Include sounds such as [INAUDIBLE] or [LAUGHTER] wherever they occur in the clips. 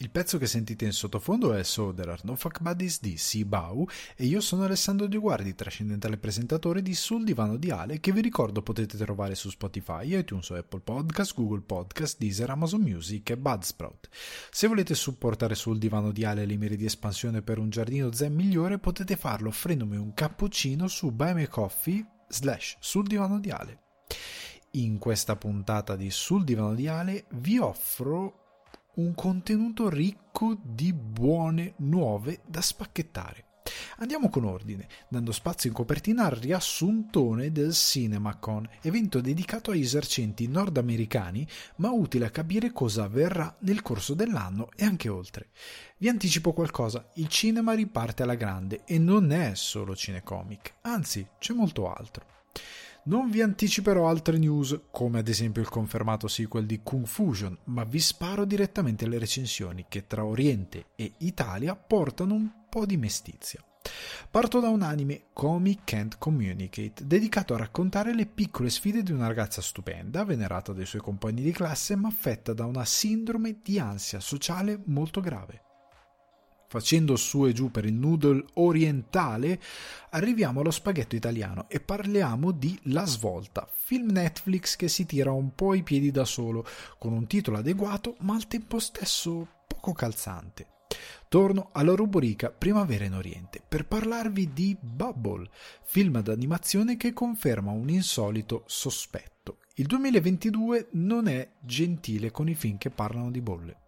Il pezzo che sentite in sottofondo è So There Are No Fuck Buddies di Sibau e io sono Alessandro Di Guardi, trascendentale presentatore di Sul Divano di Ale che vi ricordo potete trovare su Spotify, iTunes, Apple Podcast, Google Podcast, Deezer, Amazon Music e Budsprout. Se volete supportare Sul Divano di Ale le mire di espansione per un giardino zen migliore potete farlo offrendomi un cappuccino su Buy Me Coffee slash Sul Divano di Ale. In questa puntata di Sul Divano di Ale vi offro un contenuto ricco di buone nuove da spacchettare. Andiamo con ordine, dando spazio in copertina al riassuntone del CinemaCon, evento dedicato ai esercenti nordamericani, ma utile a capire cosa avverrà nel corso dell'anno e anche oltre. Vi anticipo qualcosa, il cinema riparte alla grande e non è solo cinecomic, anzi c'è molto altro. Non vi anticiperò altre news, come ad esempio il confermato sequel di Kung Fusion, ma vi sparo direttamente alle recensioni che tra Oriente e Italia portano un po' di mestizia. Parto da un anime, Komi Can't Communicate, dedicato a raccontare le piccole sfide di una ragazza stupenda, venerata dai suoi compagni di classe, ma affetta da una sindrome di ansia sociale molto grave facendo su e giù per il noodle orientale, arriviamo allo spaghetto italiano e parliamo di La Svolta, film Netflix che si tira un po' i piedi da solo, con un titolo adeguato ma al tempo stesso poco calzante. Torno alla rubrica Primavera in Oriente per parlarvi di Bubble, film d'animazione che conferma un insolito sospetto. Il 2022 non è gentile con i film che parlano di bolle.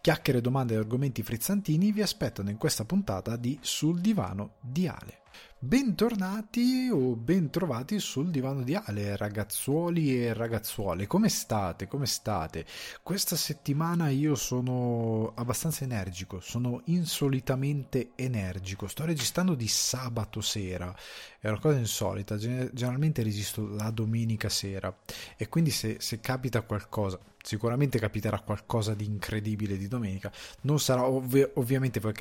Chiacchiere, domande e argomenti frizzantini vi aspettano in questa puntata di Sul divano di Ale. Bentornati o bentrovati sul divano di Ale, ragazzuoli e ragazzuole. Come state? Come state? Questa settimana io sono abbastanza energico, sono insolitamente energico. Sto registrando di sabato sera, è una cosa insolita. Generalmente resisto la domenica sera e quindi se, se capita qualcosa, sicuramente capiterà qualcosa di incredibile di domenica. Non sarà ovvi- ovviamente voi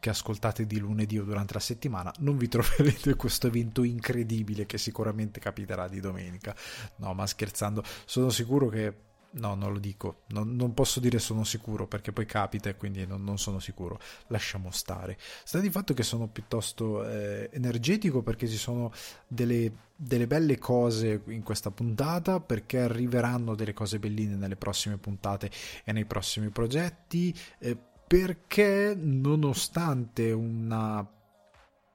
che, as- che, ascoltate di lunedì o durante la settimana, non vi troverete questo evento incredibile che sicuramente capiterà di domenica. No, ma scherzando, sono sicuro che No, non lo dico, non, non, posso dire sono sicuro perché poi capita e quindi non, non, sono sicuro. Lasciamo stare. Sta di fatto che sono piuttosto eh, energetico perché ci sono delle, delle, belle cose in questa puntata, perché arriveranno delle cose belline nelle prossime puntate e nei prossimi progetti, eh, perché nonostante una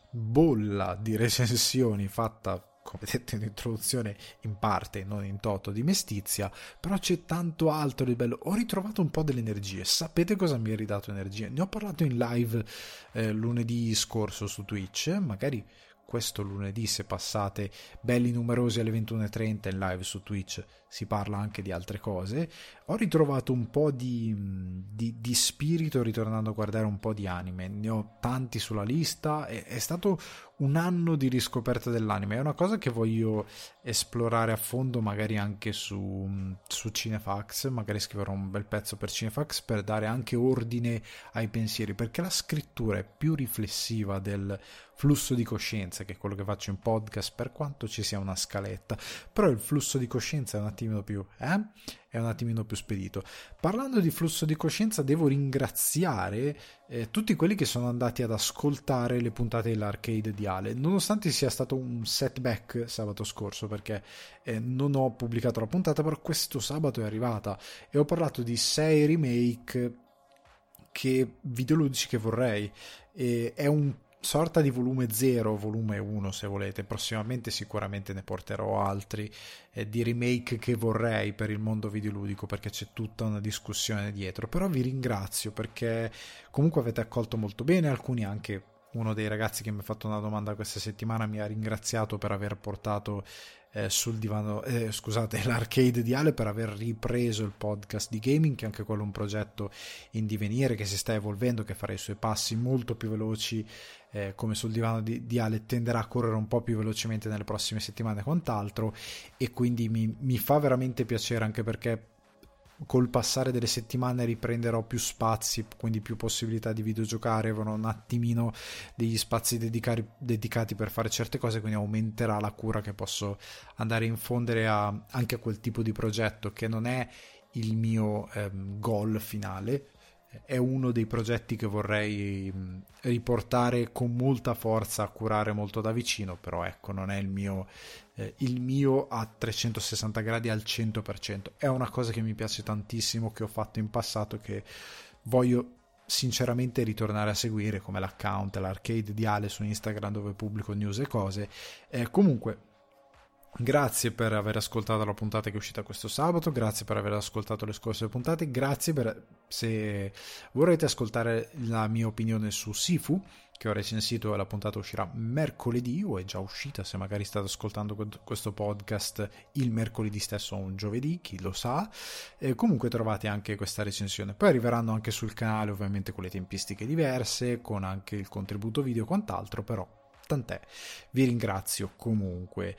bolla di recensioni fatta come detto in introduzione, in parte, non in toto, di mestizia, però c'è tanto altro di bello. Ho ritrovato un po' delle energie. Sapete cosa mi ha ridato energie? Ne ho parlato in live eh, lunedì scorso su Twitch, magari questo lunedì se passate belli numerosi alle 21.30 in live su Twitch si parla anche di altre cose. Ho ritrovato un po' di, di, di spirito ritornando a guardare un po' di anime. Ne ho tanti sulla lista. È, è stato un anno di riscoperta dell'anime. È una cosa che voglio esplorare a fondo magari anche su, su Cinefax. Magari scriverò un bel pezzo per Cinefax per dare anche ordine ai pensieri perché la scrittura è più riflessiva del flusso di coscienza, che è quello che faccio in podcast, per quanto ci sia una scaletta, però il flusso di coscienza è un attimino più, eh? È un attimino più spedito. Parlando di flusso di coscienza, devo ringraziare eh, tutti quelli che sono andati ad ascoltare le puntate dell'arcade di Ale, nonostante sia stato un setback sabato scorso, perché eh, non ho pubblicato la puntata, però questo sabato è arrivata e ho parlato di sei remake che videoludici che vorrei. E è un sorta di volume 0, volume 1 se volete, prossimamente sicuramente ne porterò altri eh, di remake che vorrei per il mondo videoludico perché c'è tutta una discussione dietro, però vi ringrazio perché comunque avete accolto molto bene, alcuni anche uno dei ragazzi che mi ha fatto una domanda questa settimana mi ha ringraziato per aver portato eh, sul divano, eh, scusate, [LAUGHS] l'arcade di Ale per aver ripreso il podcast di gaming, che è anche quello un progetto in divenire che si sta evolvendo, che farà i suoi passi molto più veloci, eh, come sul divano di, di, Ale tenderà a correre un po' più velocemente nelle prossime settimane e quant'altro, e quindi mi, mi fa veramente piacere anche perché col passare delle settimane riprenderò più spazi, quindi più possibilità di videogiocare, avrò un attimino degli spazi dedicati, dedicati per fare certe cose, quindi aumenterà la cura che posso andare a infondere a, anche a quel tipo di progetto che non è il mio ehm, goal finale, è uno dei progetti che vorrei riportare con molta forza a curare molto da vicino, però ecco, non è il mio, eh, il mio a 360 gradi al 100%. È una cosa che mi piace tantissimo, che ho fatto in passato, che voglio sinceramente ritornare a seguire come l'account, l'arcade di Ale su Instagram dove pubblico news e cose. Eh, comunque Grazie per aver ascoltato la puntata che è uscita questo sabato, grazie per aver ascoltato le scorse puntate, grazie per se vorrete ascoltare la mia opinione su Sifu, che ho recensito e la puntata uscirà mercoledì o è già uscita se magari state ascoltando questo podcast il mercoledì stesso o un giovedì, chi lo sa. E comunque trovate anche questa recensione. Poi arriveranno anche sul canale ovviamente con le tempistiche diverse, con anche il contributo video e quant'altro, però tant'è. Vi ringrazio comunque.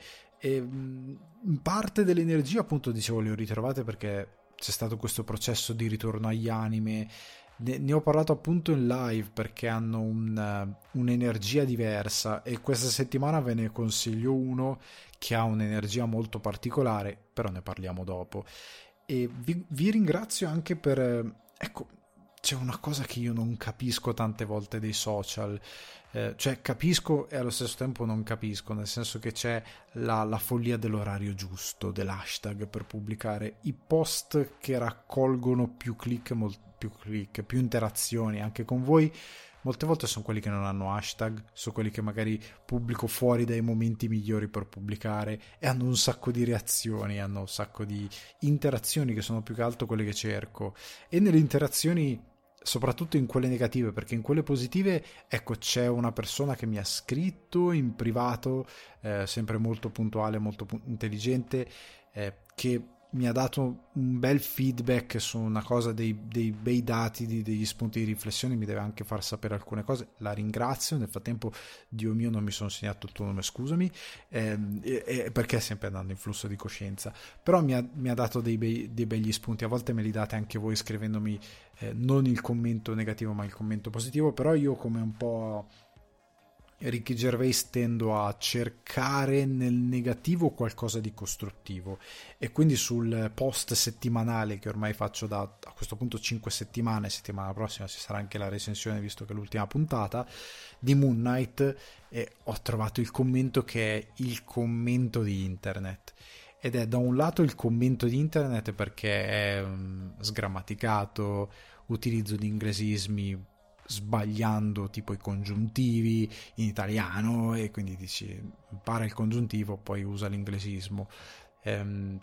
E mm, parte dell'energia, appunto, dicevo, le ho ritrovate perché c'è stato questo processo di ritorno agli anime. Ne, ne ho parlato appunto in live perché hanno un, un'energia diversa e questa settimana ve ne consiglio uno che ha un'energia molto particolare, però ne parliamo dopo. E vi, vi ringrazio anche per... Ecco, c'è una cosa che io non capisco tante volte dei social. Eh, cioè capisco e allo stesso tempo non capisco, nel senso che c'è la, la follia dell'orario giusto, dell'hashtag per pubblicare i post che raccolgono più click, molt, più, click più interazioni anche con voi. Molte volte sono quelli che non hanno hashtag, sono quelli che magari pubblico fuori dai momenti migliori per pubblicare e hanno un sacco di reazioni, hanno un sacco di interazioni che sono più che altro quelle che cerco. E nelle interazioni soprattutto in quelle negative, perché in quelle positive, ecco, c'è una persona che mi ha scritto in privato, eh, sempre molto puntuale, molto pu- intelligente, eh, che mi ha dato un bel feedback su una cosa dei, dei bei dati, di, degli spunti di riflessione, mi deve anche far sapere alcune cose, la ringrazio, nel frattempo Dio mio non mi sono segnato il tuo nome, scusami, ehm, eh, perché sempre andando in flusso di coscienza, però mi ha, mi ha dato dei, bei, dei begli spunti, a volte me li date anche voi scrivendomi eh, non il commento negativo ma il commento positivo, però io come un po' Ricky Gervais tendo a cercare nel negativo qualcosa di costruttivo. E quindi sul post settimanale che ormai faccio da a questo punto 5 settimane, settimana prossima ci sarà anche la recensione visto che è l'ultima puntata di Moon Knight e ho trovato il commento che è il commento di internet. Ed è da un lato il commento di internet perché è um, sgrammaticato, utilizzo di inglesismi sbagliando tipo i congiuntivi in italiano e quindi dici impara il congiuntivo poi usa l'inglesismo. Ehm,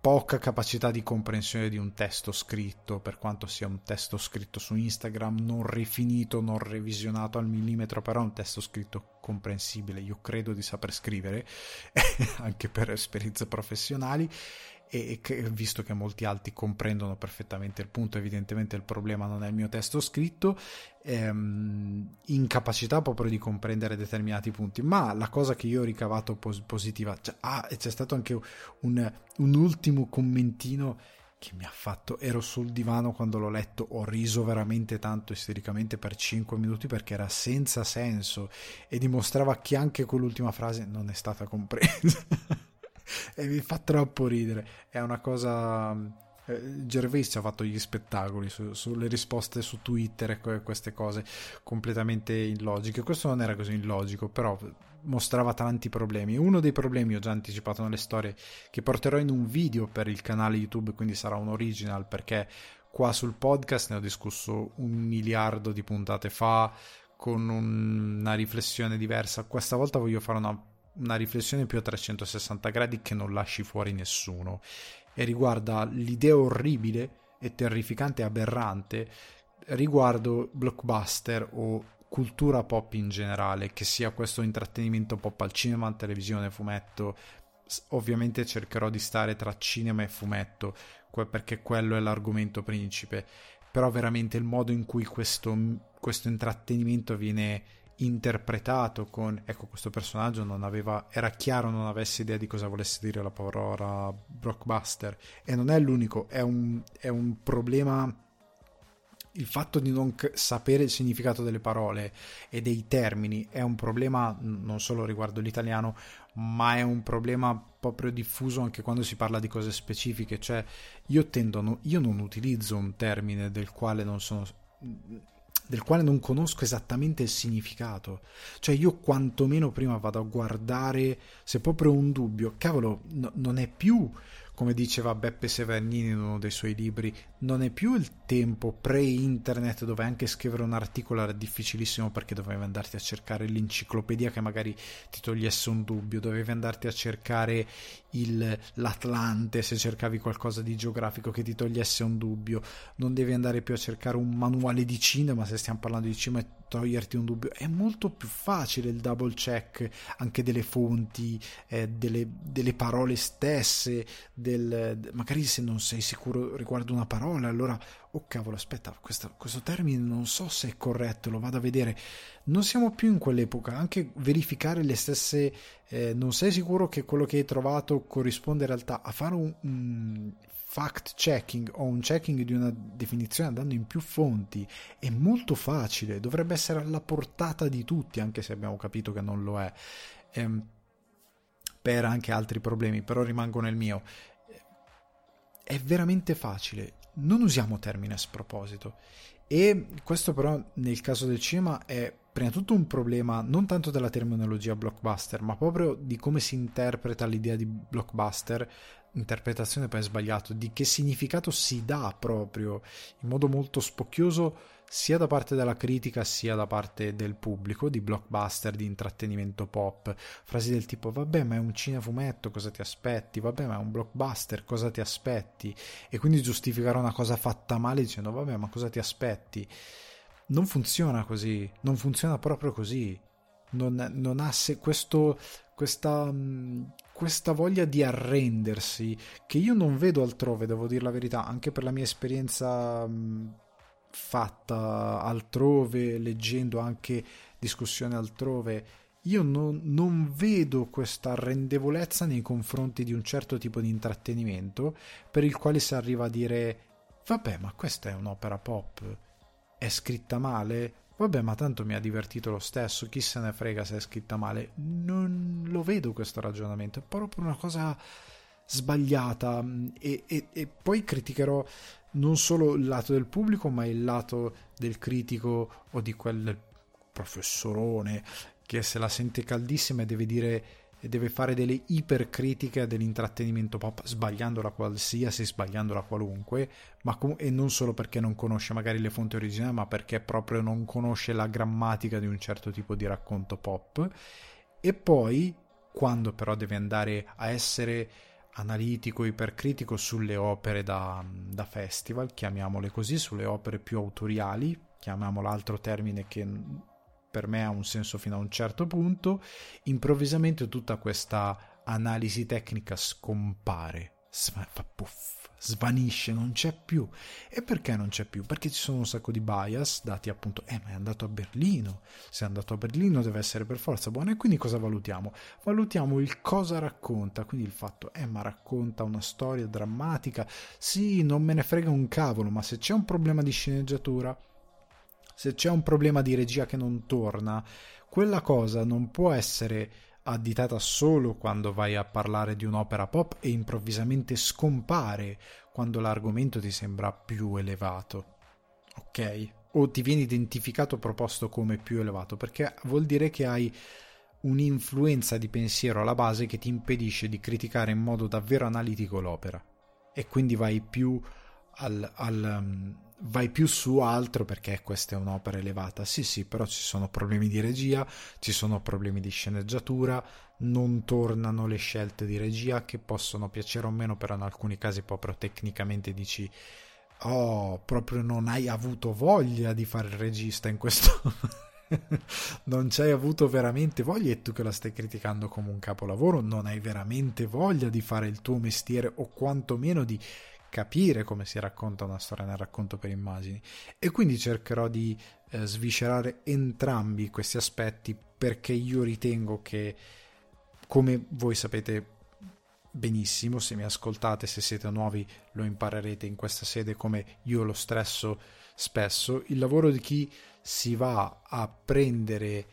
poca capacità di comprensione di un testo scritto per quanto sia un testo scritto su Instagram non rifinito non revisionato al millimetro però un testo scritto comprensibile. Io credo di saper scrivere [LAUGHS] anche per esperienze professionali e che, visto che molti altri comprendono perfettamente il punto, evidentemente il problema non è il mio testo scritto, ehm, incapacità proprio di comprendere determinati punti, ma la cosa che io ho ricavato pos- positiva, cioè, ah, c'è stato anche un, un ultimo commentino che mi ha fatto, ero sul divano quando l'ho letto, ho riso veramente tanto istericamente per 5 minuti perché era senza senso e dimostrava che anche quell'ultima frase non è stata compresa. [LAUGHS] [LAUGHS] e mi fa troppo ridere. È una cosa. Eh, Gervais ha fatto gli spettacoli su, sulle risposte su Twitter e queste cose completamente illogiche. Questo non era così illogico, però mostrava tanti problemi. Uno dei problemi, ho già anticipato nelle storie, che porterò in un video per il canale YouTube, quindi sarà un original perché qua sul podcast ne ho discusso un miliardo di puntate fa con una riflessione diversa. Questa volta voglio fare una una riflessione più a 360 gradi che non lasci fuori nessuno e riguarda l'idea orribile e terrificante e aberrante riguardo blockbuster o cultura pop in generale, che sia questo intrattenimento pop al cinema, televisione, fumetto. Ovviamente cercherò di stare tra cinema e fumetto, perché quello è l'argomento principe, però veramente il modo in cui questo, questo intrattenimento viene interpretato con ecco questo personaggio non aveva era chiaro non avesse idea di cosa volesse dire la parola blockbuster. E non è l'unico è un, è un problema il fatto di non sapere il significato delle parole e dei termini è un problema non solo riguardo l'italiano ma è un problema proprio diffuso anche quando si parla di cose specifiche. Cioè io tendo io non utilizzo un termine del quale non sono del quale non conosco esattamente il significato. Cioè io quantomeno prima vado a guardare se proprio ho un dubbio, cavolo, no, non è più come diceva Beppe Severnini in uno dei suoi libri, non è più il tempo pre-internet dove anche scrivere un articolo era difficilissimo perché dovevi andarti a cercare l'enciclopedia che magari ti togliesse un dubbio, dovevi andarti a cercare il, l'Atlante se cercavi qualcosa di geografico che ti togliesse un dubbio, non devi andare più a cercare un manuale di cinema se stiamo parlando di cinema e toglierti un dubbio, è molto più facile il double check anche delle fonti, eh, delle, delle, parole stesse, del, magari se non sei sicuro riguardo una parola, allora, oh cavolo, aspetta, questa, questo termine non so se è corretto, lo vado a vedere. Non siamo più in quell'epoca, anche verificare le stesse, eh, non sei sicuro che quello che hai trovato corrisponde in realtà a fare un, un fact checking o un checking di una definizione andando in più fonti è molto facile, dovrebbe essere alla portata di tutti, anche se abbiamo capito che non lo è. Ehm, per anche altri problemi, però rimango nel mio. È veramente facile, non usiamo termini a sproposito. E questo però nel caso del cinema è prima di tutto un problema non tanto della terminologia blockbuster, ma proprio di come si interpreta l'idea di blockbuster interpretazione poi sbagliato, di che significato si dà proprio in modo molto spocchioso sia da parte della critica sia da parte del pubblico di blockbuster, di intrattenimento pop, frasi del tipo vabbè ma è un cinefumetto, cosa ti aspetti? Vabbè ma è un blockbuster, cosa ti aspetti? E quindi giustificare una cosa fatta male dicendo vabbè ma cosa ti aspetti? Non funziona così, non funziona proprio così. Non, non ha se questo, questa, questa voglia di arrendersi che io non vedo altrove, devo dire la verità, anche per la mia esperienza mh, fatta altrove, leggendo anche discussioni altrove. Io non, non, vedo questa arrendevolezza nei confronti di un certo tipo di intrattenimento per il quale si arriva a dire vabbè ma questa è un'opera pop, è scritta male, Vabbè, ma tanto mi ha divertito lo stesso, chi se ne frega se è scritta male. Non lo vedo questo ragionamento, è proprio una cosa sbagliata mm, e, e, e, poi criticherò non solo il lato del pubblico ma il lato del critico o di quel professorone che se la sente caldissima e deve dire e deve fare delle ipercritiche dell'intrattenimento pop, sbagliandola qualsiasi, sbagliandola qualunque, ma com- e non solo perché non conosce magari le fonti originali, ma perché proprio non conosce la grammatica di un certo tipo di racconto pop. E poi, quando però deve andare a essere analitico, ipercritico sulle opere da, da festival, chiamiamole così, sulle opere più autoriali, chiamiamo l'altro termine che per me ha un senso fino a un certo punto, improvvisamente tutta questa analisi tecnica scompare, fa puff, svanisce, non c'è più. E perché non c'è più? Perché ci sono un sacco di bias dati appunto, eh ma è andato a Berlino, se è andato a Berlino deve essere per forza buono e quindi cosa valutiamo? Valutiamo il cosa racconta, quindi il fatto, eh ma racconta una storia drammatica, sì non me ne frega un cavolo, ma se c'è un problema di sceneggiatura se c'è un problema di regia che non torna, quella cosa non può essere additata solo quando vai a parlare di un'opera pop e improvvisamente scompare quando l'argomento ti sembra più elevato. Ok? O ti viene identificato proposto come più elevato, perché vuol dire che hai un'influenza di pensiero alla base che ti impedisce di criticare in modo davvero analitico l'opera. E quindi vai più al, al vai più su altro perché questa è un'opera elevata. Sì, sì, però ci sono problemi di regia, ci sono problemi di sceneggiatura, non tornano le scelte di regia che possono piacere o meno, però in alcuni casi proprio tecnicamente dici "Oh, proprio non hai avuto voglia di fare il regista in questo [LAUGHS] non ci hai avuto veramente voglia e tu che la stai criticando come un capolavoro non hai veramente voglia di fare il tuo mestiere o quantomeno di capire come si racconta una storia nel racconto per immagini. E quindi cercherò di eh, sviscerare entrambi questi aspetti perché io ritengo che, come voi sapete benissimo, se mi ascoltate, se siete nuovi lo imparerete in questa sede come io lo stresso spesso, il lavoro di chi si va a prendere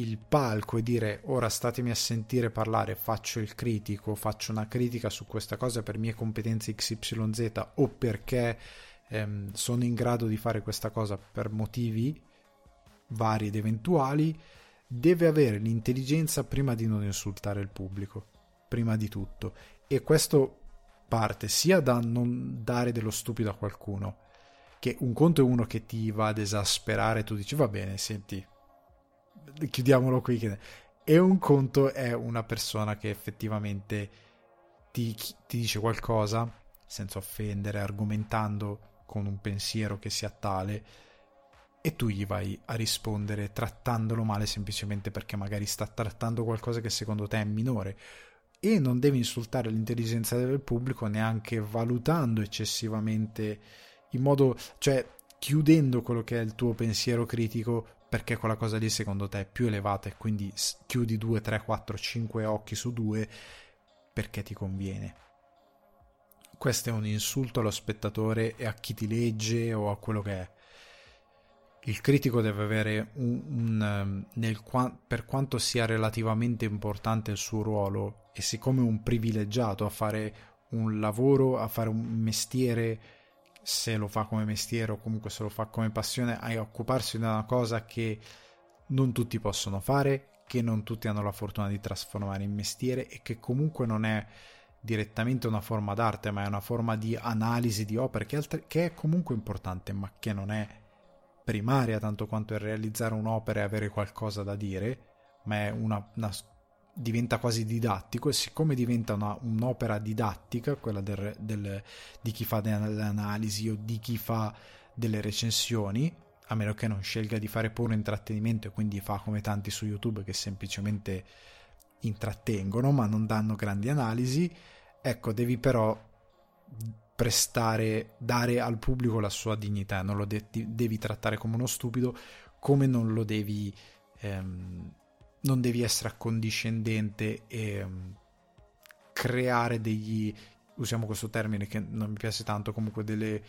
il palco e dire ora statemi a sentire parlare, faccio il critico, faccio una critica su questa cosa per mie competenze XYZ o perché ehm, sono in grado di fare questa cosa per motivi vari ed eventuali, deve avere l'intelligenza prima di non insultare il pubblico, prima di tutto. E questo parte sia da non dare dello stupido a qualcuno, che un conto è uno che ti va ad esasperare, tu dici va bene, senti, chiudiamolo qui. E un conto è una persona che effettivamente ti, ti dice qualcosa senza offendere, argomentando con un pensiero che sia tale e tu gli vai a rispondere trattandolo male semplicemente perché magari sta trattando qualcosa che secondo te è minore e non devi insultare l'intelligenza del pubblico neanche valutando eccessivamente in modo cioè chiudendo quello che è il tuo pensiero critico perché quella cosa lì secondo te è più elevata e quindi chiudi 2, 3, 4, 5 occhi su 2 perché ti conviene questo è un insulto allo spettatore e a chi ti legge o a quello che è. Il critico deve avere un, un ehm, nel, per quanto sia relativamente importante il suo ruolo e siccome un privilegiato a fare un lavoro, a fare un mestiere, se lo fa come mestiere o comunque se lo fa come passione, a occuparsi di una cosa che non tutti possono fare, che non tutti hanno la fortuna di trasformare in mestiere e che comunque non è direttamente una forma d'arte, ma è una forma di analisi di opere che, altre, che è comunque importante, ma che non è primaria tanto quanto è realizzare un'opera e avere qualcosa da dire, ma è una, una diventa quasi didattico e siccome diventa una, un'opera didattica, quella del, del, di chi fa delle analisi o di chi fa delle recensioni, a meno che non scelga di fare puro intrattenimento e quindi fa come tanti su YouTube che semplicemente intrattengono ma non danno grandi analisi, ecco, devi però prestare, dare al pubblico la sua dignità, non lo de- devi trattare come uno stupido, come non lo devi, ehm, non devi essere accondiscendente e ehm, creare degli, usiamo questo termine che non mi piace tanto, comunque delle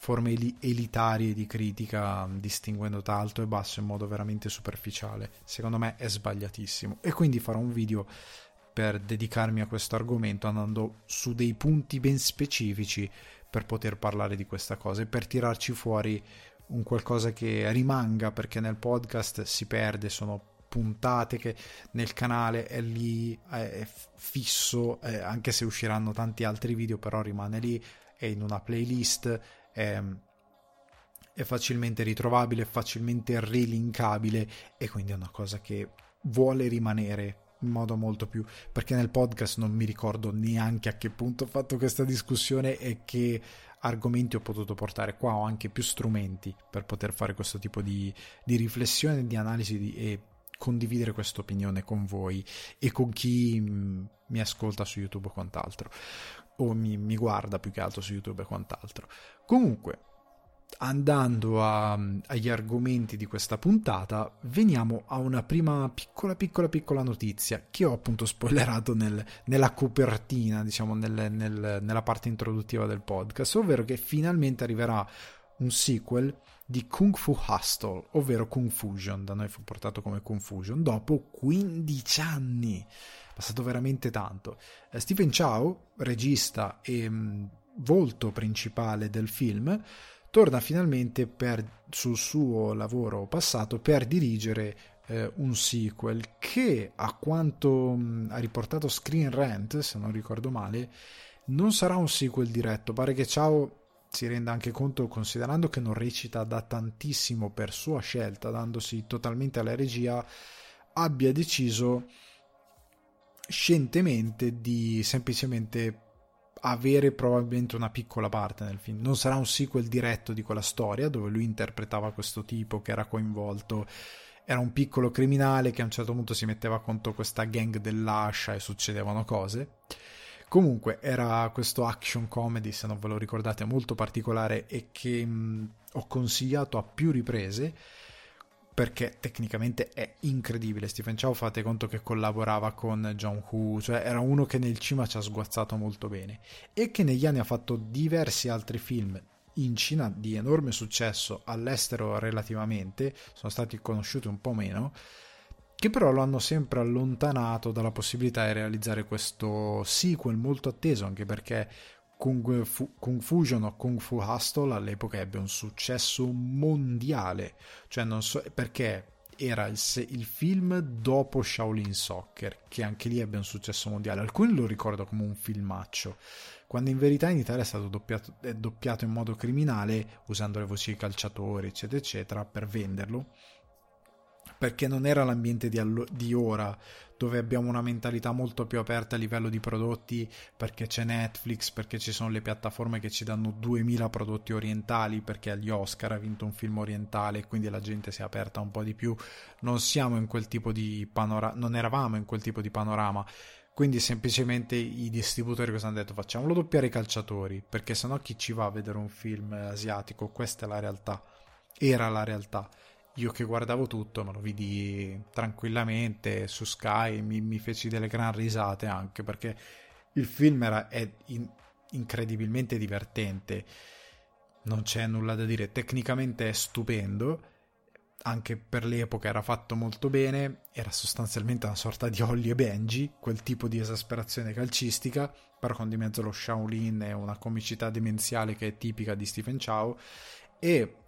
forme elitarie di critica distinguendo tra alto e basso in modo veramente superficiale. Secondo me è sbagliatissimo. E quindi farò un video per dedicarmi a questo argomento andando su dei punti ben specifici per poter parlare di questa cosa e per tirarci fuori un qualcosa che rimanga perché nel podcast si perde, sono puntate che nel canale è lì, è fisso, eh, anche se usciranno tanti altri video, però rimane lì, è in una playlist è, è facilmente ritrovabile, facilmente relinkabile e quindi è una cosa che vuole rimanere in modo molto più perché nel podcast non mi ricordo neanche a che punto ho fatto questa discussione e che argomenti ho potuto portare qua. Ho anche più strumenti per poter fare questo tipo di, di riflessione di analisi di, e condividere questa opinione con voi e con chi mm, mi ascolta su YouTube o quant'altro o mi, mi guarda più che altro su YouTube e quant'altro. Comunque, andando a, agli argomenti di questa puntata, veniamo a una prima piccola, piccola, piccola notizia che ho appunto spoilerato nel, nella copertina, diciamo, nel, nel, nella parte introduttiva del podcast, ovvero che finalmente arriverà un sequel di Kung Fu Hustle, ovvero Confusion, da noi fu portato come Confusion, dopo 15 anni passato veramente tanto. Eh, Stephen Chow, regista e mm, volto principale del film, torna finalmente per, sul suo lavoro passato per dirigere eh, un sequel che, a quanto mh, mm, ha riportato Screen Rant, se non ricordo male, non sarà un sequel diretto. Pare che Chow si renda anche conto, considerando che non recita da tantissimo per sua scelta, dandosi totalmente alla regia, abbia deciso scientemente di semplicemente avere probabilmente una piccola parte nel film. Non sarà un sequel diretto di quella storia dove lui interpretava questo tipo che era coinvolto. Era un piccolo criminale che a un certo punto si metteva contro questa gang dell'ascia e succedevano cose. Comunque era questo action comedy, se non ve lo ricordate, molto particolare e che mh, ho consigliato a più riprese perché tecnicamente è incredibile. Stephen Chow fate conto che collaborava con John Woo, cioè era uno che nel cinema ci ha sguazzato molto bene e che negli anni ha fatto diversi altri film in Cina di enorme successo, all'estero relativamente, sono stati conosciuti un po' meno, che però lo hanno sempre allontanato dalla possibilità di realizzare questo sequel molto atteso, anche perché Kung, Fu, Kung Fusion o Kung Fu Hustle all'epoca ebbe un successo mondiale, cioè non so perché era il, il, film dopo Shaolin Soccer, che anche lì ebbe un successo mondiale. Alcuni lo ricordano come un filmaccio, quando in verità in Italia è stato doppiato, è doppiato in modo criminale, usando le voci dei calciatori, eccetera, eccetera, per venderlo perché non era l'ambiente di, allo- di, ora dove abbiamo una mentalità molto più aperta a livello di prodotti perché c'è Netflix, perché ci sono le piattaforme che ci danno 2000 prodotti orientali perché agli Oscar ha vinto un film orientale quindi la gente si è aperta un po' di più. Non siamo in quel tipo di panorama non eravamo in quel tipo di panorama. Quindi semplicemente i distributori cosa hanno detto? Facciamolo doppiare i calciatori perché sennò chi ci va a vedere un film asiatico? Questa è la realtà. Era la realtà io che guardavo tutto me lo vidi tranquillamente su Sky, mi, mi feci delle gran risate anche perché il film era è in, incredibilmente divertente, non c'è nulla da dire, tecnicamente è stupendo, anche per l'epoca era fatto molto bene, era sostanzialmente una sorta di Holly e Benji, quel tipo di esasperazione calcistica, però con di mezzo lo Shaolin e una comicità demenziale che è tipica di Stephen Chow. E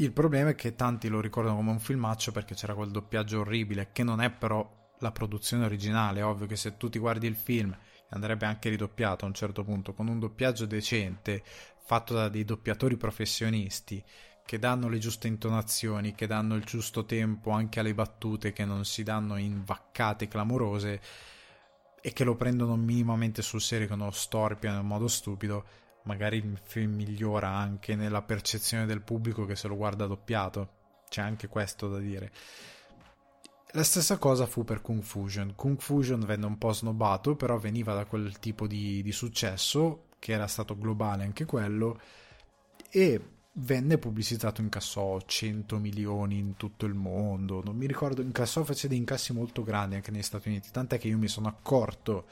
il problema è che tanti lo ricordano come un filmaccio perché c'era quel doppiaggio orribile, che non è però la produzione originale. È ovvio che se tu ti guardi il film andrebbe anche ridoppiato a un certo punto, con un doppiaggio decente, fatto da dei doppiatori professionisti, che danno le giuste intonazioni, che danno il giusto tempo anche alle battute, che non si danno in vaccate clamorose e che lo prendono minimamente sul serio, che non storpiano in modo stupido magari il film migliora anche nella percezione del pubblico che se lo guarda doppiato. C'è anche questo da dire. La stessa cosa fu per Kung Fusion. Kung Fusion venne un po' snobbato, però veniva da quel tipo di, di successo, che era stato globale anche quello, e venne pubblicizzato, incassò 100 milioni in tutto il mondo, non mi ricordo, incassò, fece dei incassi molto grandi anche negli Stati Uniti, tant'è che io mi sono accorto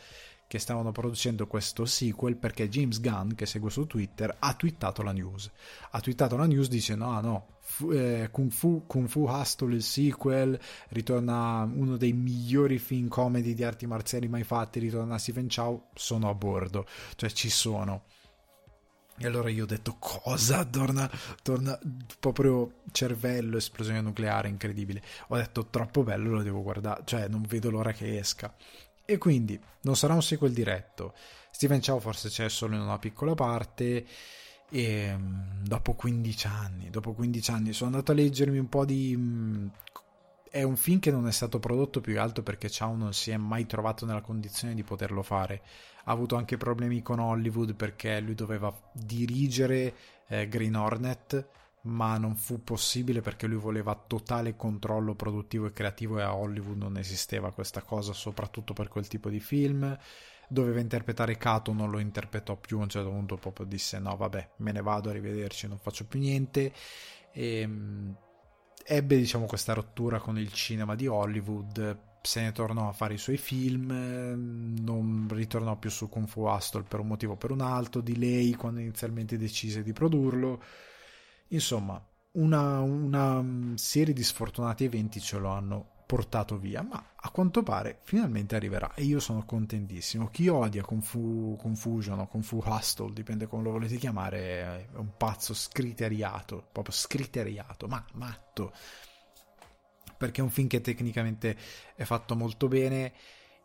che stavano producendo questo sequel perché James Gunn, che seguo su Twitter, ha twittato la news. Ha twittato la news dicendo: Ah no, fu, eh, Kung, Fu, Kung Fu Hustle, il sequel, ritorna uno dei migliori film comedy di arti marziali mai fatti, ritorna Stephen Chow, sono a bordo, cioè ci sono. E allora io ho detto cosa? Torna, torna proprio cervello, esplosione nucleare, incredibile. Ho detto troppo bello, lo devo guardare, cioè non vedo l'ora che esca. E quindi non sarà un sequel diretto. Steven Chow forse c'è solo in una piccola parte. E mm, dopo 15 anni, dopo 15 anni sono andato a leggermi un po' di. Mm, è un film che non è stato prodotto più che altro perché Chow non si è mai trovato nella condizione di poterlo fare. Ha avuto anche problemi con Hollywood perché lui doveva dirigere eh, Green Hornet ma non fu possibile perché lui voleva totale controllo produttivo e creativo e a Hollywood non esisteva questa cosa, soprattutto per quel tipo di film. Doveva interpretare Kato, non lo interpretò più, a un certo punto proprio disse no vabbè, me ne vado, arrivederci, non faccio più niente. E, ehm, ebbe diciamo questa rottura con il cinema di Hollywood, se ne tornò a fare i suoi film, non ritornò più su Kung Fu Hustle per un motivo o per un altro, di lei quando inizialmente decise di produrlo Insomma, una, una mm, serie di sfortunati eventi ce lo hanno portato via, ma a quanto pare finalmente arriverà e io sono contentissimo. Chi odia Confu, Confusion o Confu Hustle, dipende come lo volete chiamare, è un pazzo scriteriato, proprio scriteriato, ma matto. Perché è un film che tecnicamente è fatto molto bene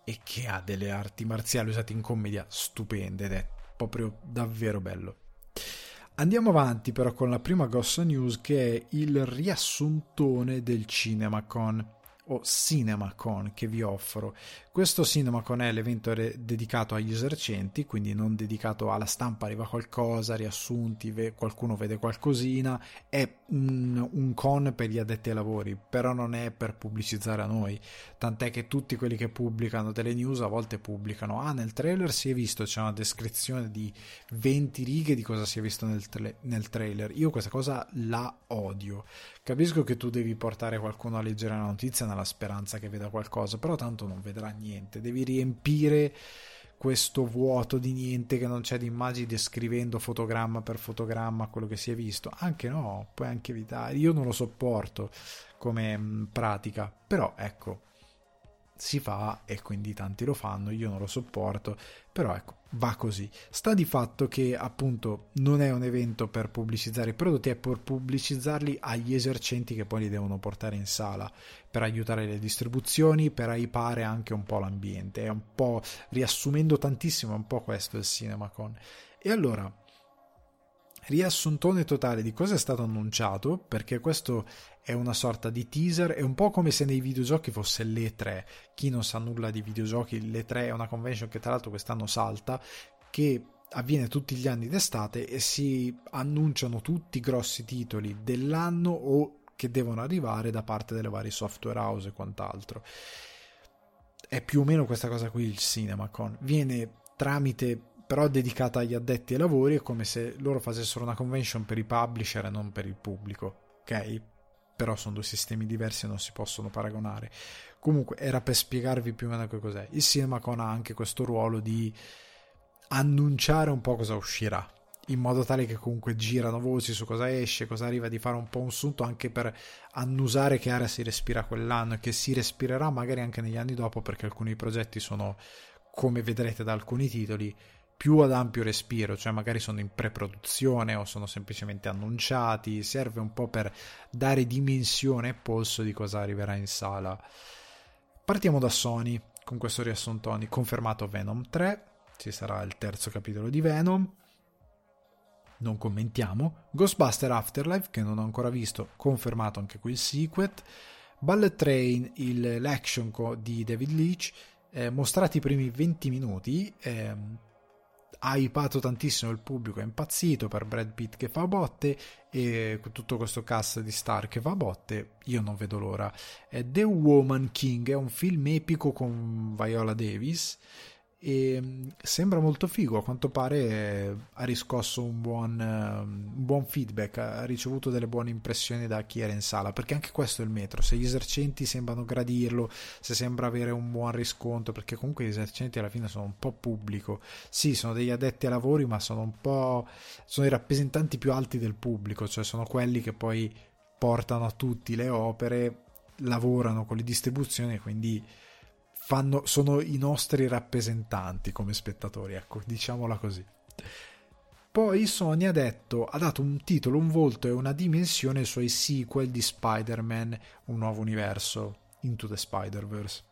e che ha delle arti marziali usate in commedia stupende ed è proprio davvero bello. Andiamo avanti però con la prima grossa news che è il riassuntone del CinemaCon. O CinemaCon che vi offro. Questo CinemaCon è l'evento re- dedicato agli esercenti, quindi non dedicato alla stampa, arriva qualcosa, riassunti, ve- qualcuno vede qualcosina, è un, un, con per gli addetti ai lavori, però non è per pubblicizzare a noi, tant'è che tutti quelli che pubblicano delle news a volte pubblicano, ah nel trailer si è visto, c'è una descrizione di 20 righe di cosa si è visto nel, tra- nel trailer, io questa cosa la odio. Capisco che tu devi portare qualcuno a leggere la notizia nella speranza che veda qualcosa, però tanto non vedrà niente. Devi riempire questo vuoto di niente che non c'è di immagini descrivendo fotogramma per fotogramma quello che si è visto. Anche no, puoi anche evitare. Io non lo sopporto come mm, pratica, però ecco, si fa e quindi tanti lo fanno, io non lo sopporto, però ecco, va così. Sta di fatto che appunto non è un evento per pubblicizzare i prodotti, è per pubblicizzarli agli esercenti che poi li devono portare in sala, per aiutare le distribuzioni, per aipare anche un po' l'ambiente, è un po' riassumendo tantissimo, è un po' questo il CinemaCon. E allora, riassuntone totale di cosa è stato annunciato, perché questo è una sorta di teaser, è un po' come se nei videogiochi fosse l'E3. Chi non sa nulla di videogiochi, l'E3 è una convention che tra l'altro quest'anno salta, che avviene tutti gli anni d'estate e si annunciano tutti i grossi titoli dell'anno o che devono arrivare da parte delle varie software house e quant'altro. È più o meno questa cosa qui il CinemaCon. Viene tramite però dedicata agli addetti ai lavori, è come se loro facessero una convention per i publisher e non per il pubblico, ok? Però sono due sistemi diversi e non si possono paragonare. Comunque era per spiegarvi più o meno che cos'è. Il CinemaCon ha anche questo ruolo di annunciare un po' cosa uscirà, in modo tale che comunque girano voci su cosa esce, cosa arriva, di fare un po' un sunto anche per annusare che area si respira quell'anno e che si respirerà magari anche negli anni dopo perché alcuni progetti sono, come vedrete da alcuni titoli, più ad ampio respiro, cioè magari sono in pre-produzione o sono semplicemente annunciati, serve un po' per dare dimensione e polso di cosa arriverà in sala. Partiamo da Sony con questo riassuntoni, confermato Venom 3, ci sarà il terzo capitolo di Venom, non commentiamo, Ghostbuster Afterlife che non ho ancora visto, confermato anche qui il sequel, Bullet Train, il, l'action di David Leach, eh, mostrati i primi 20 minuti, eh, ha ipato tantissimo il pubblico, è impazzito per Brad Pitt che fa botte e tutto questo cast di star che fa botte, io non vedo l'ora. È The Woman King, è un film epico con Viola Davis e mm, sembra molto figo, a quanto pare eh, ha riscosso un buon, uh, un buon, feedback, ha ricevuto delle buone impressioni da chi era in sala, perché anche questo è il metro, se gli esercenti sembrano gradirlo, se sembra avere un buon riscontro, perché comunque gli esercenti alla fine sono un po' pubblico, sì, sono degli addetti ai lavori, ma sono un po' sono i rappresentanti più alti del pubblico, cioè sono quelli che poi portano a tutti le opere, lavorano con le distribuzioni, quindi fanno, sono i nostri rappresentanti come spettatori, ecco, diciamola così. Poi Sony ha detto, ha dato un titolo, un volto e una dimensione ai suoi sequel di Spider-Man, un nuovo universo, Into the Spider-Verse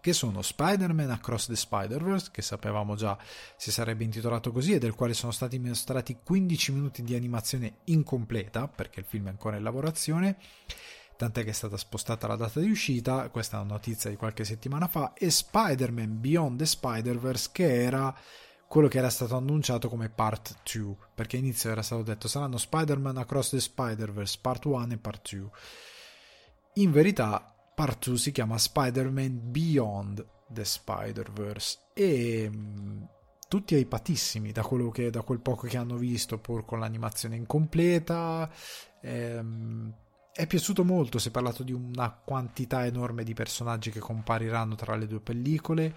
che sono Spider-Man Across the Spider-Verse, che sapevamo già si sarebbe intitolato così, e del quale sono stati mostrati 15 minuti di animazione incompleta, perché il film è ancora in lavorazione, tant'è che è stata spostata la data di uscita, questa è una notizia di qualche settimana fa, e Spider-Man Beyond the Spider-Verse che era quello che era stato annunciato come Part 2, perché all'inizio era stato detto saranno Spider-Man Across the Spider-Verse Part 1 e Part 2. In verità Part 2 si chiama Spider-Man Beyond the Spider-Verse e mm, tutti aipatissimi da, che, da quel poco che hanno visto pur con l'animazione incompleta ehm, è piaciuto molto, si è parlato di una quantità enorme di personaggi che compariranno tra le due pellicole.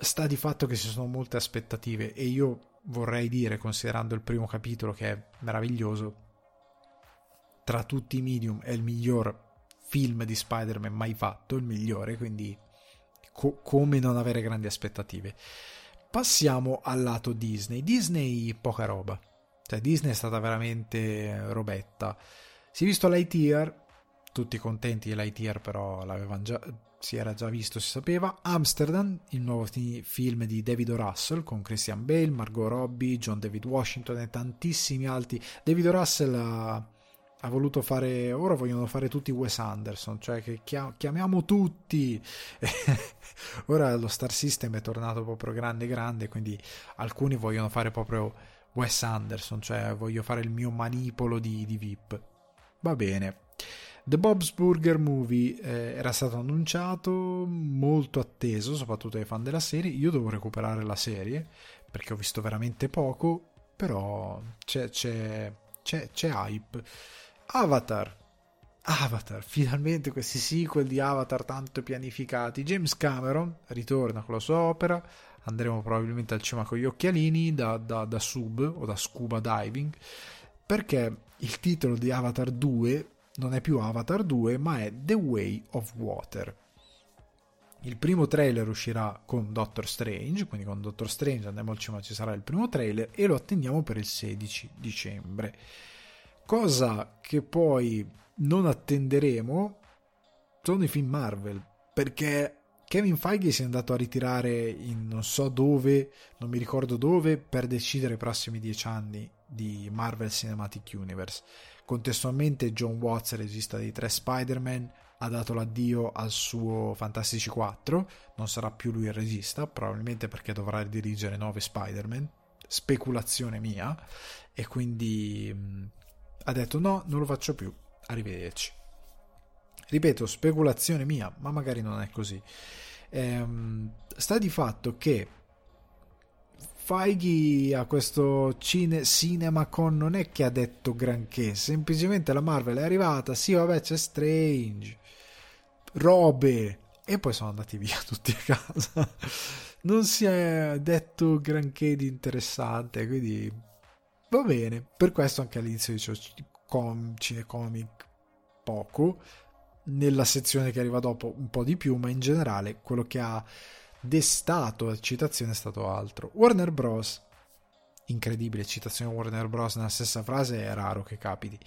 Sta di fatto che ci sono molte aspettative e io vorrei dire, considerando il primo capitolo che è meraviglioso, tra tutti i medium è il miglior film di Spider-Man mai fatto, il migliore, quindi co- come non avere grandi aspettative. Passiamo al lato Disney. Disney poca roba. Cioè Disney è stata veramente robetta si è visto Lightyear, tutti contenti Lightyear, però l'avevano già, si era già visto, si sapeva. Amsterdam, il nuovo film di David. Russell con Christian Bale, Margot Robbie, John David Washington e tantissimi altri. David. Russell ha, ha voluto fare ora vogliono fare tutti Wes Anderson cioè che chiamiamo tutti [LAUGHS] ora lo Star System è tornato proprio grande grande quindi alcuni vogliono fare proprio Wes Anderson cioè voglio fare il mio manipolo di, di VIP va bene The Bob's Burger Movie eh, era stato annunciato molto atteso soprattutto ai fan della serie io devo recuperare la serie perché ho visto veramente poco però c'è, c'è, c'è, c'è hype Avatar. Avatar, finalmente questi sequel di Avatar tanto pianificati. James Cameron ritorna con la sua opera. Andremo probabilmente al cinema con gli occhialini da, da, da sub o da scuba diving. Perché il titolo di Avatar 2 non è più Avatar 2, ma è The Way of Water. Il primo trailer uscirà con Doctor Strange, quindi con Doctor Strange andiamo al cinema, ci sarà il primo trailer e lo attendiamo per il 16 dicembre cosa che poi non attenderemo sono i film Marvel, perché Kevin Feige si è andato a ritirare in non so dove, non mi ricordo dove, per decidere i prossimi dieci anni di Marvel Cinematic Universe. Contestualmente John Watts, regista dei tre Spider-Man, ha dato l'addio al suo Fantastici 4, non sarà più lui il regista, probabilmente perché dovrà dirigere nuove Spider-Man, speculazione mia, e quindi ha detto no, non lo faccio più, arrivederci. Ripeto, speculazione mia, ma magari non è così. Ehm, sta di fatto che Feige a questo cine, CinemaCon non è che ha detto granché, semplicemente la Marvel è arrivata, sì vabbè c'è Strange, robe, e poi sono andati via [LAUGHS] tutti a casa. Non si è detto granché di interessante, quindi Va bene, per questo anche all'inizio dicevo com, cinecomic poco, nella sezione che arriva dopo un po' di più, ma in generale quello che ha destato citazione è stato altro. Warner Bros. Incredibile, citazione Warner Bros. nella stessa frase è raro che capiti.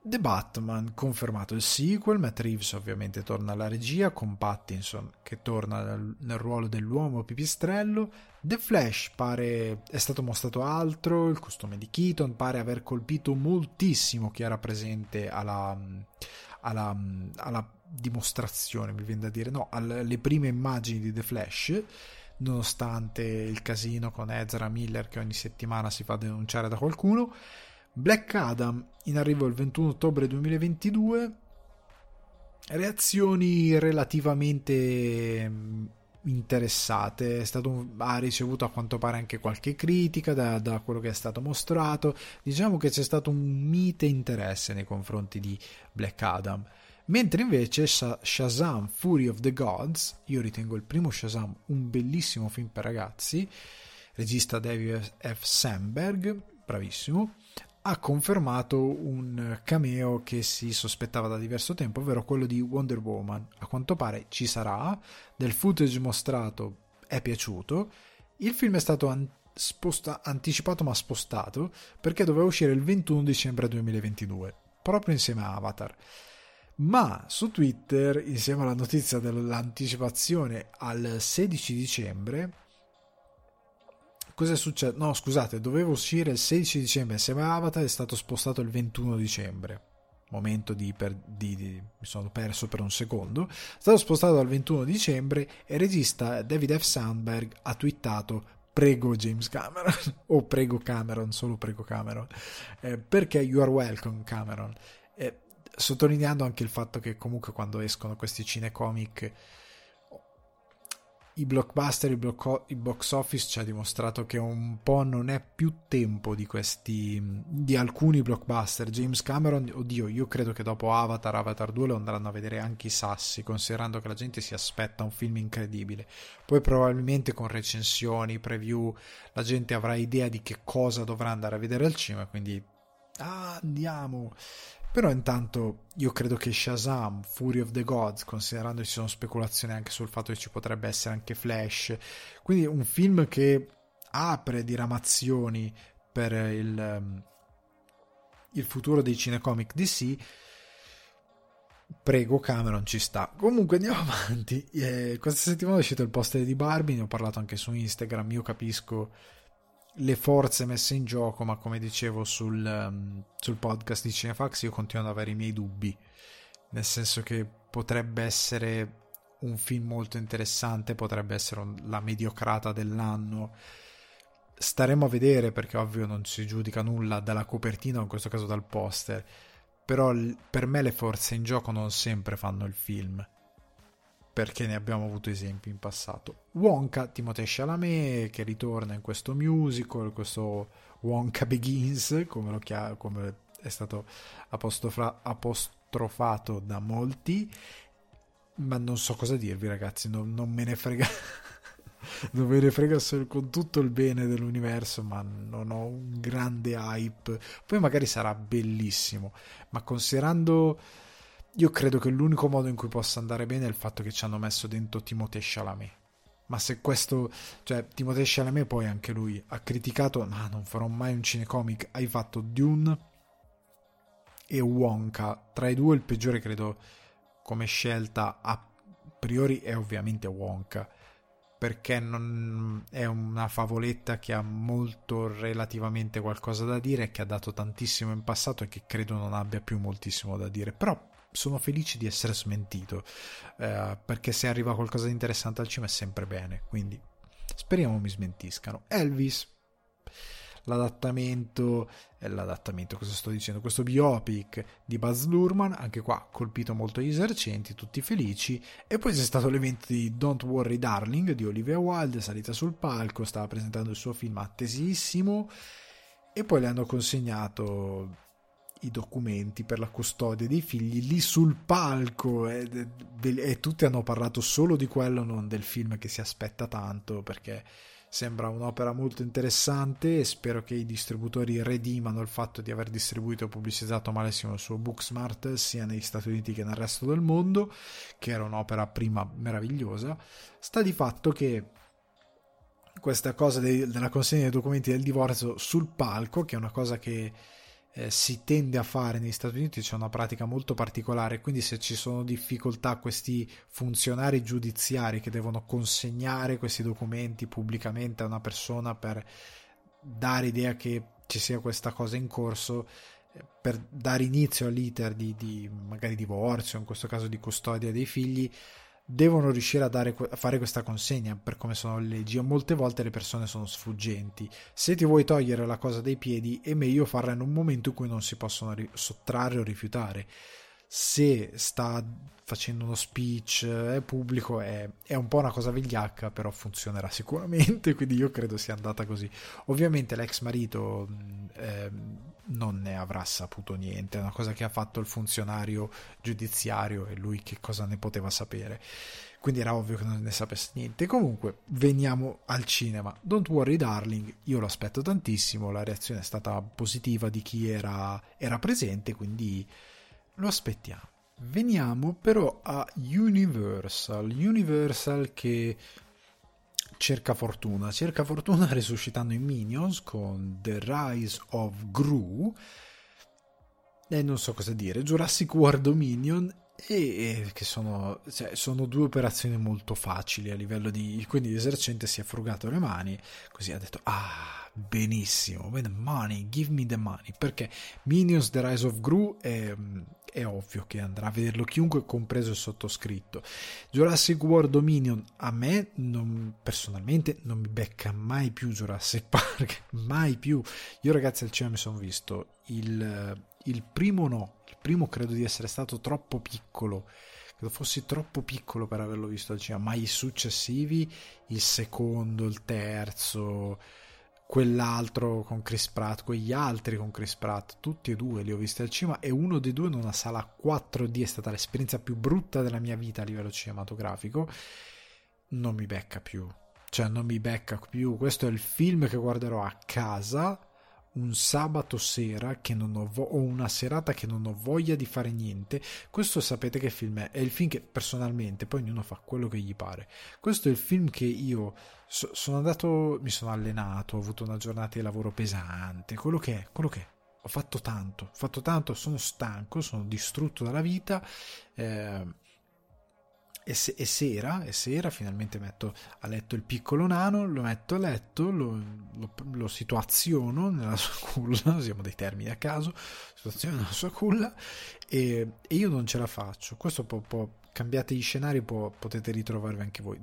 The Batman, confermato il sequel, Matt Reeves ovviamente torna alla regia con Pattinson che torna nel ruolo dell'uomo pipistrello, The Flash pare è stato mostrato altro, il costume di Keaton pare aver colpito moltissimo chi era presente alla, alla, alla dimostrazione, mi viene da dire, no, alle prime immagini di The Flash nonostante il casino con Ezra Miller che ogni settimana si fa denunciare da qualcuno Black Adam in arrivo il 21 ottobre 2022. Reazioni relativamente mm, interessate. Un, ha ricevuto a quanto pare anche qualche critica da, da, quello che è stato mostrato. Diciamo che c'è stato un mite interesse nei confronti di Black Adam. Mentre invece Shazam Fury of the Gods, io ritengo il primo Shazam un bellissimo film per ragazzi, regista David F. Sandberg, bravissimo, ha confermato un cameo che si sospettava da diverso tempo, ovvero quello di Wonder Woman. A quanto pare ci sarà, del footage mostrato è piaciuto. Il film è stato an- sposta- anticipato ma spostato perché doveva uscire il 21 dicembre 2022, proprio insieme a Avatar. Ma su Twitter, insieme alla notizia dell'anticipazione al 16 dicembre, cosa è successo? No, scusate, doveva uscire il 16 dicembre insieme a Avatar, è stato spostato il 21 dicembre. Momento di, per, di, di, mi sono perso per un secondo. È stato spostato dal 21 dicembre e il regista David F. Sandberg ha twittato prego James Cameron [LAUGHS] o prego Cameron, solo prego Cameron, eh, perché you are welcome Cameron. Eh, sottolineando anche il fatto che comunque quando escono questi cinecomic i blockbuster, il, blocco, il, box office ci ha dimostrato che un po' non è più tempo di questi di alcuni blockbuster. James Cameron, oddio, io credo che dopo Avatar, Avatar 2 lo andranno a vedere anche i sassi, considerando che la gente si aspetta un film incredibile. Poi probabilmente con recensioni, preview, la gente avrà idea di che cosa dovrà andare a vedere al cinema, quindi ah, andiamo. Però intanto io credo che Shazam, Fury of the Gods, considerando ci sono speculazioni anche sul fatto che ci potrebbe essere anche Flash, quindi un film che apre diramazioni per il, um, il futuro dei cinecomic DC, prego Cameron ci sta. Comunque andiamo [LAUGHS] avanti. Eh, questa settimana è uscito il poster di Barbie ne ho parlato anche su Instagram io capisco le forze messe in gioco, ma come dicevo sul, um, sul podcast di Cinefax io continuo ad avere i miei dubbi, nel senso che potrebbe essere un film molto interessante, potrebbe essere un, la mediocrata dell'anno. Staremo a vedere perché ovvio non si giudica nulla dalla copertina, o in questo caso dal poster, però per me le forze in gioco non sempre fanno il film perché ne abbiamo avuto esempi in passato. Wonka, Timothée Chalamet che ritorna in questo musical, questo Wonka Begins, come, chiam- come è stato apostrofra- apostrofato da molti, ma non so cosa dirvi ragazzi, non, non me ne frega. [LAUGHS] non me ne frega con tutto il bene dell'universo, ma non ho un grande hype. Poi magari sarà bellissimo, ma considerando io credo che l'unico modo in cui possa andare bene è il fatto che ci hanno messo dentro Timothée Chalamet. Ma se questo, cioè Timothée Chalamet poi anche lui ha criticato, no, non farò mai un cinecomic, hai fatto Dune e Wonka, tra i due il peggiore credo come scelta a priori è ovviamente Wonka, perché non, è una favoletta che ha molto relativamente qualcosa da dire, che ha dato tantissimo in passato e che credo non abbia più moltissimo da dire, però sono felice di essere smentito eh, perché se arriva qualcosa di interessante al cinema è sempre bene quindi speriamo mi smentiscano. Elvis l'adattamento eh, l'adattamento cosa sto dicendo? Questo biopic di Buzz Lurman anche qua colpito molto gli esercenti tutti felici e poi c'è stato l'evento di Don't Worry Darling di Olivia Wilde salita sul palco stava presentando il suo film attesissimo e poi le hanno consegnato i documenti per la custodia dei figli lì sul palco e, e, tutti hanno parlato solo di quello, non del film che si aspetta tanto perché sembra un'opera molto interessante e spero che i distributori redimano il fatto di aver distribuito e pubblicizzato malissimo il suo Booksmart sia negli Stati Uniti che nel resto del mondo, che era un'opera prima meravigliosa. Sta di fatto che questa cosa dei, della consegna dei documenti del divorzio sul palco, che è una cosa che eh, si tende a fare negli Stati Uniti c'è una pratica molto particolare, quindi se ci sono difficoltà questi funzionari giudiziari che devono consegnare questi documenti pubblicamente a una persona per dare idea che ci sia questa cosa in corso, eh, per dare inizio all'iter di, di magari divorzio, in questo caso di custodia dei figli, devono riuscire a, dare, a, fare questa consegna per come sono le leggi e molte volte le persone sono sfuggenti. Se ti vuoi togliere la cosa dai piedi è meglio farla in un momento in cui non si possono ri- sottrarre o rifiutare. Se sta facendo uno speech è pubblico è, è, un po' una cosa vigliacca però funzionerà sicuramente [LAUGHS] quindi io credo sia andata così. Ovviamente l'ex marito eh, non ne avrà saputo niente. È una cosa che ha fatto il funzionario giudiziario e lui che cosa ne poteva sapere. Quindi era ovvio che non ne sapesse niente. Comunque veniamo al cinema. Don't Worry Darling. Io lo aspetto tantissimo. La reazione è stata positiva di chi era, era presente quindi lo aspettiamo. Veniamo però a Universal, Universal che cerca fortuna, cerca fortuna [LAUGHS] risuscitando i Minions con The Rise of Gru. E non so cosa dire, Jurassic World Dominion e, e che sono, cioè, sono, due operazioni molto facili a livello di quindi l'esercente si è frugato le mani così ha detto ah benissimo money give me the money perché Minions The Rise of Gru è, è ovvio che andrà a vederlo chiunque, compreso il sottoscritto. Jurassic World Dominion a me non, personalmente non mi becca mai più Jurassic Park, [LAUGHS] mai più. Io ragazzi al cinema mi sono visto il, il primo no, primo credo di essere stato troppo piccolo credo fossi troppo piccolo per averlo visto al cinema, ma i successivi, il secondo, il terzo, quell'altro con Chris Pratt, quegli altri con Chris Pratt, tutti e due li ho visti al cinema e uno dei due in una sala 4D è stata l'esperienza più brutta della mia vita a livello cinematografico. Non mi becca più, cioè non mi becca più. Questo è il film che guarderò a casa un sabato sera che non ho vo- o una serata che non ho voglia di fare niente. Questo sapete che film è? È il film che personalmente, poi ognuno fa quello che gli pare. Questo è il film che io so- sono andato, mi sono allenato, ho avuto una giornata di lavoro pesante, quello che è, quello che è. Ho fatto tanto, ho fatto tanto, sono stanco, sono distrutto dalla vita. Eh, e, se, e, sera, e sera finalmente metto a letto il piccolo nano, lo metto a letto, lo, lo, lo situaziono nella sua [LAUGHS] culla, usiamo dei termini a caso, situazione nella sua culla e, e io non ce la faccio. Questo può, può cambiate gli scenari può, potete ritrovarvi anche voi.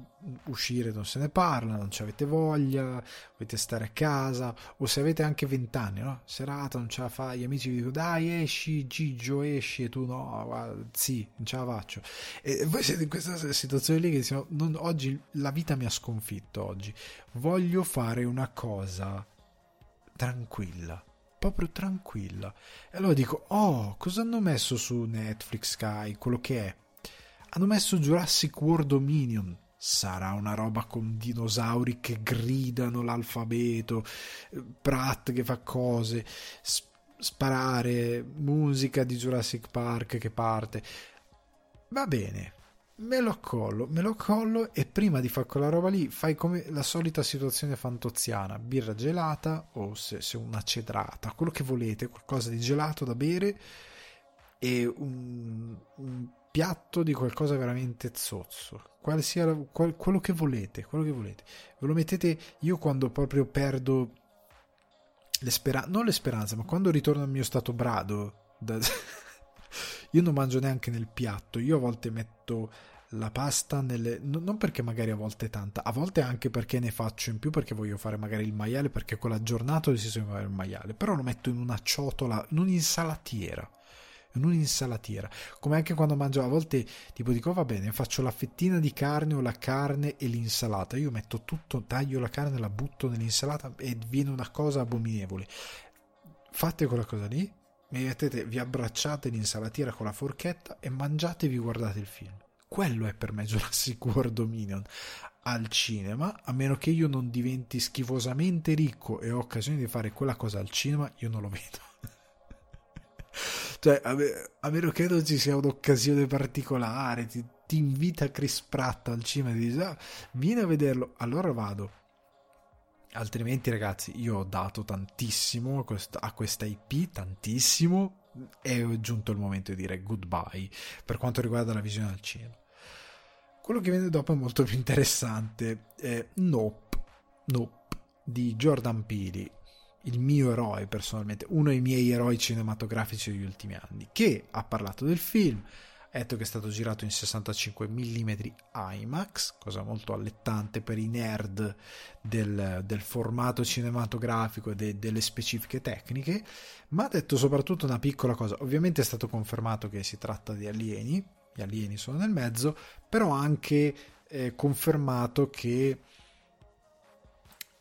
Uscire non se ne parla, non ci avete voglia, volete stare a casa, o se avete anche vent'anni, no? Serata, non ce la fai, gli amici vi dicono dai esci, Gigio esci, e tu no, guarda, sì, non ce la faccio. E voi siete in questa situazione lì che diciamo, non, oggi la vita mi ha sconfitto, oggi. Voglio fare una cosa tranquilla proprio tranquilla. E allora dico: Oh, cosa hanno messo su Netflix, Sky? Quello che è hanno messo Jurassic World Dominion. Sarà una roba con dinosauri che gridano l'alfabeto, Pratt che fa cose, sparare, musica di Jurassic Park che parte. Va bene, me lo accollo, me lo accollo e prima di fare quella roba lì fai come la solita situazione fantoziana, birra gelata o se, se una cedrata, quello che volete, qualcosa di gelato da bere e un, un piatto di qualcosa veramente zozzo, quale sia qual, quello che volete, quello che volete. Ve lo mettete io quando proprio perdo le speranze, non le speranze, ma quando ritorno al mio stato brado, da... [LAUGHS] io non mangio neanche nel piatto, io a volte metto la pasta nelle... non perché magari a volte tanta, a volte anche perché ne faccio in più perché voglio fare magari il maiale perché quella giornata deciso di fare il maiale, però lo metto in una ciotola, in un'insalatiera in un'insalatiera. Come anche quando mangio a volte, tipo dico va bene, faccio la fettina di carne o la carne e l'insalata. Io metto tutto, taglio la carne, la butto nell'insalata e viene una cosa abominevole. Fate quella cosa lì, mettete, vi abbracciate l'insalatiera con la forchetta e mangiate e vi guardate il film. Quello è per me [LAUGHS] Jurassic World Dominion al cinema, a meno che io non diventi schifosamente ricco e ho occasione di fare quella cosa al cinema, io non lo vedo. Cioè, a, me, a meno che non ci sia un'occasione particolare, ti, ti invita Chris Pratt al cinema e ti dice, ah, vieni a vederlo, allora vado. Altrimenti, ragazzi, io ho dato tantissimo a questa, a questa IP, tantissimo, e è giunto il momento di dire goodbye per quanto riguarda la visione al cinema. Quello che viene dopo è molto più interessante. È Nope, Nope di Jordan Peele il mio eroe personalmente, uno dei miei eroi cinematografici degli ultimi anni, che ha parlato del film, ha detto che è stato girato in 65 mm IMAX, cosa molto allettante per i nerd del, del formato cinematografico e de, delle specifiche tecniche, ma ha detto soprattutto una piccola cosa, ovviamente è stato confermato che si tratta di alieni, gli alieni sono nel mezzo, però ha anche eh, confermato che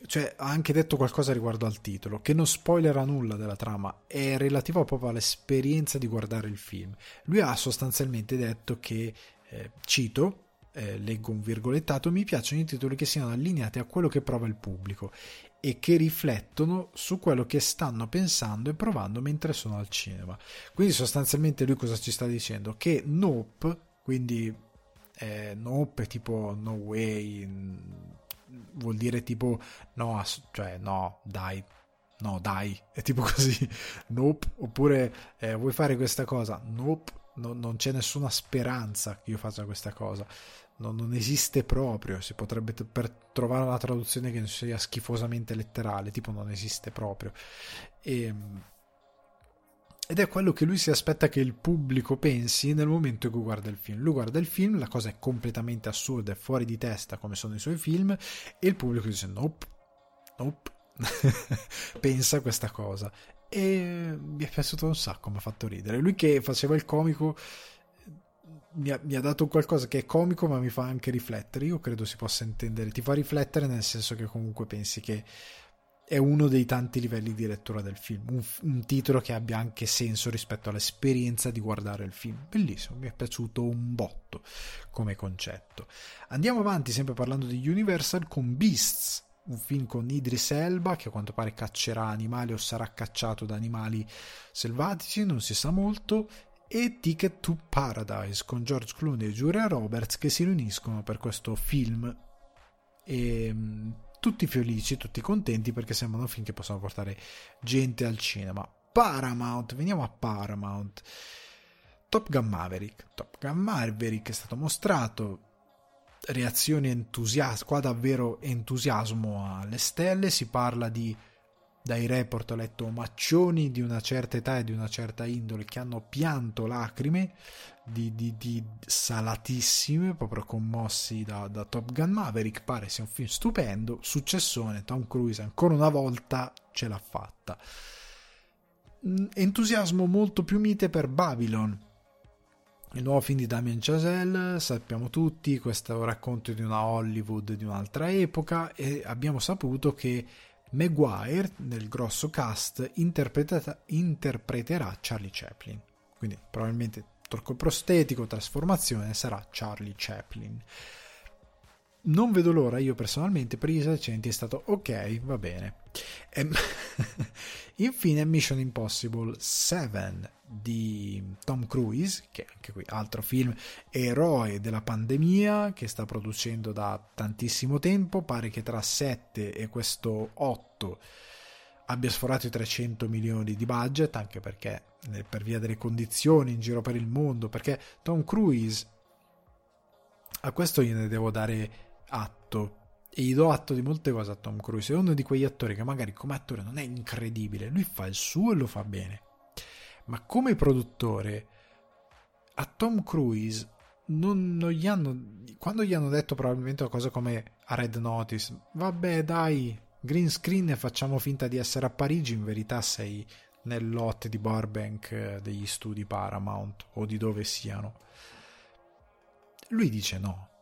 cioè, ha anche detto qualcosa riguardo al titolo, che non spoilerà nulla della trama, è relativo proprio all'esperienza di guardare il film. Lui ha sostanzialmente detto che, eh, cito, eh, leggo un virgolettato, mi piacciono i titoli che siano allineati a quello che prova il pubblico e che riflettono su quello che stanno pensando e provando mentre sono al cinema. Quindi sostanzialmente lui cosa ci sta dicendo? Che Nope, quindi eh, Nope tipo No Way, vuol dire tipo no, cioè no, dai, no, dai, è tipo così, [LAUGHS] nope, oppure eh, vuoi fare questa cosa, nope, no, non c'è nessuna speranza che io faccia questa cosa, no, non esiste proprio, si potrebbe t- per trovare una traduzione che non sia schifosamente letterale, tipo non esiste proprio. E, ehm, ed è quello che lui si aspetta che il pubblico pensi nel momento in cui guarda il film. Lui guarda il film, la cosa è completamente assurda e fuori di testa come sono i suoi film e il pubblico dice nope, nope, [LAUGHS] pensa questa cosa. E mi è piaciuto un sacco, mi ha fatto ridere. Lui che faceva il comico mi ha, mi ha, dato qualcosa che è comico ma mi fa anche riflettere. Io credo si possa intendere, ti fa riflettere nel senso che comunque pensi che è uno dei tanti livelli di lettura del film, un, un, titolo che abbia anche senso rispetto all'esperienza di guardare il film. Bellissimo, mi è piaciuto un botto come concetto. Andiamo avanti sempre parlando di Universal con Beasts, un film con Idris Elba che a quanto pare caccerà animali o sarà cacciato da animali selvatici, non si sa molto, e Ticket to Paradise con George Clooney e Julia Roberts che si riuniscono per questo film e ehm, tutti felici, tutti contenti perché sembrano film che possono portare gente al cinema. Paramount, veniamo a Paramount. Top Gun Maverick. Top Gun Maverick è stato mostrato reazioni entusiaste, qua davvero entusiasmo alle stelle, si parla di dai report ho letto maccioni di una certa età e di una certa indole che hanno pianto lacrime di, di, di salatissime, proprio commossi da, da, Top Gun Maverick. Pare sia un film stupendo, successone. Tom Cruise ancora una volta ce l'ha fatta. Mm, entusiasmo molto più mite per Babylon. Il nuovo film di Damien Chazelle, sappiamo tutti, questo racconto di una Hollywood di un'altra epoca e abbiamo saputo che Maguire nel grosso cast interpreterà Charlie Chaplin. Quindi probabilmente torco prostetico, trasformazione sarà Charlie Chaplin. Non vedo l'ora, io personalmente per i recenti è stato ok, va bene. E... [LAUGHS] Infine Mission Impossible 7 di Tom Cruise, che anche qui altro film eroe della pandemia che sta producendo da tantissimo tempo, pare che tra 7 e questo 8 abbia sforato i 300 milioni di budget, anche perché per via delle condizioni in giro per il mondo, perché Tom Cruise a questo gliene devo dare atto e gli do atto di molte cose a Tom Cruise. È uno di quegli attori che magari come attore non è incredibile, lui fa il suo e lo fa bene. Ma come produttore, a Tom Cruise non, non gli hanno. Quando gli hanno detto probabilmente una cosa come a Red Notice, vabbè, dai, green screen e facciamo finta di essere a Parigi, in verità sei nel lot di Burbank eh, degli studi Paramount o di dove siano. Lui dice no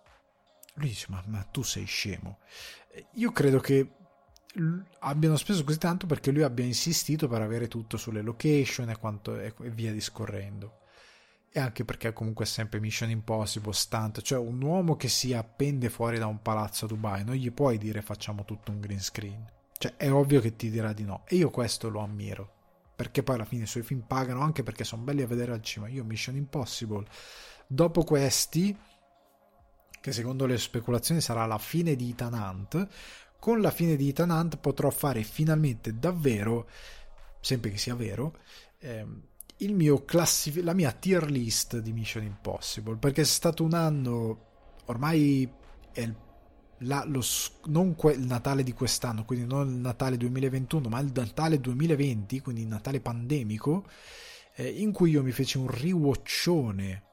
lui dice: ma, ma tu sei scemo. Io credo che abbiano speso così tanto perché lui abbia insistito per avere tutto sulle location e, quanto, e via discorrendo. E anche perché comunque è sempre Mission Impossible, stunt, cioè un uomo che si appende fuori da un palazzo a Dubai, non gli puoi dire facciamo tutto un green screen. Cioè è ovvio che ti dirà di no. E io questo lo ammiro. Perché poi alla fine i suoi film pagano anche perché sono belli a vedere al cinema. Io Mission Impossible, dopo questi che secondo le speculazioni sarà la fine di Ethan Hunt, con la fine di Ethan Hunt potrò fare finalmente davvero, sempre che sia vero, ehm, classif- la mia tier list di Mission Impossible, perché è stato un anno, ormai è il, la, lo, non que- il Natale di quest'anno, quindi non il Natale 2021, ma il Natale 2020, quindi il Natale pandemico, eh, in cui io mi feci un riwatchone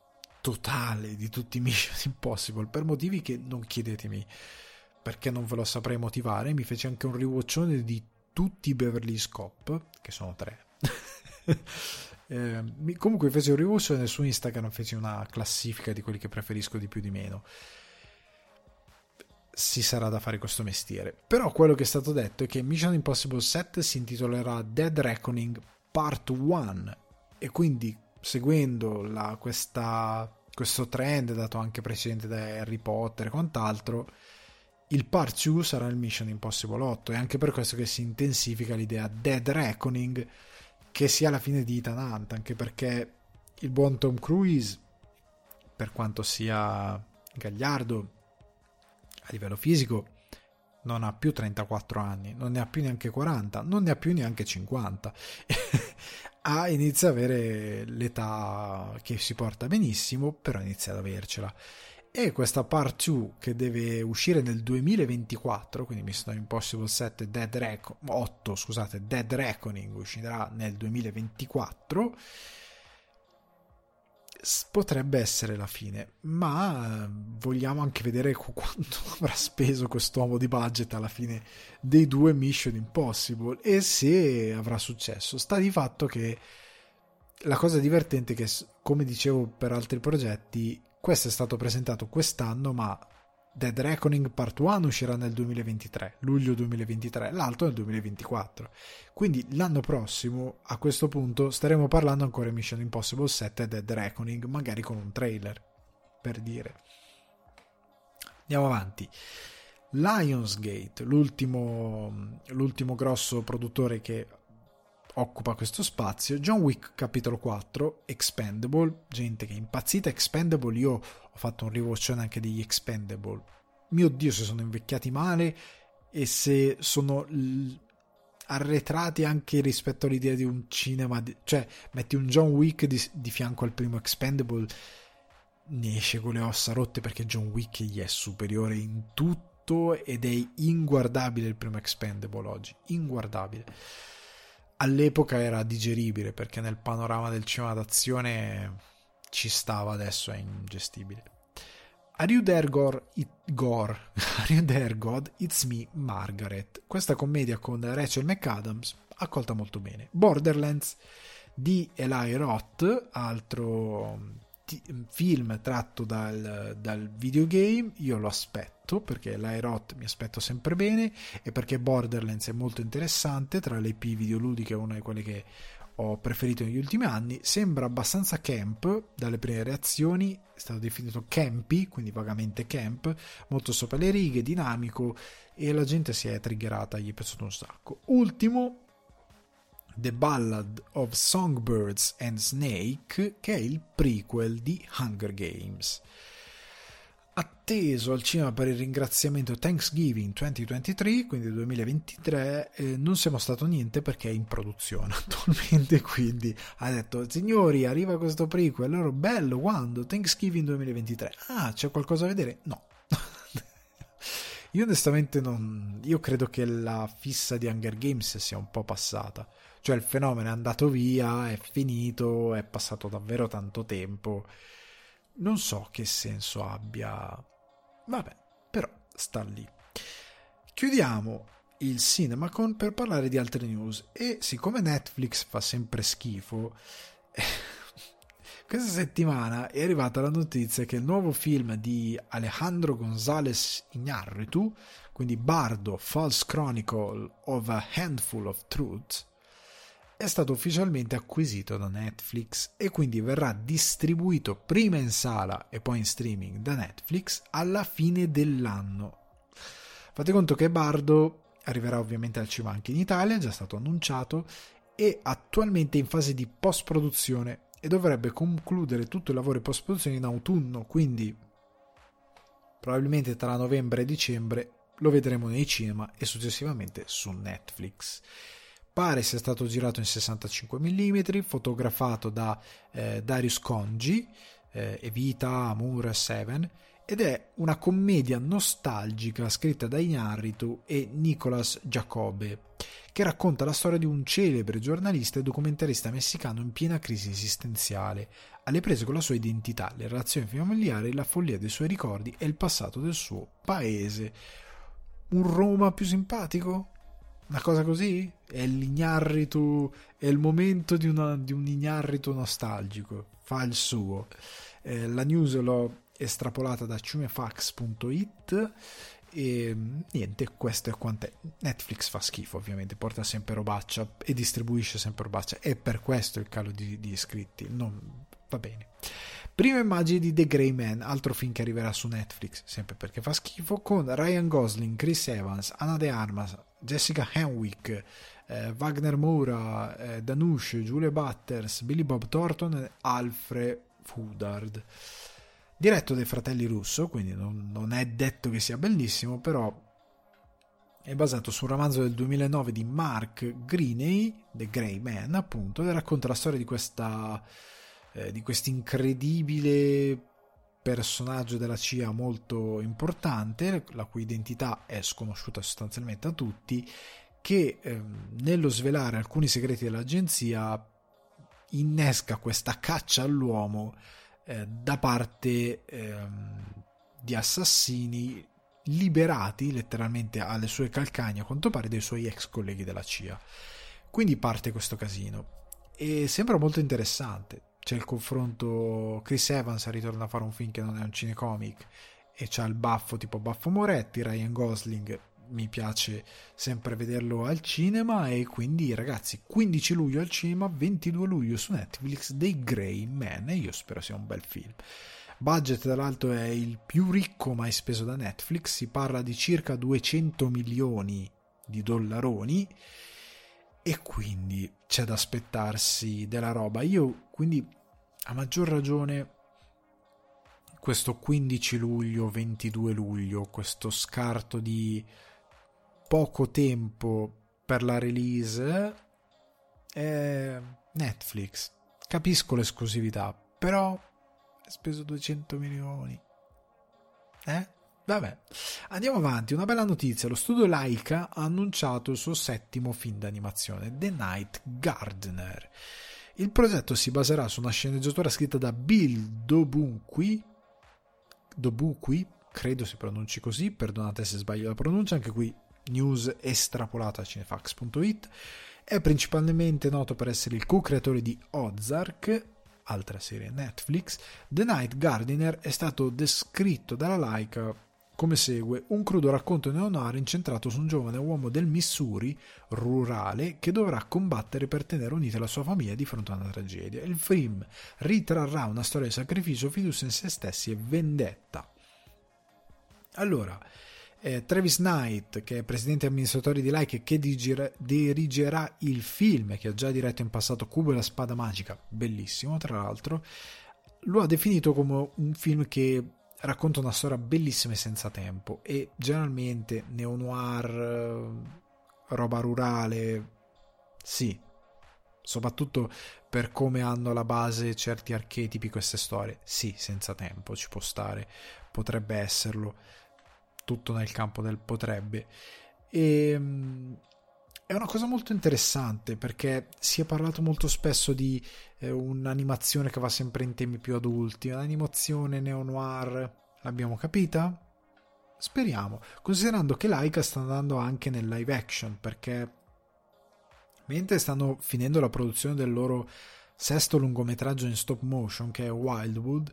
totale di tutti i Mission [LAUGHS] Impossible per motivi che non chiedetemi perché non ve lo saprei motivare. Mi fece anche un rewatchone di tutti i Beverly Cop, che sono tre. [LAUGHS] eh, comunque fece un rewatch su Instagram fece una classifica di quelli che preferisco di più di meno. Si sarà da fare questo mestiere. Però quello che è stato detto è che Mission Impossible 7 si intitolerà Dead Reckoning Part 1 e quindi seguendo la, questa, questo trend dato anche precedente da Harry Potter e quant'altro, il part 2 sarà il Mission Impossible 8 e anche per questo che si intensifica l'idea Dead Reckoning che sia la fine di Ethan Hunt, anche perché il buon Tom Cruise, per quanto sia gagliardo a livello fisico, non ha più 34 anni, non ne ha più neanche 40, non ne ha più neanche 50. ha, [LAUGHS] inizia ad avere l'età che si porta benissimo, però inizia ad avercela. E questa part 2 che deve uscire nel 2024, quindi Mission Impossible 7 Dead Reco- 8, scusate, Dead Reckoning uscirà nel 2024 potrebbe essere la fine, ma vogliamo anche vedere [LAUGHS] quanto avrà speso quest'uomo di budget alla fine dei due Mission Impossible e se avrà successo. Sta di fatto che la cosa divertente è che, come dicevo per altri progetti, questo è stato presentato quest'anno, ma Dead Reckoning Part 1 uscirà nel 2023, luglio 2023, l'altro nel 2024. Quindi l'anno prossimo, a questo punto, staremo parlando ancora di Mission Impossible 7 e Dead Reckoning, magari con un trailer, per dire. Andiamo avanti. Lionsgate, l'ultimo, l'ultimo grosso produttore che occupa questo spazio. John Wick capitolo 4, Expendable, gente che è impazzita. Expendable, io ho fatto un rewatch anche degli Expendable. Mio Dio, se sono invecchiati male e se sono arretrati anche rispetto all'idea di un cinema. Di- cioè, metti un John Wick di, di fianco al primo Expendable ne esce con le ossa rotte perché John Wick gli è superiore in tutto ed è inguardabile il primo Expendable oggi, inguardabile. All'epoca era digeribile perché nel panorama del cinema d'azione ci stava, adesso è ingestibile. Are You There? It, Gore? [LAUGHS] Are God? It's Me, Margaret. Questa commedia con Rachel McAdams accolta molto bene. Borderlands di Eli Roth, altro t- film tratto dal, dal, videogame. Io lo aspetto perché Roth mi aspetto sempre bene e perché Borderlands è molto interessante. Tra le IP videoludiche una di quelle che ho preferito negli ultimi anni. Sembra abbastanza camp dalle prime reazioni, è stato definito campy, quindi vagamente camp, molto sopra le righe, dinamico e la gente si è triggerata, gli è piaciuto un sacco. Ultimo, The Ballad of Songbirds and Snake, che è il prequel di Hunger Games atteso al cinema per il ringraziamento Thanksgiving 2023, quindi 2023, eh, non siamo stato niente perché è in produzione [LAUGHS] attualmente, quindi ha detto signori arriva questo prequel, allora bello quando? Thanksgiving 2023, ah c'è qualcosa da vedere? No. [LAUGHS] io onestamente non, io credo che la fissa di Hunger Games sia un po' passata, cioè il fenomeno è andato via, è finito, è passato davvero tanto tempo non so che senso abbia. Vabbè, però sta lì. Chiudiamo il CinemaCon per parlare di altre news e siccome Netflix fa sempre schifo [LAUGHS] questa settimana è arrivata la notizia che il nuovo film di Alejandro González Iñárritu quindi Bardo False Chronicle of a Handful of Truths è stato ufficialmente acquisito da Netflix e quindi verrà distribuito prima in sala e poi in streaming da Netflix alla fine dell'anno. Fate conto che Bardo arriverà ovviamente al cinema anche in Italia, è già stato annunciato, e attualmente in fase di post-produzione e dovrebbe concludere tutto il lavoro di post-produzione in autunno, quindi probabilmente tra novembre e dicembre lo vedremo nei cinema e successivamente su Netflix. Pare sia stato girato in 65 mm, fotografato da eh, Darius Congi, eh, Evita, Amur, Seven, ed è una commedia nostalgica scritta da Iñárritu e Nicolas Jacobe, che racconta la storia di un celebre giornalista e documentarista messicano in piena crisi esistenziale, alle prese con la sua identità, le relazioni familiari, la follia dei suoi ricordi e il passato del suo paese. Un Roma più simpatico? Una cosa così? È l'ignarritu, è il momento di, una, di un ignarritu nostalgico. Fa il suo. Eh, la news l'ho estrapolata da ciumefax.it e niente, questo è quanto Netflix fa schifo, ovviamente, porta sempre robaccia e distribuisce sempre robaccia. E per questo il calo di, di iscritti. Non va bene. Prima immagine di The Grey Man, altro film che arriverà su Netflix, sempre perché fa schifo, con Ryan Gosling, Chris Evans, Anna De Armas, Jessica Henwick, eh, Wagner Moura, eh, Danush, Julia Butters, Billy Bob Thornton e Alfred Woodard. Diretto dai fratelli Russo, quindi non, non è detto che sia bellissimo, però è basato su un romanzo del 2009 di Mark Greeney, The Grey Man, appunto, e racconta la storia di questa eh, di questo incredibile personaggio della CIA molto importante, la cui identità è sconosciuta sostanzialmente a tutti, che eh, nello svelare alcuni segreti dell'agenzia innesca questa caccia all'uomo eh, da parte ehm, di assassini liberati letteralmente alle sue calcagna a quanto pare dei suoi ex colleghi della CIA. Quindi parte questo casino e sembra molto interessante c'è il confronto Chris Evans ritorna a fare un film che non è un cinecomic e c'ha il baffo tipo Baffo Moretti, Ryan Gosling mi piace sempre vederlo al cinema e quindi ragazzi 15 luglio al cinema 22 luglio su Netflix dei Grey Man e io spero sia un bel film budget tra l'altro è il più ricco mai speso da Netflix si parla di circa 200 milioni di dollaroni e quindi c'è da aspettarsi della roba. Io quindi a maggior ragione questo 15 luglio, 22 luglio, questo scarto di poco tempo per la release è Netflix. Capisco l'esclusività, però speso 200 milioni. Eh? Vabbè, andiamo avanti. Una bella notizia: lo studio Laika ha annunciato il suo settimo film d'animazione, The Night Gardener. Il progetto si baserà su una sceneggiatura scritta da Bill Dobuqui, Dobuqui, credo si pronunci così, perdonate se sbaglio la pronuncia, anche qui news estrapolata a cinefax.it. È principalmente noto per essere il co-creatore di Ozark, altra serie Netflix. The Night Gardener è stato descritto dalla Laika come segue un crudo racconto neonoir incentrato su un giovane uomo del Missouri rurale che dovrà combattere per tenere unita la sua famiglia di fronte a una tragedia. Il film ritrarrà una storia di sacrificio, fiducia in se stessi e vendetta. Allora, eh, Travis Knight, che è presidente amministratore di Like e che dirigerà, dirigerà il film, che ha già diretto in passato Cubo e la spada magica, bellissimo tra l'altro, lo ha definito come un film che racconta una storia bellissima e senza tempo e generalmente neo-noir, eh, roba rurale, sì, soprattutto per come hanno alla base certi archetipi queste storie, sì, senza tempo ci può stare, potrebbe esserlo tutto nel campo del potrebbe. E, ehm, è una cosa molto interessante perché si è parlato molto spesso di eh, un'animazione che va sempre in temi più adulti, un'animazione neo-noir, l'abbiamo capita? Speriamo, considerando che Laika sta andando anche nel live action perché mentre stanno finendo la produzione del loro sesto lungometraggio in stop motion che è Wildwood,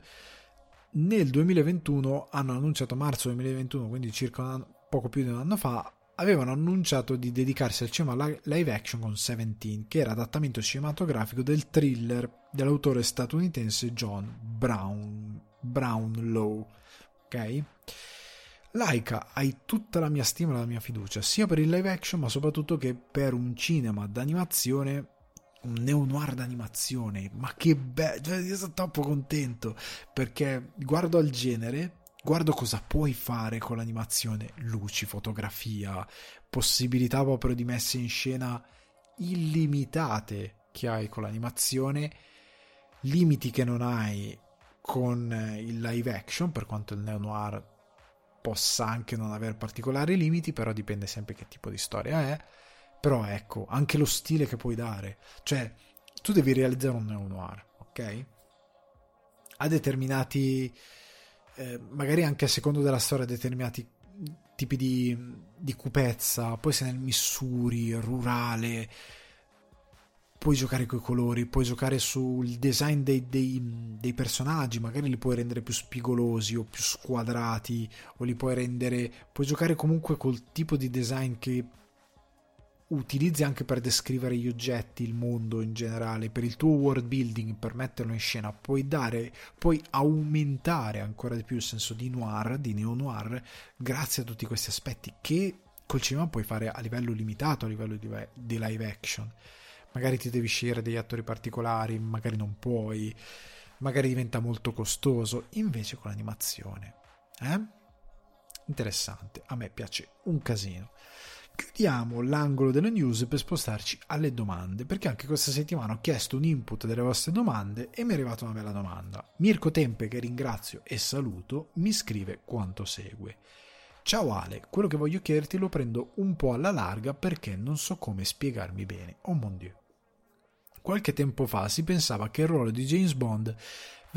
nel 2021 hanno annunciato marzo 2021, quindi circa un anno, poco più di un anno fa, avevano annunciato di dedicarsi al cinema live action con Seventeen, che era adattamento cinematografico del thriller dell'autore statunitense John Brown, Brownlow. Ok? Laika, hai tutta la mia stima e la mia fiducia, sia per il live action, ma soprattutto che per un cinema d'animazione un neo-noir d'animazione, ma che bello, cioè, io sono troppo contento perché guardo al genere, guardo cosa puoi fare con l'animazione, luci, fotografia, possibilità proprio di messe in scena illimitate che hai con l'animazione, limiti che non hai con il live action, per quanto il neo-noir possa anche non avere particolari limiti, però dipende sempre che tipo di storia è però ecco, anche lo stile che puoi dare. Cioè, tu devi realizzare un neo-noir, ok? Ha determinati, eh, magari anche a secondo della storia, determinati tipi di, di cupezza. Poi sei nel Missouri, rurale. Puoi giocare con i colori, puoi giocare sul design dei, dei, dei personaggi, magari li puoi rendere più spigolosi o più squadrati, o li puoi rendere. Puoi giocare comunque col tipo di design che utilizzi anche per descrivere gli oggetti, il mondo in generale, per il tuo world building, per metterlo in scena, puoi dare, puoi aumentare ancora di più il senso di noir, di neo noir, grazie a tutti questi aspetti che col cinema puoi fare a livello limitato, a livello di, di live action. Magari ti devi scegliere degli attori particolari, magari non puoi, magari diventa molto costoso, invece con l'animazione. Eh? Interessante, a me piace un casino chiudiamo l'angolo delle news per spostarci alle domande, perché anche questa settimana ho chiesto un input delle vostre domande e mi è arrivata una bella domanda. Mirko Tempe, che ringrazio e saluto, mi scrive quanto segue. Ciao Ale, quello che voglio chiederti lo prendo un po' alla larga perché non so come spiegarmi bene. Oh mon Dieu. Qualche tempo fa si pensava che il ruolo di James Bond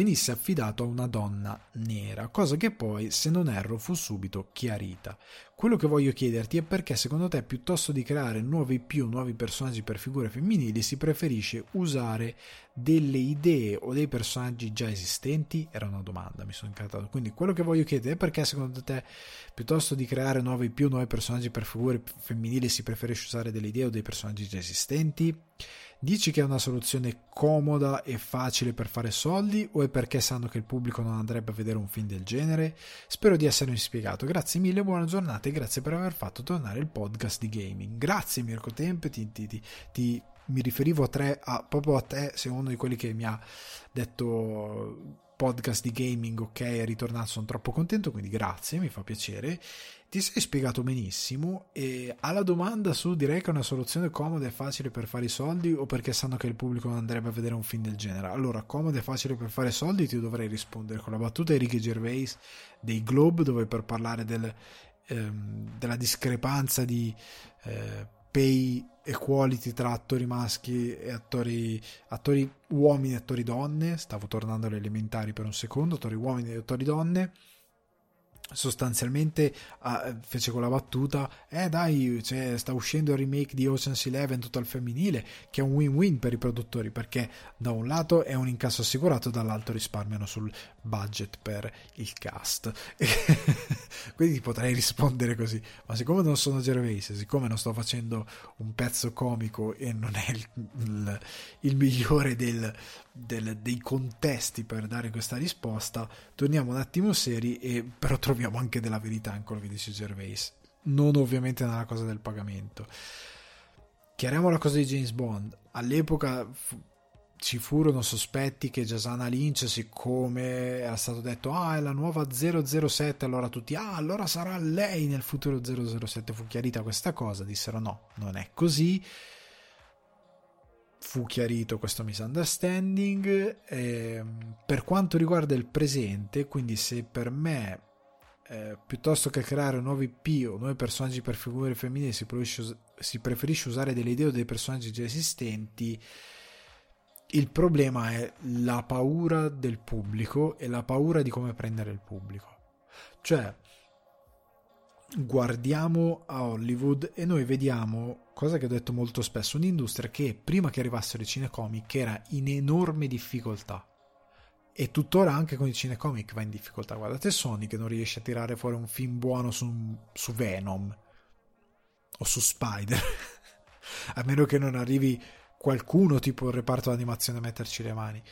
venisse affidato a una donna nera, cosa che poi, se non erro, fu subito chiarita. Quello che voglio chiederti è perché secondo te piuttosto di creare nuovi più nuovi personaggi per figure femminili si preferisce usare delle idee o dei personaggi già esistenti? Era una domanda, mi sono incantato. Quindi quello che voglio chiedere è perché secondo te piuttosto di creare nuovi più nuovi personaggi per figure femminili si preferisce usare delle idee o dei personaggi già esistenti? Dici che è una soluzione comoda e facile per fare soldi o è perché sanno che il pubblico non andrebbe a vedere un film del genere? Spero di essermi spiegato. Grazie mille, buona giornata e grazie per aver fatto tornare il podcast di gaming. Grazie Mirko Tempe, ti, ti, ti, ti mi riferivo a, tre, a, proprio a te, sei uno di quelli che mi ha detto podcast di gaming, ok, è ritornato, sono troppo contento, quindi grazie, mi fa piacere. Ti sei spiegato benissimo e alla domanda su direi che è una soluzione comoda e facile per fare i soldi o perché sanno che il pubblico non andrebbe a vedere un film del genere. Allora, comoda e facile per fare soldi ti dovrei rispondere con la battuta di Ricky Gervais dei Globe dove per parlare del, ehm, della discrepanza di eh, pay equality tra attori maschi e attori, attori uomini e attori donne, stavo tornando alle elementari per un secondo, attori uomini e attori donne, sostanzialmente uh, fece con la battuta eh dai cioè, sta uscendo il remake di Ocean's Eleven tutto al femminile che è un win-win per i produttori perché da un lato è un incasso assicurato dall'altro risparmiano sul budget per il cast. [LAUGHS] Quindi potrei rispondere così ma siccome non sono Gervais siccome non sto facendo un pezzo comico e non è il, il, il migliore del, del, dei contesti per dare questa risposta torniamo un attimo seri e però troviamo anche della verità in quello che dice Gervais. Non ovviamente nella cosa del pagamento. Chiariamo la cosa di James Bond. All'epoca ci furono sospetti che Jasana Lynch, siccome era stato detto ah è la nuova 007, allora tutti ah allora sarà lei nel futuro 007, fu chiarita questa cosa, dissero no, non è così, fu chiarito questo misunderstanding. Eh, per quanto riguarda il presente, quindi se per me eh, piuttosto che creare nuovi IP o nuovi personaggi per figure femminili si si preferisce usare delle idee o dei personaggi già esistenti, il problema è la paura del pubblico e la paura di come prendere il pubblico. Cioè, guardiamo a Hollywood e noi vediamo, cosa che ho detto molto spesso, un'industria che prima che arrivassero i cinecomic era in enorme difficoltà. E tuttora anche con i cinecomic va in difficoltà. Guardate Sony che non riesce a tirare fuori un film buono su, su Venom o su Spider. [LAUGHS] a meno che non arrivi qualcuno tipo il reparto d'animazione a metterci le mani.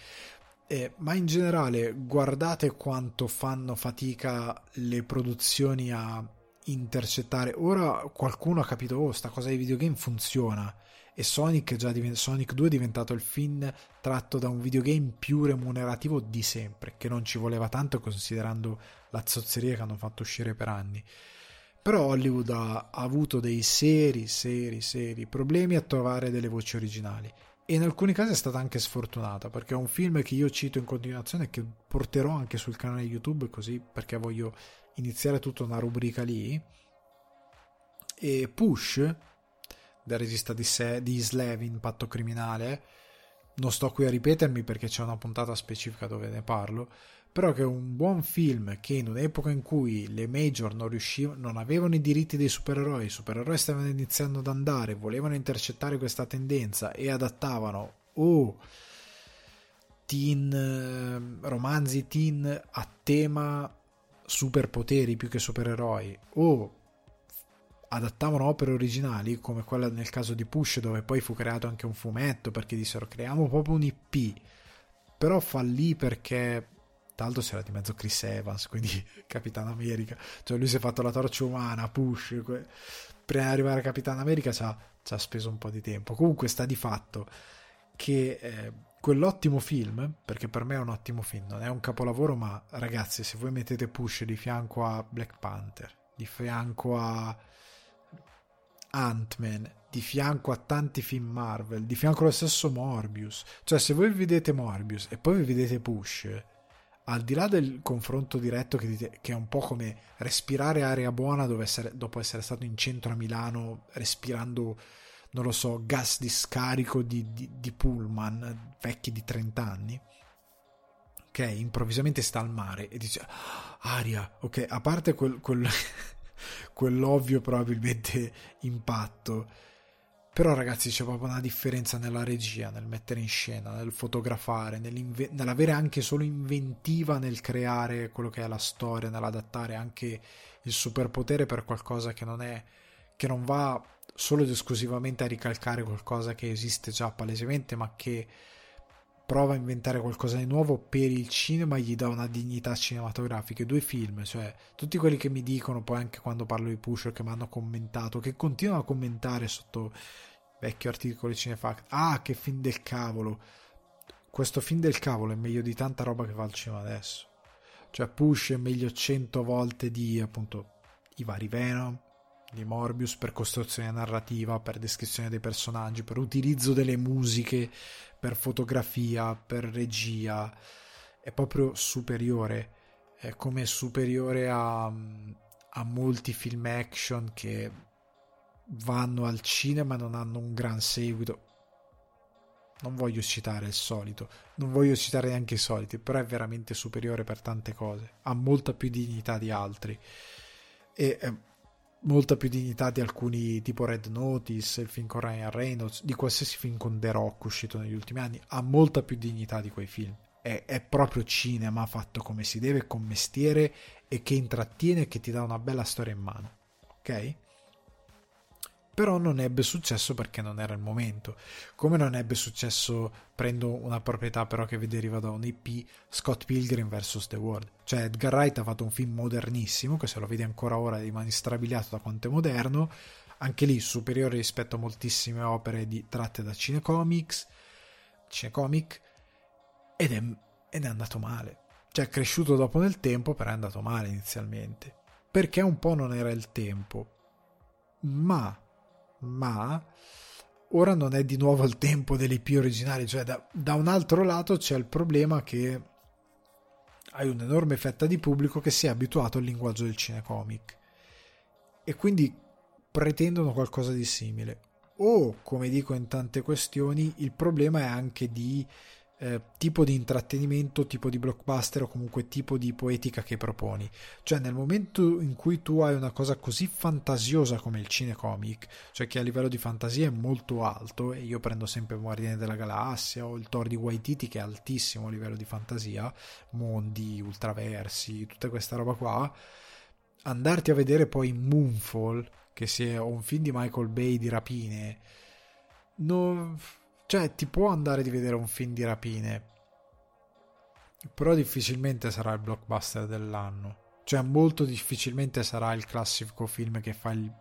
Eh, ma in generale guardate quanto fanno fatica le produzioni a intercettare. Ora qualcuno ha capito, oh, sta cosa dei videogame funziona. E Sonic, divent- Sonic 2 è diventato il film tratto da un videogame più remunerativo di sempre, che non ci voleva tanto considerando la zozzeria che hanno fatto uscire per anni. Però Hollywood ha, avuto dei seri, seri, seri problemi a trovare delle voci originali. E in alcuni casi è stata anche sfortunata perché è un film che io cito in continuazione e che porterò anche sul canale YouTube così perché voglio iniziare tutta una rubrica lì. E Push del regista di, Se- di Slevin Patto Criminale non sto qui a ripetermi perché c'è una puntata specifica dove ne parlo però che un buon film che in un'epoca in cui le major non riuscivano, non avevano i diritti dei supereroi, i supereroi stavano iniziando ad andare, volevano intercettare questa tendenza e adattavano o teen, eh, romanzi teen a tema superpoteri più che supereroi o adattavano opere originali come quella nel caso di Push dove poi fu creato anche un fumetto perché dissero creiamo proprio un IP però fallì perché tra l'altro c'era di mezzo Chris Evans, quindi [LAUGHS] Capitano America. Cioè lui si è fatto la torcia umana, push. Que... Prima di arrivare a Capitano America ci ha, ci ha, speso un po' di tempo. Comunque sta di fatto che eh, quell'ottimo film, perché per me è un ottimo film, non è un capolavoro, ma ragazzi, se voi mettete push di fianco a Black Panther, di fianco a Ant-Man, di fianco a tanti film Marvel, di fianco allo stesso Morbius, cioè se voi vedete Morbius e poi vi vedete Push al di là del confronto diretto che, dite, che, è un po' come respirare aria buona essere, dopo essere stato in centro a Milano respirando, non lo so, gas di scarico di, di, di pullman vecchi di 30 anni, che improvvisamente sta al mare e dice aria, ok, a parte quel, quel, [LAUGHS] quell'ovvio probabilmente impatto però ragazzi c'è proprio una differenza nella regia, nel mettere in scena, nel fotografare, nell'avere anche solo inventiva nel creare quello che è la storia, nell'adattare anche il superpotere per qualcosa che non è che non va solo ed esclusivamente a ricalcare qualcosa che esiste già palesemente, ma che prova a inventare qualcosa di nuovo per il cinema e gli dà una dignità cinematografica. Due film, cioè tutti quelli che mi dicono, poi anche quando parlo di Pusher, che mi hanno commentato, che continuano a commentare sotto vecchio articolo di Cinefact. Ah, che film del cavolo! questo film del cavolo è meglio di tanta roba che fa al cinema adesso. Cioè, Push è meglio cento volte di appunto i vari Venom, di Morbius per costruzione narrativa, per descrizione dei personaggi, per utilizzo delle musiche, per fotografia, per regia. È proprio superiore. È come superiore a, a molti film action che vanno al cinema non hanno un gran seguito non voglio citare il solito, non voglio citare neanche i soliti, però è veramente superiore per tante cose, ha molta più dignità di altri e eh, molta più dignità di alcuni tipo Red Notice, il film con Ryan Reynolds, di qualsiasi film con The Rock uscito negli ultimi anni, ha molta più dignità di quei film. È, è proprio cinema fatto come si deve, con mestiere e che intrattiene e che ti dà una bella storia in mano. Ok? Però non ebbe successo perché non era il momento. Come non ebbe successo, prendo una proprietà però che deriva da un IP, Scott Pilgrim vs. The World. Cioè Edgar Wright ha fatto un film modernissimo, che se lo vedi ancora ora rimani strabiliato da quanto è moderno, anche lì superiore rispetto a moltissime opere di, tratte da cinecomics, cinecomic, ed è, ed è andato male. Cioè è cresciuto dopo nel tempo, però è andato male inizialmente. Perché un po' non era il tempo. Ma ma ora non è di nuovo il tempo dell'IP originali, cioè da, da, un altro lato c'è il problema che hai un'enorme fetta di pubblico che si è abituato al linguaggio del cinecomic e quindi pretendono qualcosa di simile. O, come dico in tante questioni, il problema è anche di eh, tipo di intrattenimento, tipo di blockbuster o comunque tipo di poetica che proponi. Cioè nel momento in cui tu hai una cosa così fantasiosa come il cinecomic, cioè che a livello di fantasia è molto alto, e io prendo sempre Guardiani della Galassia o il Thor di Waititi che è altissimo a livello di fantasia, mondi, ultraversi, tutta questa roba qua, andarti a vedere poi Moonfall, che sia un film di Michael Bay di rapine, non cioè, ti può andare di vedere un film di rapine, però difficilmente sarà il blockbuster dell'anno. Cioè, molto difficilmente sarà il classico film che fa il,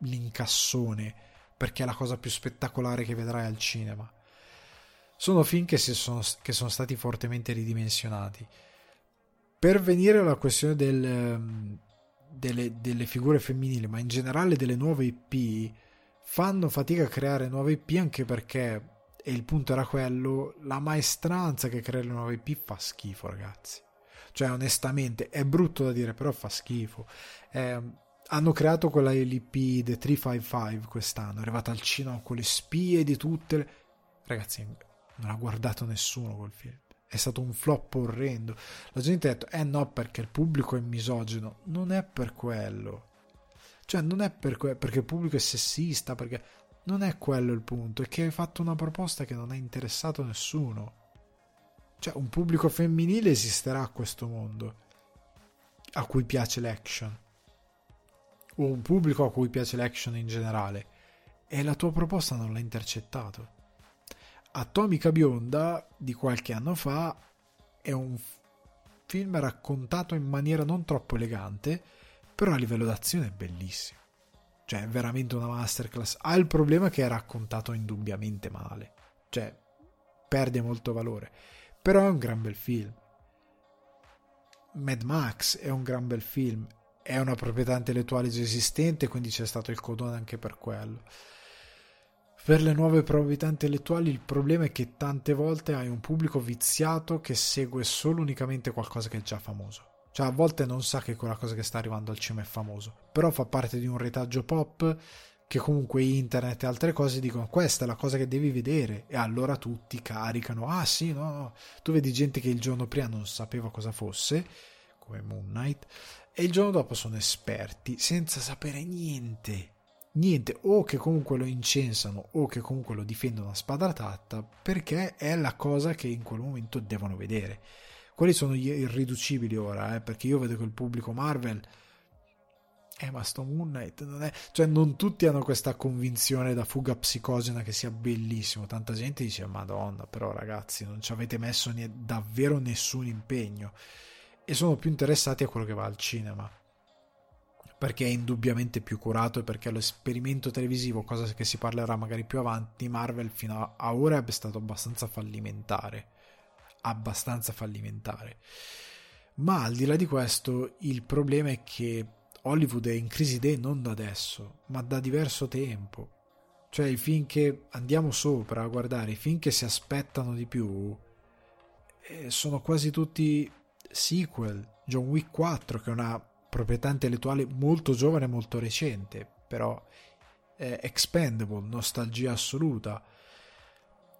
l'incassone, perché è la cosa più spettacolare che vedrai al cinema. Sono film che, sono, che sono stati fortemente ridimensionati. Per venire alla questione del, ehm, delle, delle figure femminili, ma in generale delle nuove IP, fanno fatica a creare nuove IP anche perché e il punto era quello, la maestranza che crea le nuove IP fa schifo, ragazzi. Cioè, onestamente, è brutto da dire, però fa schifo. Eh, hanno creato quella LP The 355 quest'anno, è arrivata al cinema con le spie di tutte le... Ragazzi, non ha guardato nessuno quel film. È stato un flop orrendo. La gente ha detto, eh no, perché il pubblico è misogino. Non è per quello. Cioè, non è per que- perché il pubblico è sessista, perché non è quello il punto, è che hai fatto una proposta che non ha interessato nessuno. Cioè, un pubblico femminile esisterà a questo mondo a cui piace l'action. O un pubblico a cui piace l'action in generale. E la tua proposta non l'ha intercettato. Atomica Bionda di qualche anno fa è un film raccontato in maniera non troppo elegante, però a livello d'azione è bellissimo. Cioè, è veramente una masterclass. Ha il problema che è raccontato indubbiamente male. Cioè, perde molto valore. Però è un gran bel film. Mad Max è un gran bel film. È una proprietà intellettuale già esistente, quindi c'è stato il codone anche per quello. Per le nuove proprietà intellettuali il problema è che tante volte hai un pubblico viziato che segue solo unicamente qualcosa che è già famoso. Cioè, a volte non sa che quella cosa che sta arrivando al cinema è famoso, però fa parte di un retaggio pop che comunque internet e altre cose dicono questa è la cosa che devi vedere. E allora tutti caricano ah sì no no. Tu vedi gente che il giorno prima non sapeva cosa fosse come Moon Knight e il giorno dopo sono esperti senza sapere niente. Niente. O che comunque lo incensano o che comunque lo difendono a spada tratta perché è la cosa che in quel momento devono vedere quelli sono gli irriducibili ora, eh, perché io vedo che il pubblico Marvel... Eh, ma sto Moon Knight non è... Cioè, non tutti hanno questa convinzione da fuga psicogena che sia bellissimo. Tanta gente dice, madonna, però ragazzi, non ci avete messo ne- davvero nessun impegno. E sono più interessati a quello che va al cinema. Perché è indubbiamente più curato e perché l'esperimento televisivo, cosa che si parlerà magari più avanti, Marvel fino a ora è stato abbastanza fallimentare abbastanza fallimentare. Ma al di là di questo, il problema è che Hollywood è in crisi idee non da adesso, ma da diverso tempo. Cioè i film che andiamo sopra a guardare, i film che si aspettano di più, eh, sono quasi tutti sequel. John Wick 4, che è una proprietà intellettuale molto giovane e molto recente, però è expendable, nostalgia assoluta.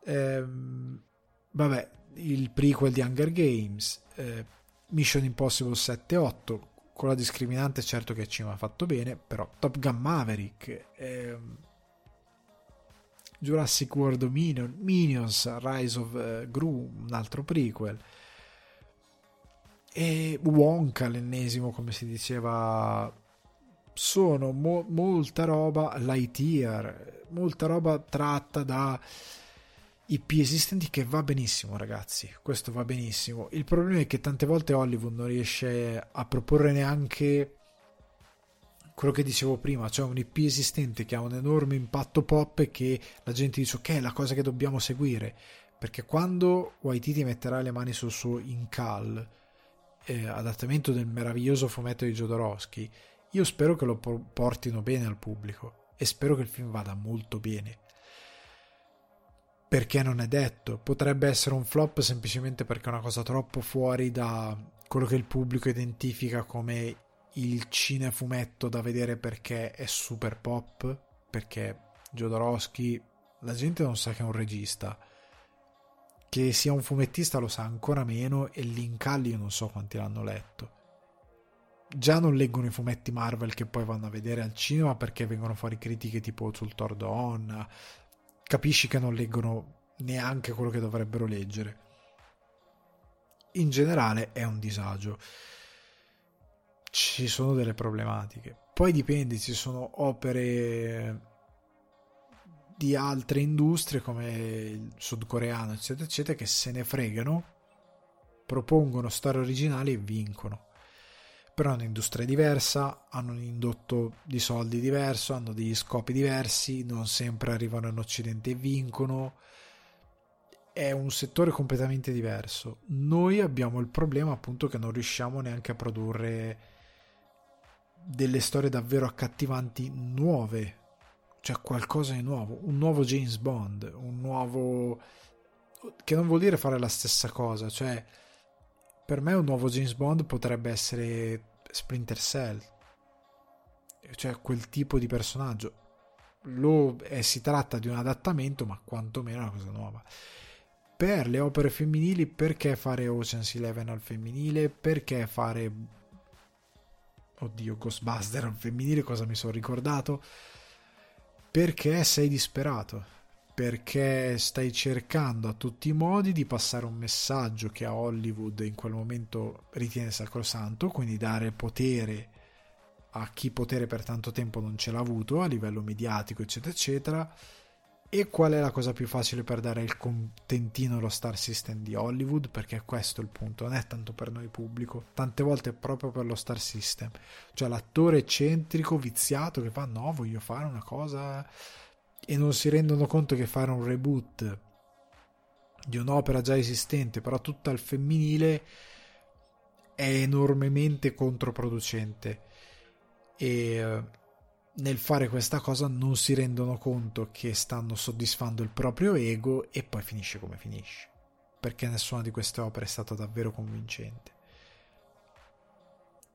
Ehm, vabbè, il prequel di Hunger Games, eh, Mission Impossible 7-8, con la discriminante certo che ci ha fatto bene, però Top Gun Maverick, ehm, Jurassic World Dominion, Minions, Rise of uh, Gru, un altro prequel, e Wonka, l'ennesimo, come si diceva, sono mo- molta roba, Lightyear, molta roba tratta da IP esistenti che va benissimo ragazzi. Questo va benissimo. Il problema è che tante volte Hollywood non riesce a proporre neanche quello che dicevo prima cioè un IP esistente che ha un enorme impatto pop e che la gente dice ok è la cosa che dobbiamo seguire. Perché quando Waititi metterà le mani sul suo Incal eh, adattamento del meraviglioso fumetto di Jodorowsky io spero che lo portino bene al pubblico e spero che il film vada molto bene perché non è detto, potrebbe essere un flop semplicemente perché è una cosa troppo fuori da quello che il pubblico identifica come il cinefumetto da vedere perché è super pop, perché Jodorowsky, la gente non sa che è un regista, che sia un fumettista lo sa ancora meno e l'Incalli io non so quanti l'hanno letto. Già non leggono i fumetti Marvel che poi vanno a vedere al cinema perché vengono fuori critiche tipo sul Thor Dawn, capisci che non leggono neanche quello che dovrebbero leggere. In generale è un disagio. Ci sono delle problematiche. Poi dipende, ci sono opere di altre industrie come il sudcoreano, eccetera, eccetera, che se ne fregano, propongono storie originali e vincono però è un'industria diversa, hanno un indotto di soldi diverso, hanno degli scopi diversi, non sempre arrivano in Occidente e vincono. È un settore completamente diverso. Noi abbiamo il problema appunto che non riusciamo neanche a produrre delle storie davvero accattivanti nuove, cioè qualcosa di nuovo, un nuovo James Bond, un nuovo che non vuol dire fare la stessa cosa, cioè per me un nuovo James Bond potrebbe essere Splinter Cell, cioè quel tipo di personaggio. Lo, eh, si tratta di un adattamento, ma quantomeno è una cosa nuova. Per le opere femminili, perché fare Ocean's Eleven al femminile? Perché fare. Oddio, Ghostbuster al femminile, cosa mi sono ricordato? Perché sei disperato perché stai cercando a tutti i modi di passare un messaggio che a Hollywood in quel momento ritiene sacrosanto, quindi dare potere a chi potere per tanto tempo non ce l'ha avuto a livello mediatico, eccetera, eccetera. E qual è la cosa più facile per dare il contentino allo star system di Hollywood? Perché questo è il punto, non è tanto per noi pubblico, tante volte è proprio per lo star system, cioè l'attore eccentrico, viziato che fa no, voglio fare una cosa e non si rendono conto che fare un reboot di un'opera già esistente, però tutta al femminile, è enormemente controproducente. E eh, nel fare questa cosa non si rendono conto che stanno soddisfando il proprio ego e poi finisce come finisce. Perché nessuna di queste opere è stata davvero convincente.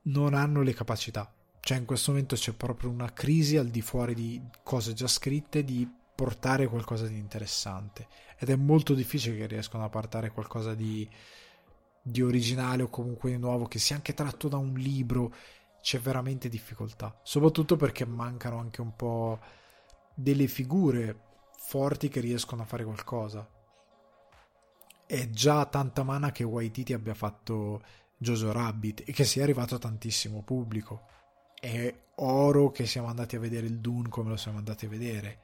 Non hanno le capacità cioè in questo momento c'è proprio una crisi al di fuori di cose già scritte di portare qualcosa di interessante. Ed è molto difficile che riescano a portare qualcosa di, di originale o comunque di nuovo che sia anche tratto da un libro. C'è veramente difficoltà. Soprattutto perché mancano anche un po' delle figure forti che riescono a fare qualcosa. È già tanta mana che Waititi abbia fatto Jojo Rabbit e che sia arrivato a tantissimo pubblico è oro che siamo andati a vedere il Dune come lo siamo andati a vedere.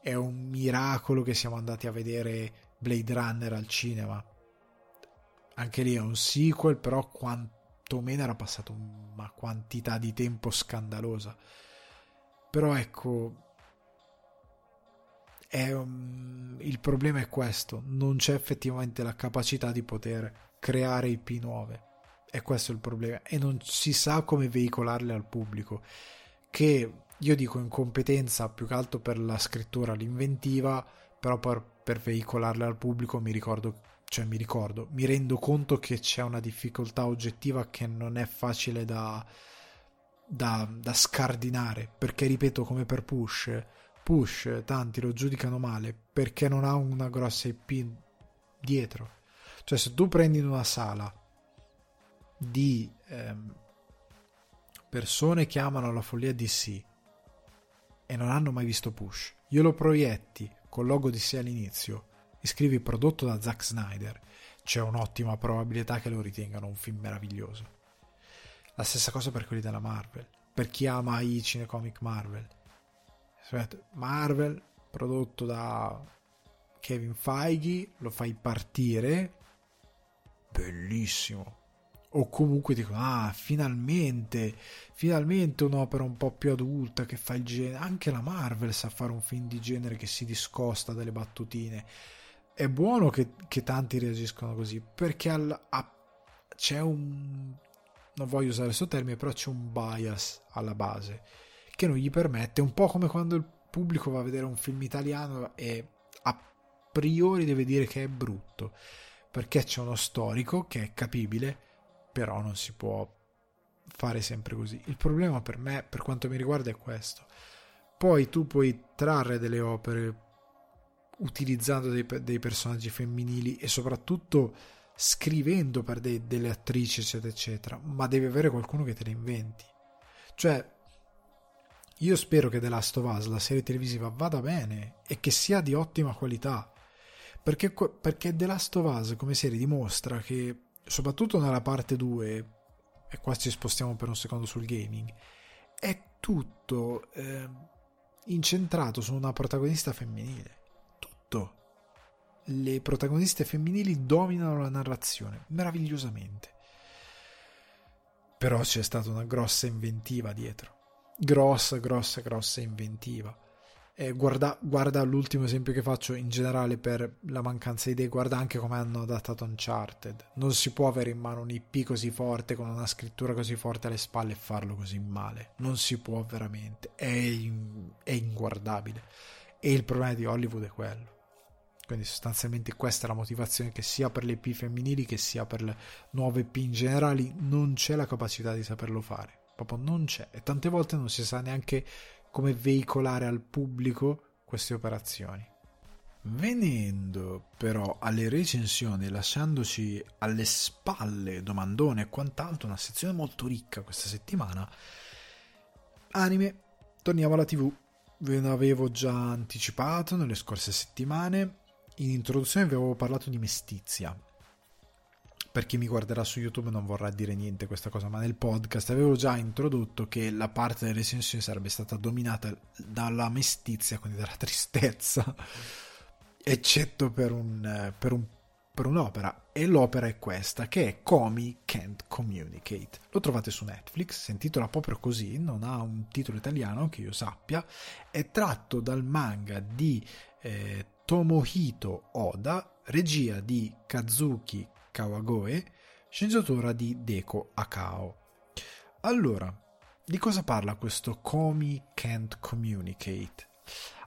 È un miracolo che siamo andati a vedere Blade Runner al cinema. Anche lì è un sequel, però quantomeno era passato una quantità di tempo scandalosa. Però ecco, è, um, il problema è questo, non c'è effettivamente la capacità di poter creare IP nuove. E questo è il problema. E non si sa come veicolarle al pubblico. Che io dico incompetenza più che altro per la scrittura, l'inventiva, però per, per veicolarle al pubblico mi ricordo, cioè mi ricordo, mi rendo conto che c'è una difficoltà oggettiva che non è facile da, da, da scardinare. Perché ripeto, come per Push, Push tanti lo giudicano male perché non ha una grossa IP dietro. Cioè, se tu prendi in una sala di ehm, persone che amano la follia DC e non hanno mai visto Push, io lo proietti col logo DC all'inizio e scrivi prodotto da Zack Snyder, c'è un'ottima probabilità che lo ritengano un film meraviglioso. La stessa cosa per quelli della Marvel, per chi ama i cinecomic Marvel. Marvel, prodotto da Kevin Feige, lo fai partire, bellissimo. O comunque dicono, ah, finalmente, finalmente un'opera un po' più adulta che fa il genere. Anche la Marvel sa fare un film di genere che si discosta dalle battutine. È buono che, che tanti reagiscono così, perché al, a, c'è un... non voglio usare questo termine, però c'è un bias alla base che non gli permette, un po' come quando il pubblico va a vedere un film italiano e a priori deve dire che è brutto perché c'è uno storico che è capibile, però non si può fare sempre così. Il problema per me, per quanto mi riguarda, è questo. Poi tu puoi trarre delle opere utilizzando dei, dei personaggi femminili e soprattutto scrivendo per dei, delle attrici, eccetera, eccetera, ma devi avere qualcuno che te le inventi. Cioè, io spero che The Last of Us, la serie televisiva, vada bene e che sia di ottima qualità perché, perché The Last of Us come serie dimostra che, soprattutto nella parte 2, e qua ci spostiamo per un secondo sul gaming, è tutto eh, incentrato su una protagonista femminile. Tutto. Le protagoniste femminili dominano la narrazione meravigliosamente. Però c'è stata una grossa inventiva dietro. Grossa, grossa, grossa inventiva eh, guarda, guarda, l'ultimo esempio che faccio in generale per la mancanza di idee, guarda anche come hanno adattato Uncharted. Non si può avere in mano un IP così forte con una scrittura così forte alle spalle e farlo così male. Non si può veramente, è, in, è inguardabile. E il problema di Hollywood è quello. Quindi sostanzialmente questa è la motivazione che sia per le IP femminili che sia per le nuove IP in generale non c'è la capacità di saperlo fare. Proprio non c'è. E tante volte non si sa neanche come veicolare al pubblico queste operazioni. Venendo però alle recensioni, lasciandoci alle spalle domandone e quant'altro, una sezione molto ricca questa settimana, anime, torniamo alla tv. Ve ne avevo già anticipato nelle scorse settimane. In introduzione vi avevo parlato di Mestizia, per chi mi guarderà su YouTube non vorrà dire niente questa cosa, ma nel podcast avevo già introdotto che la parte delle recensioni sarebbe stata dominata dalla mestizia, quindi dalla [LAUGHS] tristezza, eccetto per, un, per, un, per un'opera. E l'opera è questa, che è Comi Can't Communicate. Lo trovate su Netflix, si intitola proprio così, non ha un titolo italiano che io sappia, è tratto dal manga di eh, Tomohito Oda, regia di Kazuki Kawagoe, sceneggiatura di Deko Akao. Allora, di cosa parla questo Komi Can't Communicate?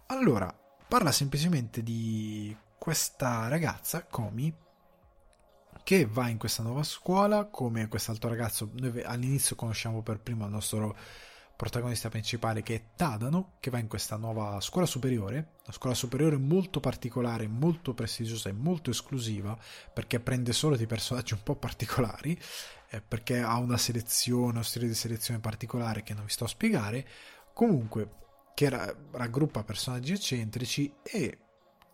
Allora, parla semplicemente di questa ragazza, Komi, che va in questa nuova scuola come quest'altro ragazzo. Noi all'inizio conosciamo per primo il nostro protagonista principale che è Tadano, che va in questa nuova scuola superiore, una scuola superiore molto particolare, molto prestigiosa e molto esclusiva, perché prende solo dei personaggi un po' particolari, eh, perché ha una selezione, uno stile di selezione particolare che non vi sto a spiegare, comunque che ra- raggruppa personaggi eccentrici e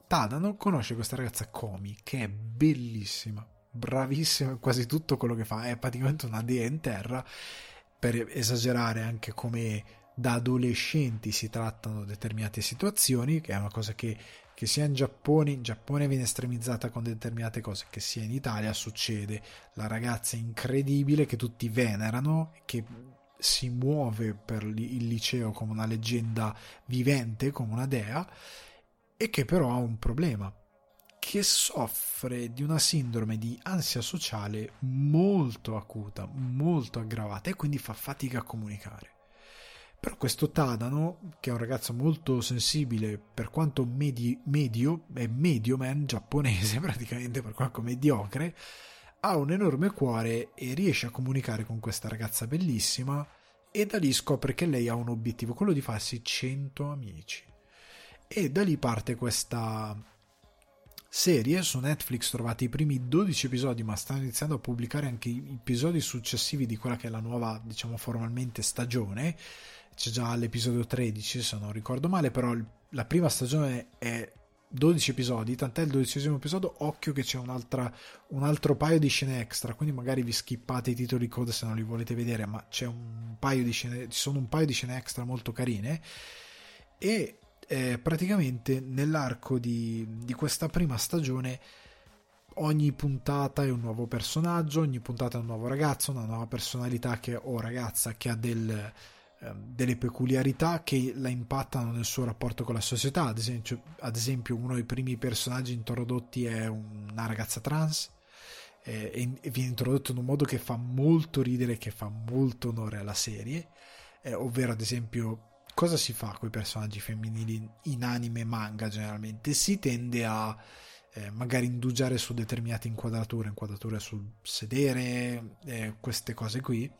Tadano conosce questa ragazza Komi, che è bellissima, bravissima in quasi tutto quello che fa, è praticamente una dea in terra per esagerare anche come da adolescenti si trattano determinate situazioni, che è una cosa che, che sia in Giappone, in Giappone viene estremizzata con determinate cose, che sia in Italia succede. La ragazza incredibile che tutti venerano, che si muove per il liceo come una leggenda vivente, come una dea, e che però ha un problema, che soffre di una sindrome di ansia sociale molto acuta, molto aggravata e quindi fa fatica a comunicare. Però questo Tadano, che è un ragazzo molto sensibile, per quanto medi- medio, è medio man giapponese [LAUGHS] praticamente, per quanto mediocre, ha un enorme cuore e riesce a comunicare con questa ragazza bellissima e da lì scopre che lei ha un obiettivo, quello di farsi 100 amici. E da lì parte questa serie su Netflix trovate i primi 12 episodi ma stanno iniziando a pubblicare anche i episodi successivi di quella che è la nuova diciamo formalmente stagione. C'è già l'episodio 13 se non ricordo male però la prima stagione è 12 episodi tant'è il dodicesimo episodio occhio che c'è un altro paio di scene extra quindi magari vi skippate i titoli code se non li volete vedere ma c'è un paio di scene ci sono un paio di scene extra molto carine. E eh, praticamente nell'arco di, di questa prima stagione ogni puntata è un nuovo personaggio, ogni puntata è un nuovo ragazzo, una nuova personalità che, o ragazza che ha del, eh, delle peculiarità che la impattano nel suo rapporto con la società. Ad esempio, ad esempio uno dei primi personaggi introdotti è una ragazza trans eh, e viene introdotto in un modo che fa molto ridere, che fa molto onore alla serie, eh, ovvero ad esempio cosa si fa con i personaggi femminili in anime e manga generalmente? Si tende a eh, magari indugiare su determinate inquadrature, inquadrature sul sedere, eh, queste cose qui.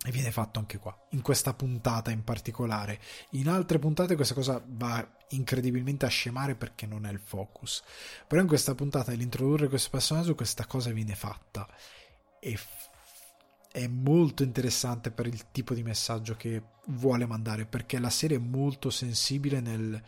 E viene fatto anche qua, in questa puntata in particolare. In altre puntate questa cosa va incredibilmente a scemare perché non è il focus. Però in questa puntata, nell'introdurre questo personaggio, questa cosa viene fatta. E è molto interessante per il tipo di messaggio che vuole mandare perché la serie è molto sensibile nel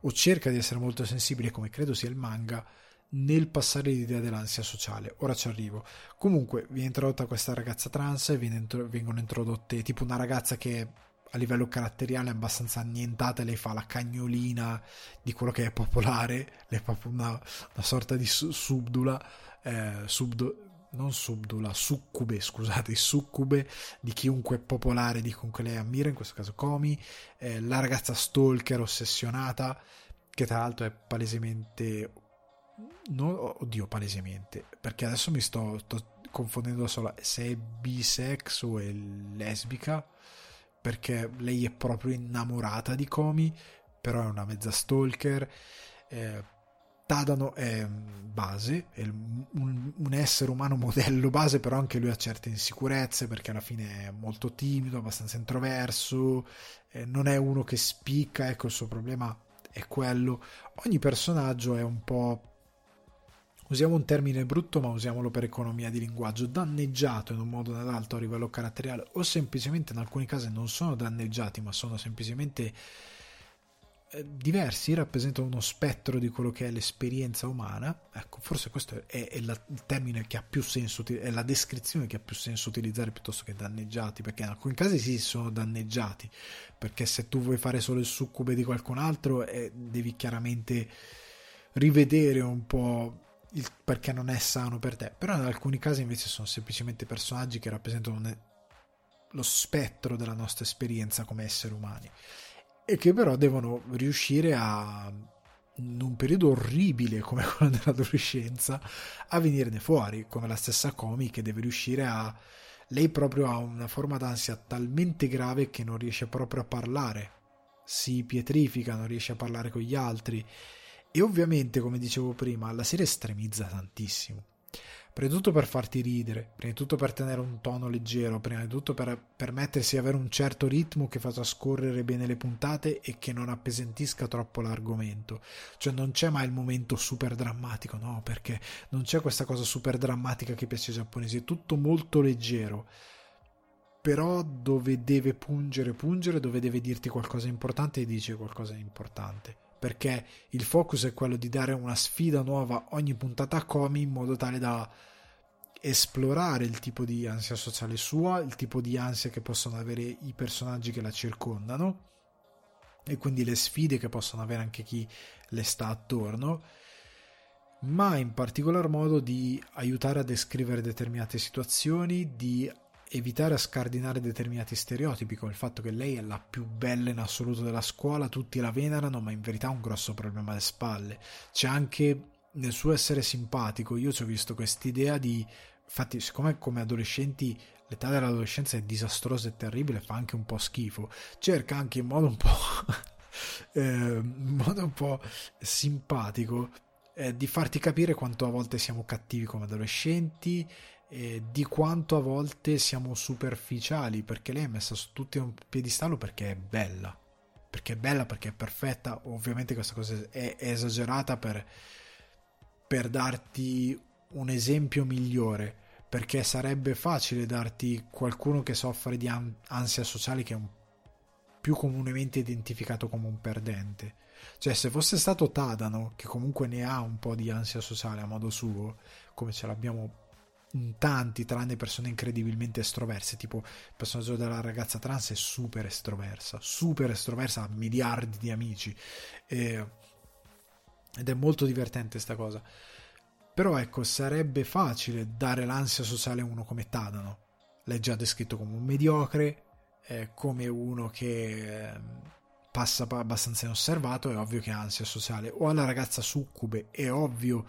o cerca di essere molto sensibile come credo sia il manga nel passare l'idea dell'ansia sociale. Ora ci arrivo. Comunque viene introdotta questa ragazza trans vengono introdotte tipo una ragazza che a livello caratteriale è abbastanza annientata lei fa la cagnolina di quello che è popolare lei è proprio una, una sorta di subdula eh, subdo, non subdula, succube, scusate, succube di chiunque popolare, di chiunque lei ammira, in questo caso Komi, eh, la ragazza stalker ossessionata, che tra l'altro è palesemente... No, oddio, palesemente, perché adesso mi sto, sto confondendo solo se è bisex o è lesbica, perché lei è proprio innamorata di Komi, però è una mezza stalker. Eh, Tadano è base, è un, un, essere umano [LAUGHS] modello base, però anche lui ha certe insicurezze perché alla fine è molto timido, abbastanza introverso, eh, non è uno che spicca, ecco il suo problema è quello. Ogni personaggio è un po'... Usiamo un termine brutto, ma usiamolo per economia di linguaggio, danneggiato in un modo o nell'altro a livello caratteriale, o semplicemente in alcuni casi non sono danneggiati, ma sono semplicemente diversi rappresentano uno spettro di quello che è l'esperienza umana. Ecco, forse questo è, è la, il termine che ha più senso, è la descrizione che ha più senso utilizzare piuttosto che danneggiati, perché in alcuni casi sì, sono danneggiati, perché se tu vuoi fare solo il succube di qualcun altro, eh, devi chiaramente rivedere un po' il perché non è sano per te. Però in alcuni casi invece sono semplicemente personaggi che rappresentano lo spettro della nostra esperienza come esseri umani e che però devono riuscire a in un periodo orribile come [LAUGHS] quello dell'adolescenza a venirne fuori come la stessa Comi che deve riuscire a lei proprio ha una forma d'ansia talmente grave che non riesce proprio a parlare. Si pietrifica non riesce a parlare con gli altri. E ovviamente come dicevo prima la serie estremizza tantissimo prima di tutto per farti ridere, prima di tutto per tenere un tono leggero, prima di tutto per permettersi di avere un certo ritmo che faccia scorrere bene le puntate e che non appesantisca troppo l'argomento. Cioè non c'è mai il momento super drammatico, no, perché non c'è questa cosa super drammatica che piace ai giapponesi, è tutto molto leggero. Però dove deve pungere, pungere, dove deve dirti qualcosa di importante, dice qualcosa di importante perché il focus è quello di dare una sfida nuova ogni puntata a Komi in modo tale da esplorare il tipo di ansia sociale sua, il tipo di ansia che possono avere i personaggi che la circondano e quindi le sfide che possono avere anche chi le sta attorno, ma in particolar modo di aiutare a descrivere determinate situazioni, di evitare a scardinare determinati stereotipi, come il fatto che lei è la più bella in assoluto della scuola, tutti la venerano, ma in verità ha un grosso problema alle spalle. C'è anche nel suo essere simpatico, io ci ho visto quest'idea di... Infatti, siccome come adolescenti l'età dell'adolescenza è disastrosa e terribile, fa anche un po' schifo, cerca anche in modo un po'... [LAUGHS] eh, modo un po' simpatico eh, di farti capire quanto a volte siamo cattivi come adolescenti eh, di quanto a volte siamo superficiali perché lei è messa su tutti un piedistallo perché è bella. Perché è bella perché è perfetta. Ovviamente questa cosa è, esagerata per, per darti un esempio migliore perché sarebbe facile darti qualcuno che soffre di ansia sociale che è un, più comunemente identificato come un perdente. Cioè se fosse stato Tadano che comunque ne ha un po' di ansia sociale a modo suo come ce l'abbiamo tanti, tranne persone incredibilmente estroverse, tipo il personaggio della ragazza trans è super estroversa, super estroversa, ha miliardi di amici e, ed è molto divertente sta cosa. Però ecco, sarebbe facile dare l'ansia sociale a uno come Tadano. L'è già descritto come un mediocre, eh, come uno che eh, passa abbastanza inosservato, è ovvio che ha ansia sociale. O alla ragazza succube, è ovvio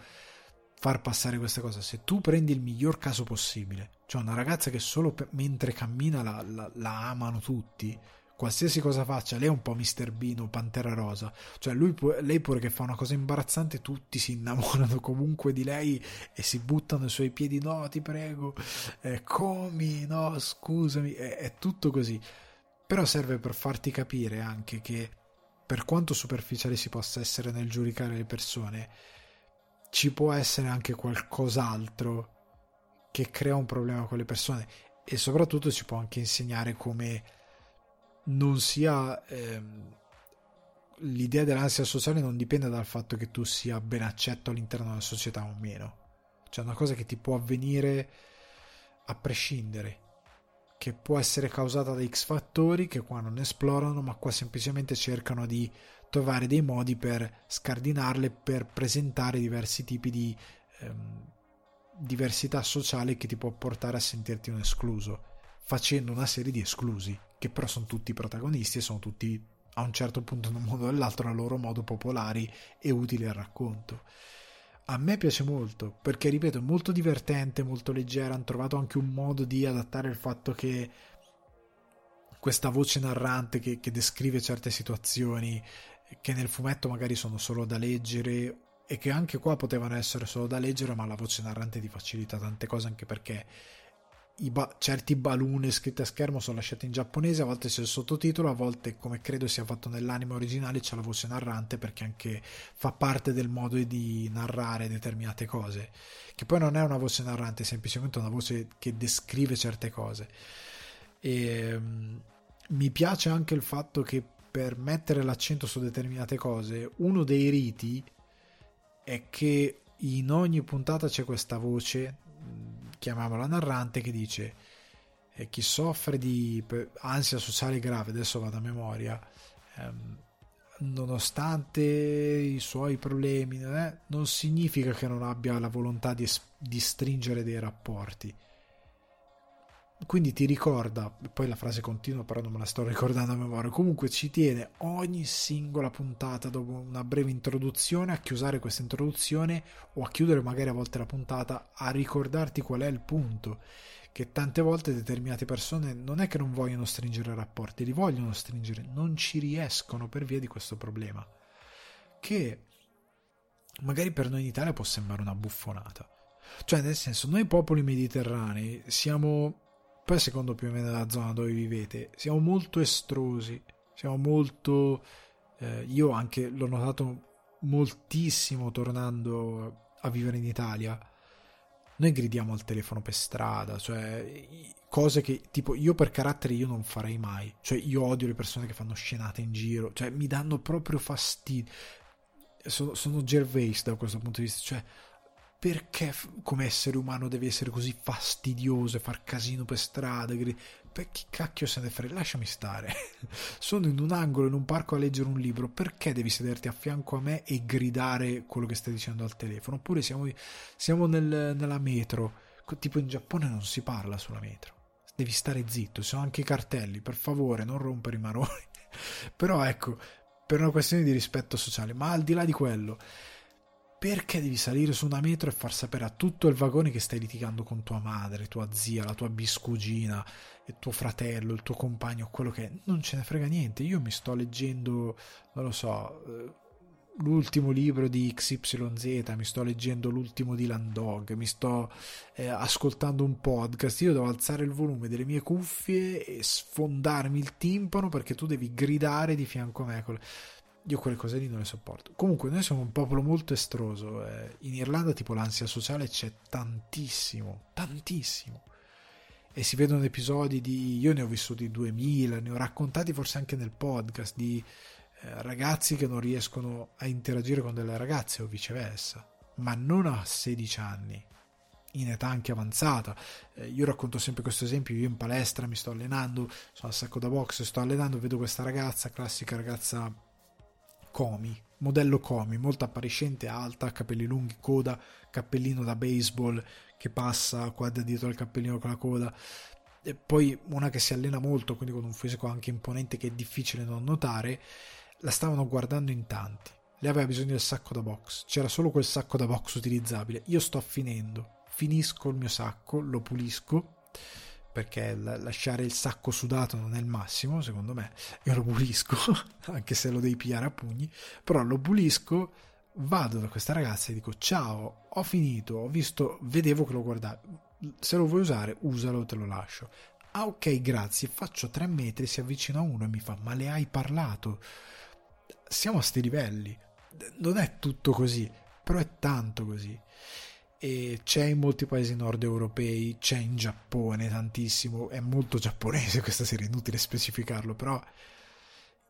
far passare questa cosa. Se tu prendi il miglior caso possibile, cioè una ragazza che solo per, mentre cammina la, la, la, amano tutti, qualsiasi cosa faccia, lei è un po' Mr. Bean Pantera Rosa, cioè lui, lei pure che fa una cosa imbarazzante, tutti si innamorano comunque di lei e si buttano ai suoi piedi, no ti prego, eh, comi, no scusami, è, è tutto così. Però serve per farti capire anche che per quanto superficiale si possa essere nel giudicare le persone, ci può essere anche qualcos'altro che crea un problema con le persone e soprattutto ci può anche insegnare come non sia ehm, l'idea dell'ansia sociale non dipende dal fatto che tu sia ben accetto all'interno della società o meno. Cioè una cosa che ti può avvenire a prescindere che può essere causata da X fattori che qua non esplorano ma qua semplicemente cercano di trovare dei modi per scardinarle, per presentare diversi tipi di ehm, diversità sociale che ti può portare a sentirti un escluso, facendo una serie di esclusi, che però sono tutti protagonisti e sono tutti a un certo punto in un modo o nell'altro a loro modo popolari e utili al racconto. A me piace molto perché, ripeto, è molto divertente, molto leggera. Hanno trovato anche un modo di adattare il fatto che questa voce narrante che, che descrive certe situazioni che nel fumetto magari sono solo da leggere e che anche qua potevano essere solo da leggere, ma la voce narrante ti facilita tante cose anche perché ba- certi balloon scritti a schermo sono lasciati in giapponese, a volte c'è il sottotitolo, a volte, come credo sia fatto nell'anime originale, c'è la voce narrante perché anche fa parte del modo di narrare determinate cose, che poi non è una voce narrante, è semplicemente una voce che descrive certe cose. E um, mi piace anche il fatto che per mettere l'accento su determinate cose, uno dei riti è che in ogni puntata c'è questa voce, chiamiamola narrante, che dice eh, chi soffre di ansia sociale grave, adesso vado a memoria, ehm, nonostante i suoi problemi, eh, non significa che non abbia la volontà di, di stringere dei rapporti quindi ti ricorda, poi la frase continua però non me la sto ricordando a memoria, comunque ci tiene ogni singola puntata dopo una breve introduzione a chiusare questa introduzione o a chiudere magari a volte la puntata a ricordarti qual è il punto che tante volte determinate persone non è che non vogliono stringere rapporti, li vogliono stringere, non ci riescono per via di questo problema che magari per noi in Italia può sembrare una buffonata. Cioè, nel senso, noi popoli mediterranei siamo poi secondo più o meno la zona dove vivete, siamo molto estrosi, siamo molto... Eh, io anche l'ho notato moltissimo tornando a vivere in Italia. Noi gridiamo al telefono per strada, cioè cose che tipo io per carattere io non farei mai. Cioè io odio le persone che fanno scenate in giro, cioè mi danno proprio fastidio. Sono, sono Gervais da questo punto di vista, cioè perché come essere umano devi essere così fastidioso e far casino per strada? Per chi cacchio se ne frega? Lasciami stare. [LAUGHS] Sono in un angolo in un parco a leggere un libro. Perché devi sederti a fianco a me e gridare quello che stai dicendo al telefono? Oppure siamo, siamo nel, nella metro. Tipo in Giappone non si parla sulla metro. devi stare zitto, ci sono anche i cartelli, per favore non rompere i maroni. [LAUGHS] Però ecco, per una questione di rispetto sociale, ma al di là di quello, perché devi salire su una metro e far sapere a tutto il vagone che stai litigando con tua madre, tua zia, la tua biscugina, il tuo fratello, il tuo compagno, quello che è? Non ce ne frega niente. Io mi sto leggendo, non lo so, eh, l'ultimo libro di XYZ, mi sto leggendo l'ultimo di Landog, mi sto eh, ascoltando un podcast, io devo alzare il volume delle mie cuffie e sfondarmi il timpano perché tu devi gridare di fianco a me. Io quelle cose lì non le sopporto. Comunque, noi siamo un popolo molto estroso. Eh. In Irlanda, tipo, l'ansia sociale c'è tantissimo, tantissimo. E si vedono episodi di. Io ne ho vissuti 2000, ne ho raccontati forse anche nel podcast di eh, ragazzi che non riescono a interagire con delle ragazze o viceversa, ma non a 16 anni, in età anche avanzata. Eh, io racconto sempre questo esempio, io in palestra mi sto allenando, sono al sacco da box, sto allenando, vedo questa ragazza, classica ragazza Comi, modello Comi, molto appariscente, alta, capelli lunghi, coda, cappellino da baseball che passa qua da dietro al cappellino con la coda. E poi una che si allena molto, quindi con un fisico anche imponente che è difficile non notare la stavano guardando in tanti. Lei aveva bisogno del sacco da box, c'era solo quel sacco da box utilizzabile. Io sto finendo, finisco il mio sacco, lo pulisco perché lasciare il sacco sudato non è il massimo, secondo me. Io lo pulisco, [LAUGHS] anche se lo devi pigliare a pugni, però lo pulisco, vado da questa ragazza e dico ciao, ho finito, ho visto, vedevo che lo guardavi, se lo vuoi usare, usalo, te lo lascio. Ah ok, grazie, faccio tre metri, si avvicina uno e mi fa ma le hai parlato? siamo a sti livelli. Non è tutto così, però è tanto così. E c'è in molti paesi nord europei, c'è in Giappone tantissimo, è molto giapponese [LAUGHS] questa serie, inutile specificarlo, però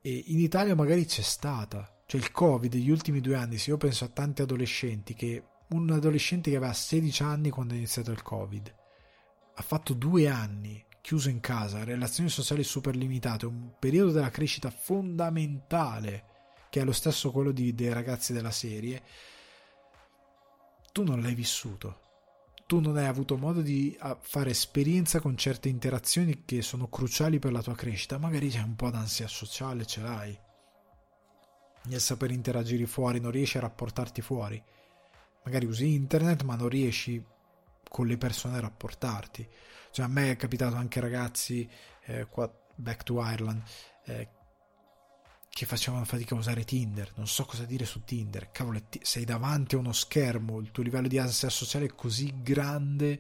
e in Italia magari c'è stata, cioè il Covid gli ultimi due anni, se io penso a tanti adolescenti che un adolescente che aveva 16 anni quando è iniziato il Covid ha fatto due anni chiuso in casa, relazioni sociali super limitate, un periodo della crescita fondamentale che è lo stesso quello di, dei ragazzi della serie, tu non l'hai vissuto. Tu non hai avuto modo di fare esperienza con certe interazioni che sono cruciali per la tua crescita. Magari c'è un po' d'ansia sociale, ce l'hai. Nel saper interagire fuori, non riesci a rapportarti fuori. Magari usi internet, ma non riesci con le persone a rapportarti. Cioè, a me è capitato anche ragazzi, eh, qua, back to Ireland, eh, che facevano fatica a usare Tinder. Non so cosa dire su Tinder. Cavolo, sei davanti a uno schermo, il tuo livello di ansia sociale è così grande.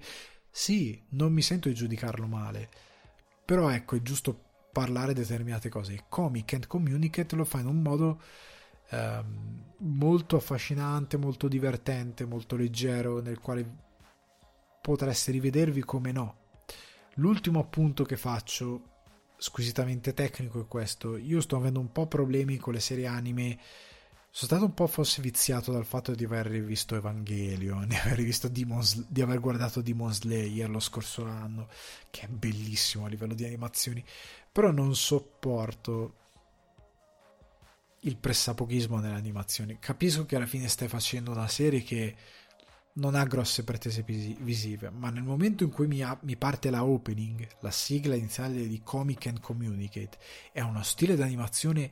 Sì, non mi sento di giudicarlo male. Però ecco, è giusto parlare determinate cose. Comic and Communicate lo fa in un modo ehm, molto affascinante, molto divertente, molto leggero, nel quale potreste rivedervi come no. L'ultimo appunto che faccio squisitamente tecnico è questo. Io sto avendo un po' problemi con le serie anime. Sono stato un po' forse viziato dal fatto di aver rivisto Evangelion, [LAUGHS] di aver, rivisto Demon, di aver guardato Demon Slayer lo scorso anno, che è bellissimo a livello di animazioni, però non sopporto il pressapochismo nelle animazioni. Capisco che alla fine stai facendo una serie che non ha grosse pretese visive, ma nel momento in cui mi, ha, mi, parte la opening, la sigla iniziale di Comic and Communicate, è uno stile d'animazione,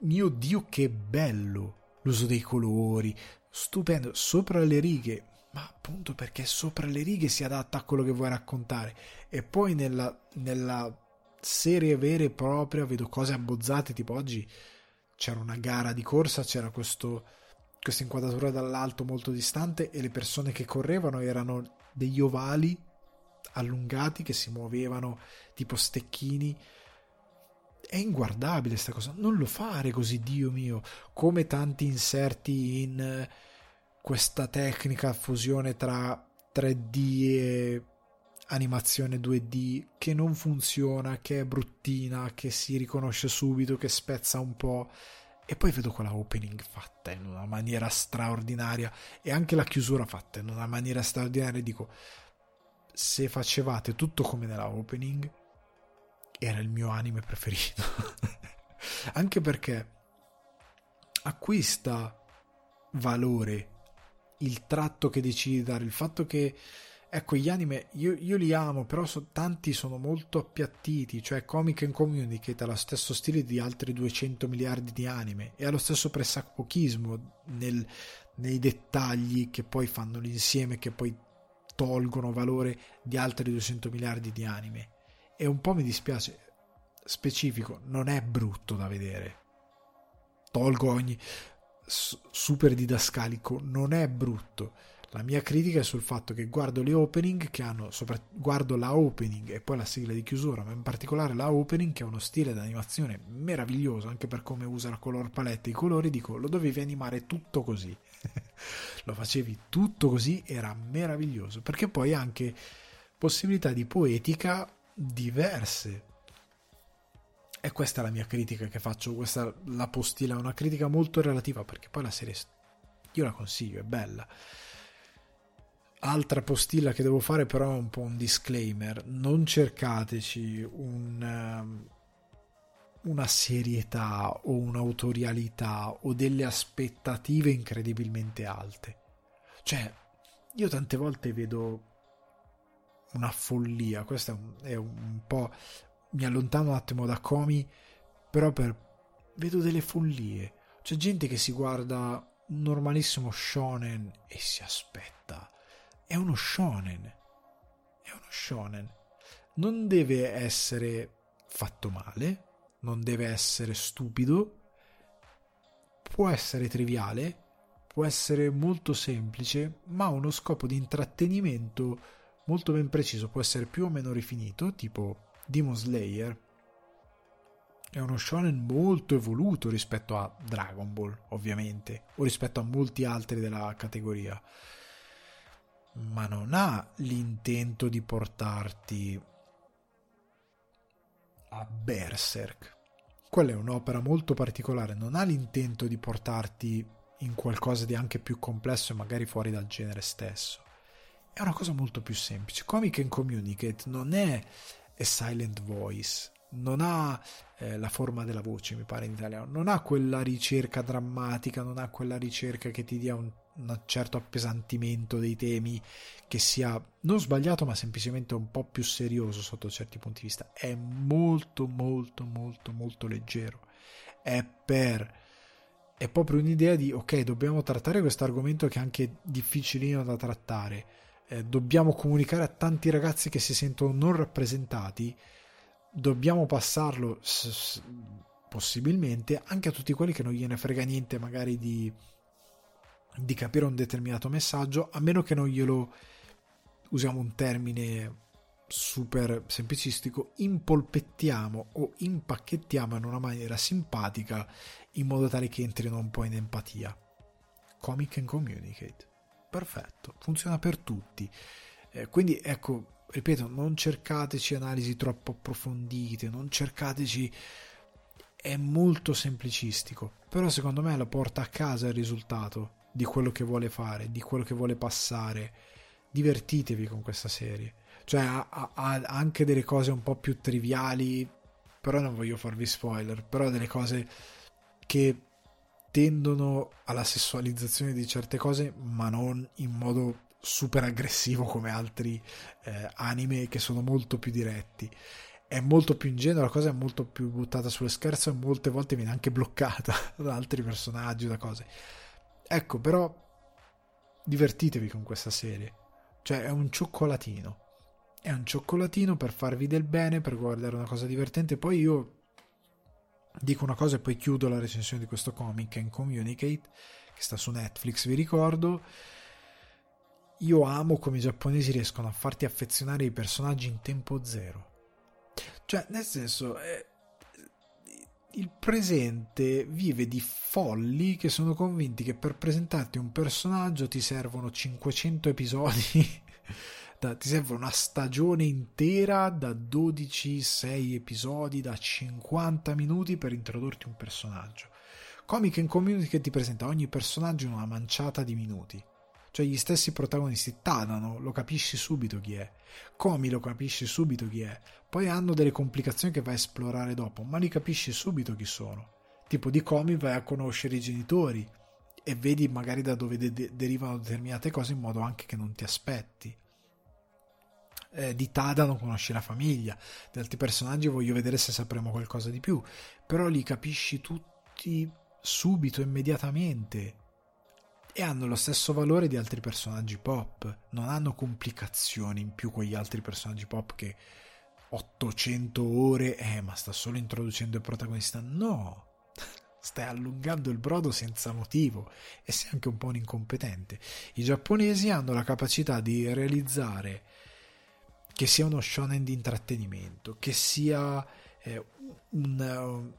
mio dio che bello, l'uso dei colori, stupendo, sopra le righe, ma appunto perché sopra le righe si adatta a quello che vuoi raccontare, e poi nella, nella serie vera e propria vedo cose abbozzate, tipo oggi c'era una gara di corsa, c'era questo questa inquadratura dall'alto molto distante e le persone che correvano erano degli ovali allungati che si muovevano tipo stecchini. È inguardabile questa cosa. Non lo fare così dio mio. Come tanti inserti in eh, questa tecnica fusione tra 3D e animazione 2D che non funziona che è bruttina che si riconosce subito che spezza un po' E poi vedo quella opening fatta in una maniera straordinaria e anche la chiusura fatta in una maniera straordinaria. E dico, se facevate tutto come nella opening, era il mio anime preferito. [LAUGHS] anche perché acquista valore il tratto che decidi di dare, il fatto che ecco, gli anime io, io li amo, però so, tanti sono molto appiattiti, cioè Comic and Communicate ha lo stesso stile di altri 200 miliardi di anime e ha lo stesso pressapochismo nel, nei dettagli che poi fanno l'insieme, che poi tolgono valore di altri 200 miliardi di anime. E un po' mi dispiace, specifico, non è brutto da vedere. Tolgo ogni super didascalico, non è brutto la mia critica è sul fatto che guardo le opening che hanno, sopra, guardo la opening e poi la sigla di chiusura, ma in particolare la opening che ha uno stile di animazione meraviglioso anche per come usa la color palette e i colori, dico lo dovevi animare tutto così. [LAUGHS] lo facevi tutto così, era meraviglioso, perché poi anche possibilità di poetica diverse. E questa è la mia critica che faccio, questa la postilla, è una critica molto relativa perché poi la serie io la consiglio, è bella Altra postilla che devo fare però è un po' un disclaimer, non cercateci un, ehm, una serietà o un'autorialità o delle aspettative incredibilmente alte. Cioè, io tante volte vedo una follia, questo è un, è un po'... mi allontano un attimo da Comi, però per, vedo delle follie. C'è gente che si guarda un normalissimo shonen e si aspetta è uno shonen. È uno shonen. Non deve essere fatto male, non deve essere stupido, può essere triviale, può essere molto semplice, ma ha uno scopo di intrattenimento molto ben preciso, può essere più o meno rifinito, tipo Demon Slayer. È uno shonen molto evoluto rispetto a Dragon Ball, ovviamente, o rispetto a molti altri della categoria ma non ha l'intento di portarti a Berserk. Quella è un'opera molto particolare, non ha l'intento di portarti in qualcosa di anche più complesso e magari fuori dal genere stesso. È una cosa molto più semplice. Comic and Communicate non è a silent voice, non ha eh, la forma della voce, mi pare in italiano, non ha quella ricerca drammatica, non ha quella ricerca che ti dia un un certo appesantimento dei temi che sia non sbagliato ma semplicemente un po' più serioso sotto certi punti di vista. È molto molto molto molto leggero. È per è proprio un'idea di ok dobbiamo trattare questo argomento che è anche difficilino da trattare. Eh, dobbiamo comunicare a tanti ragazzi che si sentono non rappresentati. Dobbiamo passarlo s- s- possibilmente anche a tutti quelli che non gliene frega niente magari di di capire un determinato messaggio, a meno che non glielo usiamo un termine super semplicistico, impolpettiamo o impacchettiamo in una maniera simpatica in modo tale che entrino un po' in empatia. Comic and Communicate. Perfetto, funziona per tutti. Eh, quindi ecco, ripeto, non cercateci analisi troppo approfondite, non cercateci è molto semplicistico, però secondo me la porta a casa il risultato di quello che vuole fare, di quello che vuole passare. Divertitevi con questa serie. Cioè ha, ha, ha anche delle cose un po' più triviali, però non voglio farvi spoiler, però delle cose che tendono alla sessualizzazione di certe cose, ma non in modo super aggressivo come altri eh, anime che sono molto più diretti. È molto più ingenua, la cosa è molto più buttata sullo scherzo e molte volte viene anche bloccata [LAUGHS] da altri personaggi, da cose Ecco, però divertitevi con questa serie. Cioè, è un cioccolatino. È un cioccolatino per farvi del bene, per guardare una cosa divertente. Poi io dico una cosa e poi chiudo la recensione di questo comic and Communicate, che sta su Netflix, vi ricordo. Io amo come i giapponesi riescono a farti affezionare i personaggi in tempo zero. Cioè, nel senso, è, il presente vive di folli che sono convinti che per presentarti un personaggio ti servono 500 episodi, [LAUGHS] da, ti serve una stagione intera da 12-6 episodi da 50 minuti per introdurti un personaggio. Comic and Community che ti presenta ogni personaggio in una manciata di minuti. Cioè gli stessi protagonisti, Tadano, lo capisci subito chi è. Komi lo capisci subito chi è. Poi hanno delle complicazioni che vai a esplorare dopo, ma li capisci subito chi sono. Tipo di Komi vai a conoscere i genitori e vedi magari da dove de- derivano determinate cose in modo anche che non ti aspetti. Eh, di Tada non conosci la famiglia, di altri personaggi voglio vedere se sapremo qualcosa di più, però li capisci tutti subito, immediatamente e hanno lo stesso valore di altri personaggi pop, non hanno complicazioni in più quegli altri personaggi pop che 800 ore, eh ma sta solo introducendo il protagonista, no, [LAUGHS] stai allungando il brodo senza motivo. E sei anche un po' un incompetente. I giapponesi hanno la capacità di realizzare che sia uno shonen di intrattenimento, che sia eh, un,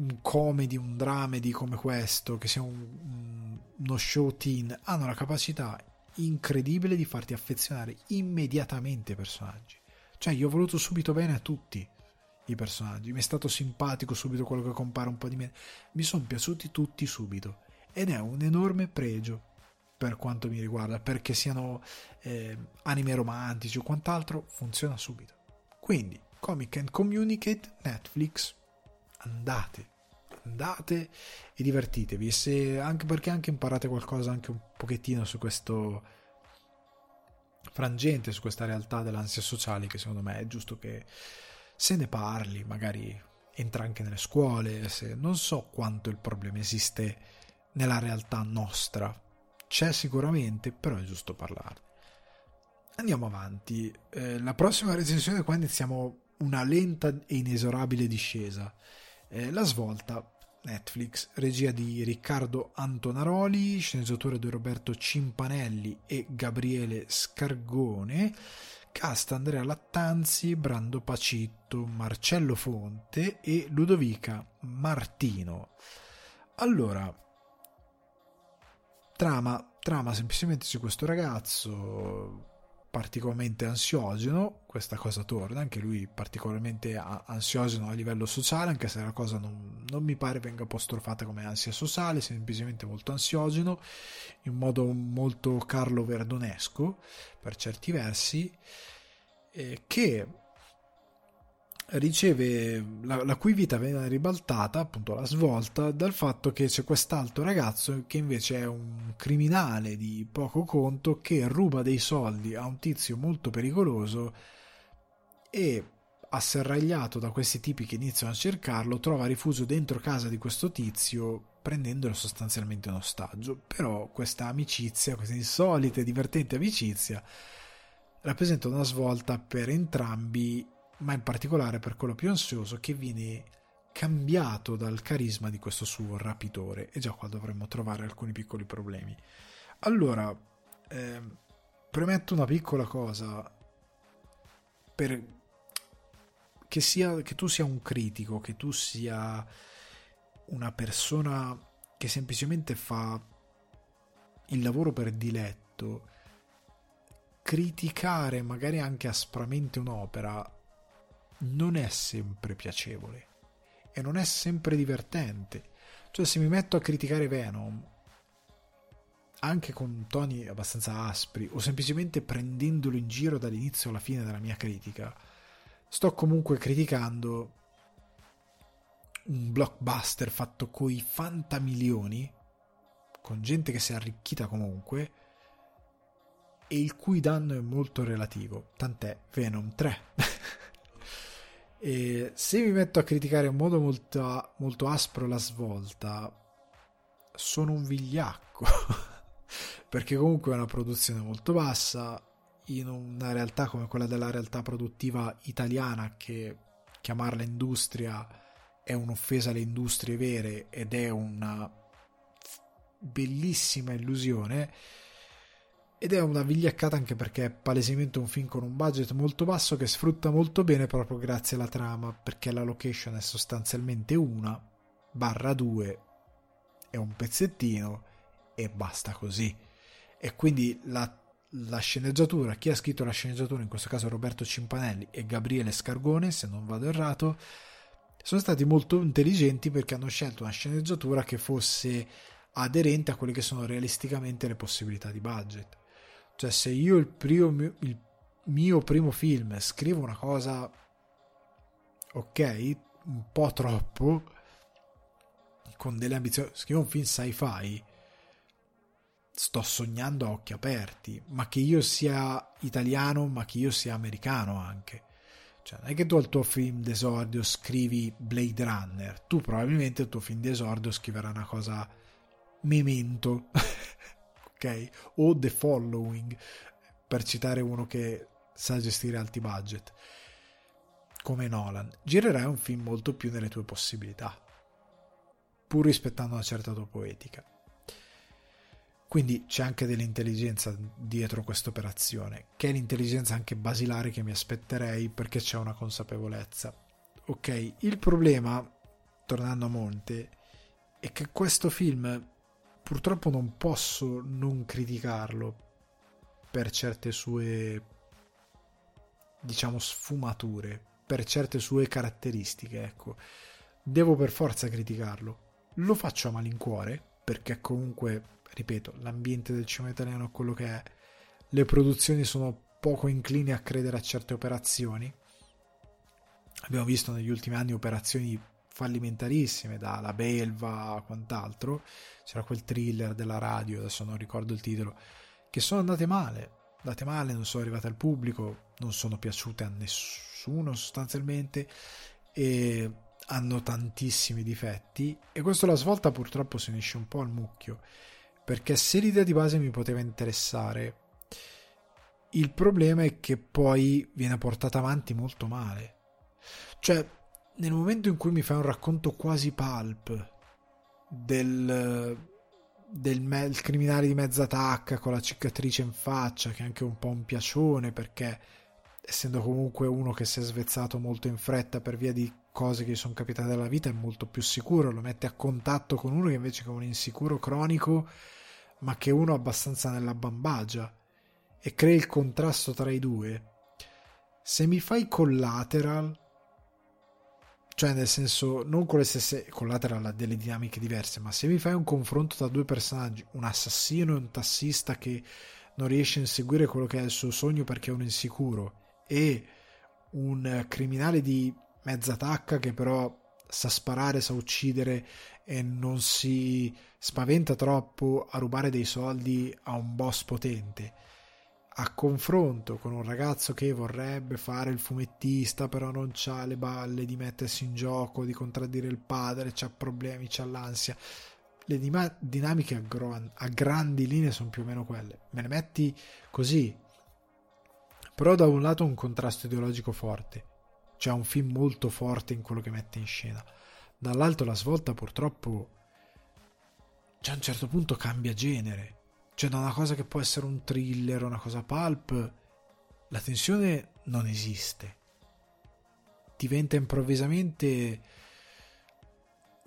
un comedy, un dramedy come questo, che sia un, uno show teen, hanno la capacità incredibile di farti affezionare immediatamente ai personaggi. Cioè, io ho voluto subito bene a tutti i personaggi, mi è stato simpatico subito quello che compare un po' di me, mi sono piaciuti tutti subito ed è un enorme pregio per quanto mi riguarda, perché siano eh, anime romantici o quant'altro, funziona subito. Quindi, Comic and Communicate, Netflix, andate, andate e divertitevi, se, anche perché anche imparate qualcosa anche un pochettino su questo frangente, su questa realtà dell'ansia sociale che secondo me è giusto che se ne parli, magari entra anche nelle scuole, se non so quanto il problema esiste nella realtà nostra, c'è sicuramente, però è giusto parlarne. Andiamo avanti, eh, la prossima recensione qua iniziamo una lenta e inesorabile discesa. Eh, la svolta, Netflix, regia di Riccardo Antonaroli, sceneggiatura di Roberto Cimpanelli e Gabriele Scargone, cast Andrea Lattanzi, Brando Pacitto, Marcello Fonte e Ludovica Martino. Allora, trama, trama semplicemente su questo ragazzo particolarmente ansiogeno, questa cosa torna, anche lui particolarmente ansiogeno a livello sociale, anche se la cosa non, non, mi pare venga apostrofata come ansia sociale, semplicemente molto ansiogeno, in modo molto Carlo Verdonesco per certi versi, eh, che riceve la, la, cui vita viene ribaltata, appunto la svolta, dal fatto che c'è quest'altro ragazzo che invece è un criminale di poco conto che ruba dei soldi a un tizio molto pericoloso e asserragliato da questi tipi che iniziano a cercarlo, trova rifugio dentro casa di questo tizio prendendolo sostanzialmente in ostaggio. Però questa amicizia, questa insolita e divertente amicizia rappresenta una svolta per entrambi ma in particolare per quello più ansioso che viene cambiato dal carisma di questo suo rapitore e già qua dovremmo trovare alcuni piccoli problemi. Allora, eh, premetto una piccola cosa per che, sia, che tu sia un critico, che tu sia una persona che semplicemente fa il lavoro per diletto, criticare magari anche aspramente un'opera non è sempre piacevole e non è sempre divertente. Cioè, se mi metto a criticare Venom, anche con toni abbastanza aspri, o semplicemente prendendolo in giro dall'inizio alla fine della mia critica, sto comunque criticando un blockbuster fatto coi fantamilioni, con gente che si è arricchita comunque, e il cui danno è molto relativo. Tant'è Venom 3. [LAUGHS] E se mi metto a criticare in modo molto, molto aspro la svolta, sono un vigliacco. [LAUGHS] Perché comunque è una produzione molto bassa, in una realtà come quella della realtà produttiva italiana, che chiamarla industria è un'offesa alle industrie vere ed è una bellissima illusione ed è una vigliaccata anche perché è palesemente un film con un budget molto basso che sfrutta molto bene proprio grazie alla trama, perché la location è sostanzialmente una, barra due, è un pezzettino e basta così. E quindi la, la sceneggiatura, chi ha scritto la sceneggiatura, in questo caso Roberto Cimpanelli e Gabriele Scargone, se non vado errato, sono stati molto intelligenti perché hanno scelto una sceneggiatura che fosse aderente a quelle che sono realisticamente le possibilità di budget cioè, se io il, primo, il mio primo film scrivo una cosa ok, un po' troppo, con delle ambizioni, scrivo un film sci-fi, sto sognando a occhi aperti, ma che io sia italiano, ma che io sia americano anche. Cioè, non è che tu al tuo film d'esordio scrivi Blade Runner, tu probabilmente al tuo film d'esordio scriverai una cosa Memento, [LAUGHS] ok? O The Following, per citare uno che sa gestire alti budget, come Nolan. Girerai un film molto più nelle tue possibilità, pur rispettando una certa tua poetica. Quindi c'è anche dell'intelligenza dietro questa operazione, che è l'intelligenza anche basilare che mi aspetterei perché c'è una consapevolezza. Ok, il problema, tornando a monte, è che questo film purtroppo non posso non criticarlo per certe sue diciamo sfumature, per certe sue caratteristiche, ecco. Devo per forza criticarlo. Lo faccio a malincuore perché comunque ripeto, l'ambiente del cinema italiano è quello che è, le produzioni sono poco inclini a credere a certe operazioni. Abbiamo visto negli ultimi anni operazioni fallimentarissime, da La Belva a quant'altro. C'era quel thriller della radio, adesso non ricordo il titolo, che sono andate male. Andate male, non sono arrivate al pubblico, non sono piaciute a nessuno sostanzialmente e hanno tantissimi difetti. E questo la svolta purtroppo si unisce un po' al mucchio perché se l'idea di base mi poteva interessare, il problema è che poi viene portata avanti molto male. Cioè, nel momento in cui mi fai un racconto quasi pulp del, del me- criminale di mezza tacca con la cicatrice in faccia, che è anche un po' un piacione perché essendo comunque uno che si è svezzato molto in fretta per via di cose che gli sono capitate nella vita, è molto più sicuro, lo mette a contatto con uno che invece è un insicuro cronico ma che uno abbastanza nella bambagia e crea il contrasto tra i due. Se mi fai collateral, cioè nel senso non con le stesse collateral ha delle dinamiche diverse, ma se mi fai un confronto tra due personaggi, un assassino e un tassista che non riesce a inseguire quello che è il suo sogno perché è un insicuro e un criminale di mezza tacca che però sa sparare, sa uccidere e non si spaventa troppo a rubare dei soldi a un boss potente. A confronto con un ragazzo che vorrebbe fare il fumettista, però non ha le balle di mettersi in gioco, di contraddire il padre, ha problemi, ha l'ansia. Le dinamiche a, gro- a grandi linee sono più o meno quelle. Me ne metti così. Però da un lato un contrasto ideologico forte, c'è un film molto forte in quello che mette in scena. Dall'altro la svolta purtroppo cioè a un certo punto cambia genere. Cioè da una cosa che può essere un thriller, una cosa pulp, la tensione non esiste. Diventa improvvisamente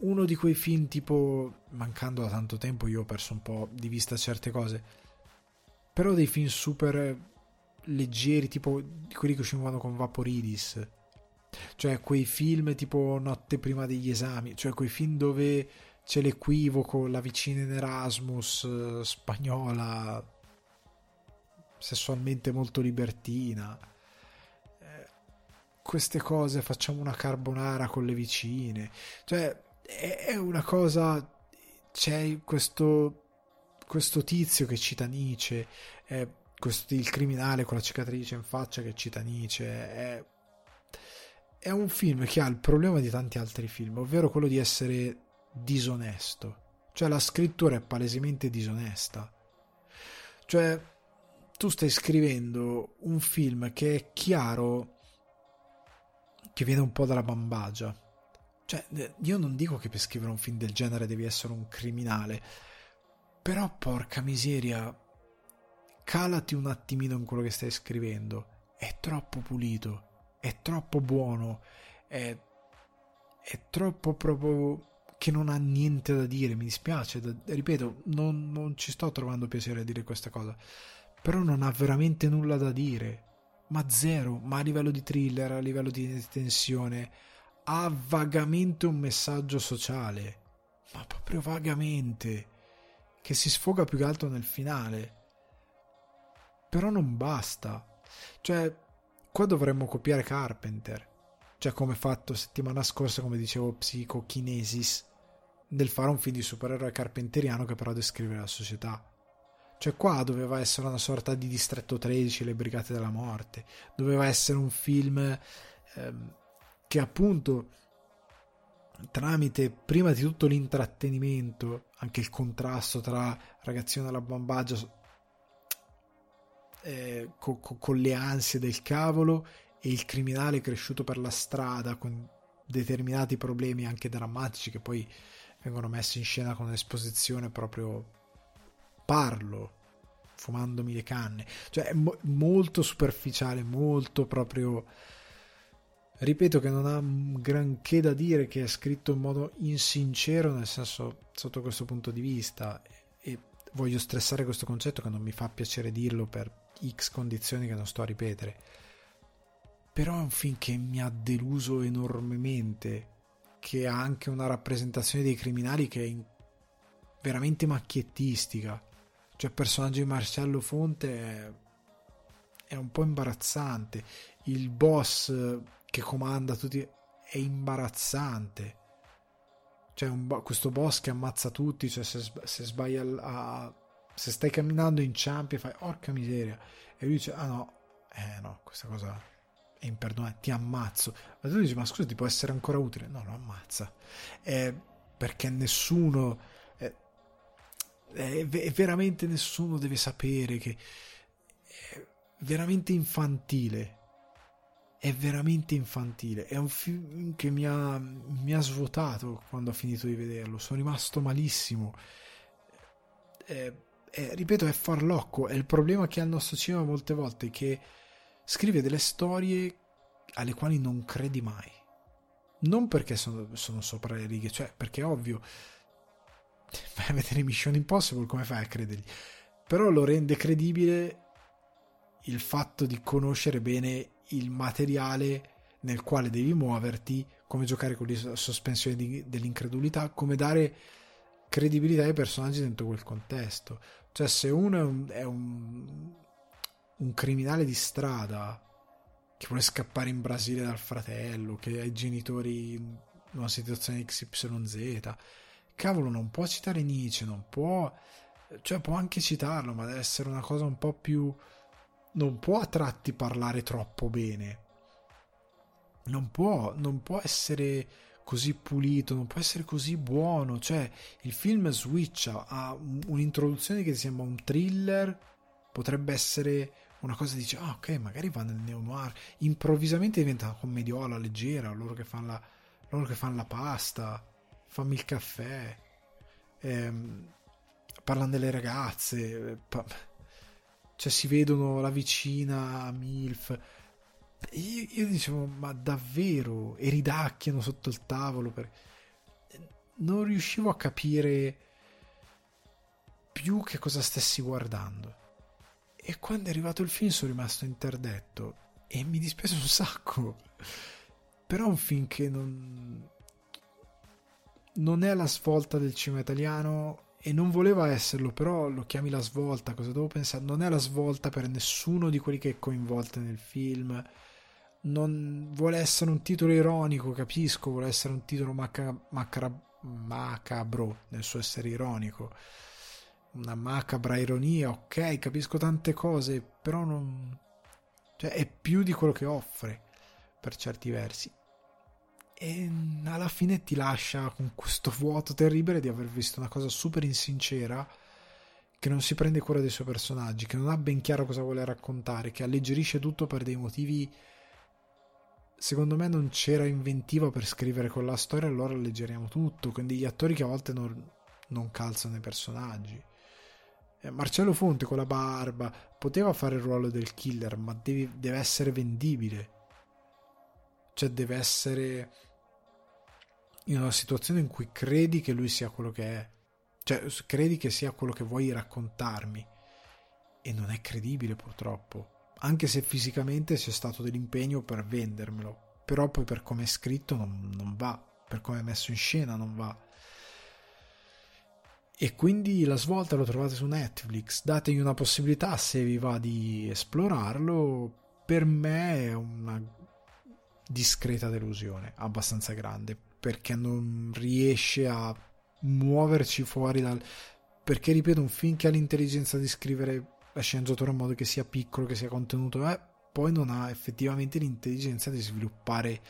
uno di quei film tipo, mancando da tanto tempo io ho perso un po' di vista certe cose, però dei film super leggeri, tipo quelli che uscivano con Vaporidis cioè quei film tipo Notte prima degli esami, cioè quei film dove c'è l'equivoco, la vicina in Erasmus, eh, spagnola, sessualmente molto libertina. Eh, queste cose, facciamo una carbonara con le vicine. Cioè, è una cosa... C'è questo, questo tizio che cita Nietzsche, è questo, il criminale con la cicatrice in faccia che cita Nietzsche, è è un film che ha il problema di tanti altri film, ovvero quello di essere disonesto. Cioè la scrittura è palesemente disonesta. Cioè tu stai scrivendo un film che è chiaro che viene un po' dalla bambagia. Cioè, io non dico che per scrivere un film del genere devi essere un criminale, però porca miseria, calati un attimino in quello che stai scrivendo. È troppo pulito è troppo buono, è, è troppo proprio che non ha niente da dire, mi dispiace, da, ripeto, non, non ci sto trovando piacere a dire questa cosa, però non ha veramente nulla da dire, ma zero, ma a livello di thriller, a livello di tensione, ha vagamente un messaggio sociale, ma proprio vagamente, che si sfoga più che altro nel finale, però non basta, cioè Qua dovremmo copiare Carpenter, cioè come fatto settimana scorsa, come dicevo, Psychokinesis, del fare un film di supereroe carpenteriano che però descrive la società. Cioè qua doveva essere una sorta di distretto 13, le brigate della morte, doveva essere un film ehm, che appunto tramite prima di tutto l'intrattenimento, anche il contrasto tra ragazzino e la bambagia eh, co- co- con le ansie del cavolo e il criminale cresciuto per la strada con determinati problemi anche drammatici che poi vengono messi in scena con un'esposizione proprio parlo fumandomi le canne. Cioè è mo- molto superficiale molto proprio ripeto che non ha granché da dire che è scritto in modo insincero nel senso sotto questo punto di vista. E voglio stressare questo concetto che non mi fa piacere dirlo per x condizioni che non sto a ripetere. Però è un film che mi ha deluso enormemente che ha anche una rappresentazione dei criminali che è veramente macchiettistica. Cioè il personaggio di Marcello Fonte è, è un po' imbarazzante. Il boss che comanda tutti è imbarazzante. Cioè un, questo boss che ammazza tutti cioè se, se sbaglia a, se stai camminando inciampi e fai orca miseria. E lui dice ah no. Eh no questa cosa è imperdonabile ti ammazzo ma tu dici ma scusa ti può essere ancora utile no lo ammazza eh, perché nessuno eh, è, è veramente nessuno deve sapere che è veramente infantile è veramente infantile. È un film che mi ha, mi ha, svuotato quando ho finito di vederlo. Sono rimasto malissimo. È, è, ripeto, è farlocco. È il problema che ha il nostro cinema molte volte, che scrive delle storie alle quali non credi mai. Non perché sono, sono sopra le righe, cioè perché è ovvio. Vai a vedere Mission Impossible, come fai a credergli? Però lo rende credibile il fatto di conoscere bene il materiale nel quale devi muoverti, come giocare con le sospensioni di, dell'incredulità, come dare credibilità ai personaggi dentro quel contesto. Cioè, se uno è un, è un, un criminale di strada che vuole scappare in Brasile dal fratello, che ha i genitori in una situazione XYZ, cavolo, non può citare Nietzsche, non può, cioè può anche citarlo, ma deve essere una cosa un po' più non può a tratti parlare troppo bene. Non può, non può essere così pulito, non può essere così buono. Cioè, il film switcha a un'introduzione che sembra un thriller, potrebbe essere una cosa dice, ah, ok, magari va nel neo-noir. Improvvisamente diventa commediola leggera, loro che fanno la, loro che fanno la pasta, fammi il caffè, ehm, parlano delle ragazze. Pa- cioè si vedono la vicina MILF. Io, io dicevo, ma davvero? E ridacchiano sotto il tavolo. Per... Non riuscivo a capire più che cosa stessi guardando. E quando è arrivato il film sono rimasto interdetto e mi dispiace un sacco. Però è un film che non, non è la svolta del cinema italiano e non voleva esserlo, però lo chiami la svolta, cosa devo pensare? Non è la svolta per nessuno di quelli che è coinvolto nel film. Non vuole essere un titolo ironico, capisco, vuole essere un titolo maca- macabro nel suo essere ironico. Una macabra ironia, ok, capisco tante cose, però non... Cioè, è più di quello che offre, per certi versi e alla fine ti lascia con questo vuoto terribile di aver visto una cosa super insincera che non si prende cura dei suoi personaggi, che non ha ben chiaro cosa vuole raccontare, che alleggerisce tutto per dei motivi secondo me non c'era inventiva per scrivere quella storia, allora alleggeriamo tutto, con degli attori che a volte non, non calzano i personaggi. Eh, Marcello Fonte con la barba poteva fare il ruolo del killer, ma devi, deve essere vendibile. Cioè deve essere in una situazione in cui credi che lui sia quello che è, cioè credi che sia quello che vuoi raccontarmi. E non è credibile purtroppo, anche se fisicamente c'è stato dell'impegno per vendermelo, però poi per come è scritto non, non va, per come è messo in scena non va. E quindi la svolta lo trovate su Netflix, dategli una possibilità se vi va di esplorarlo, per me è una discreta delusione, abbastanza grande perché non riesce a muoverci fuori dal... perché ripeto un film che ha l'intelligenza di scrivere la sceneggiatura in modo che sia piccolo, che sia contenuto, eh, poi non ha effettivamente l'intelligenza di sviluppare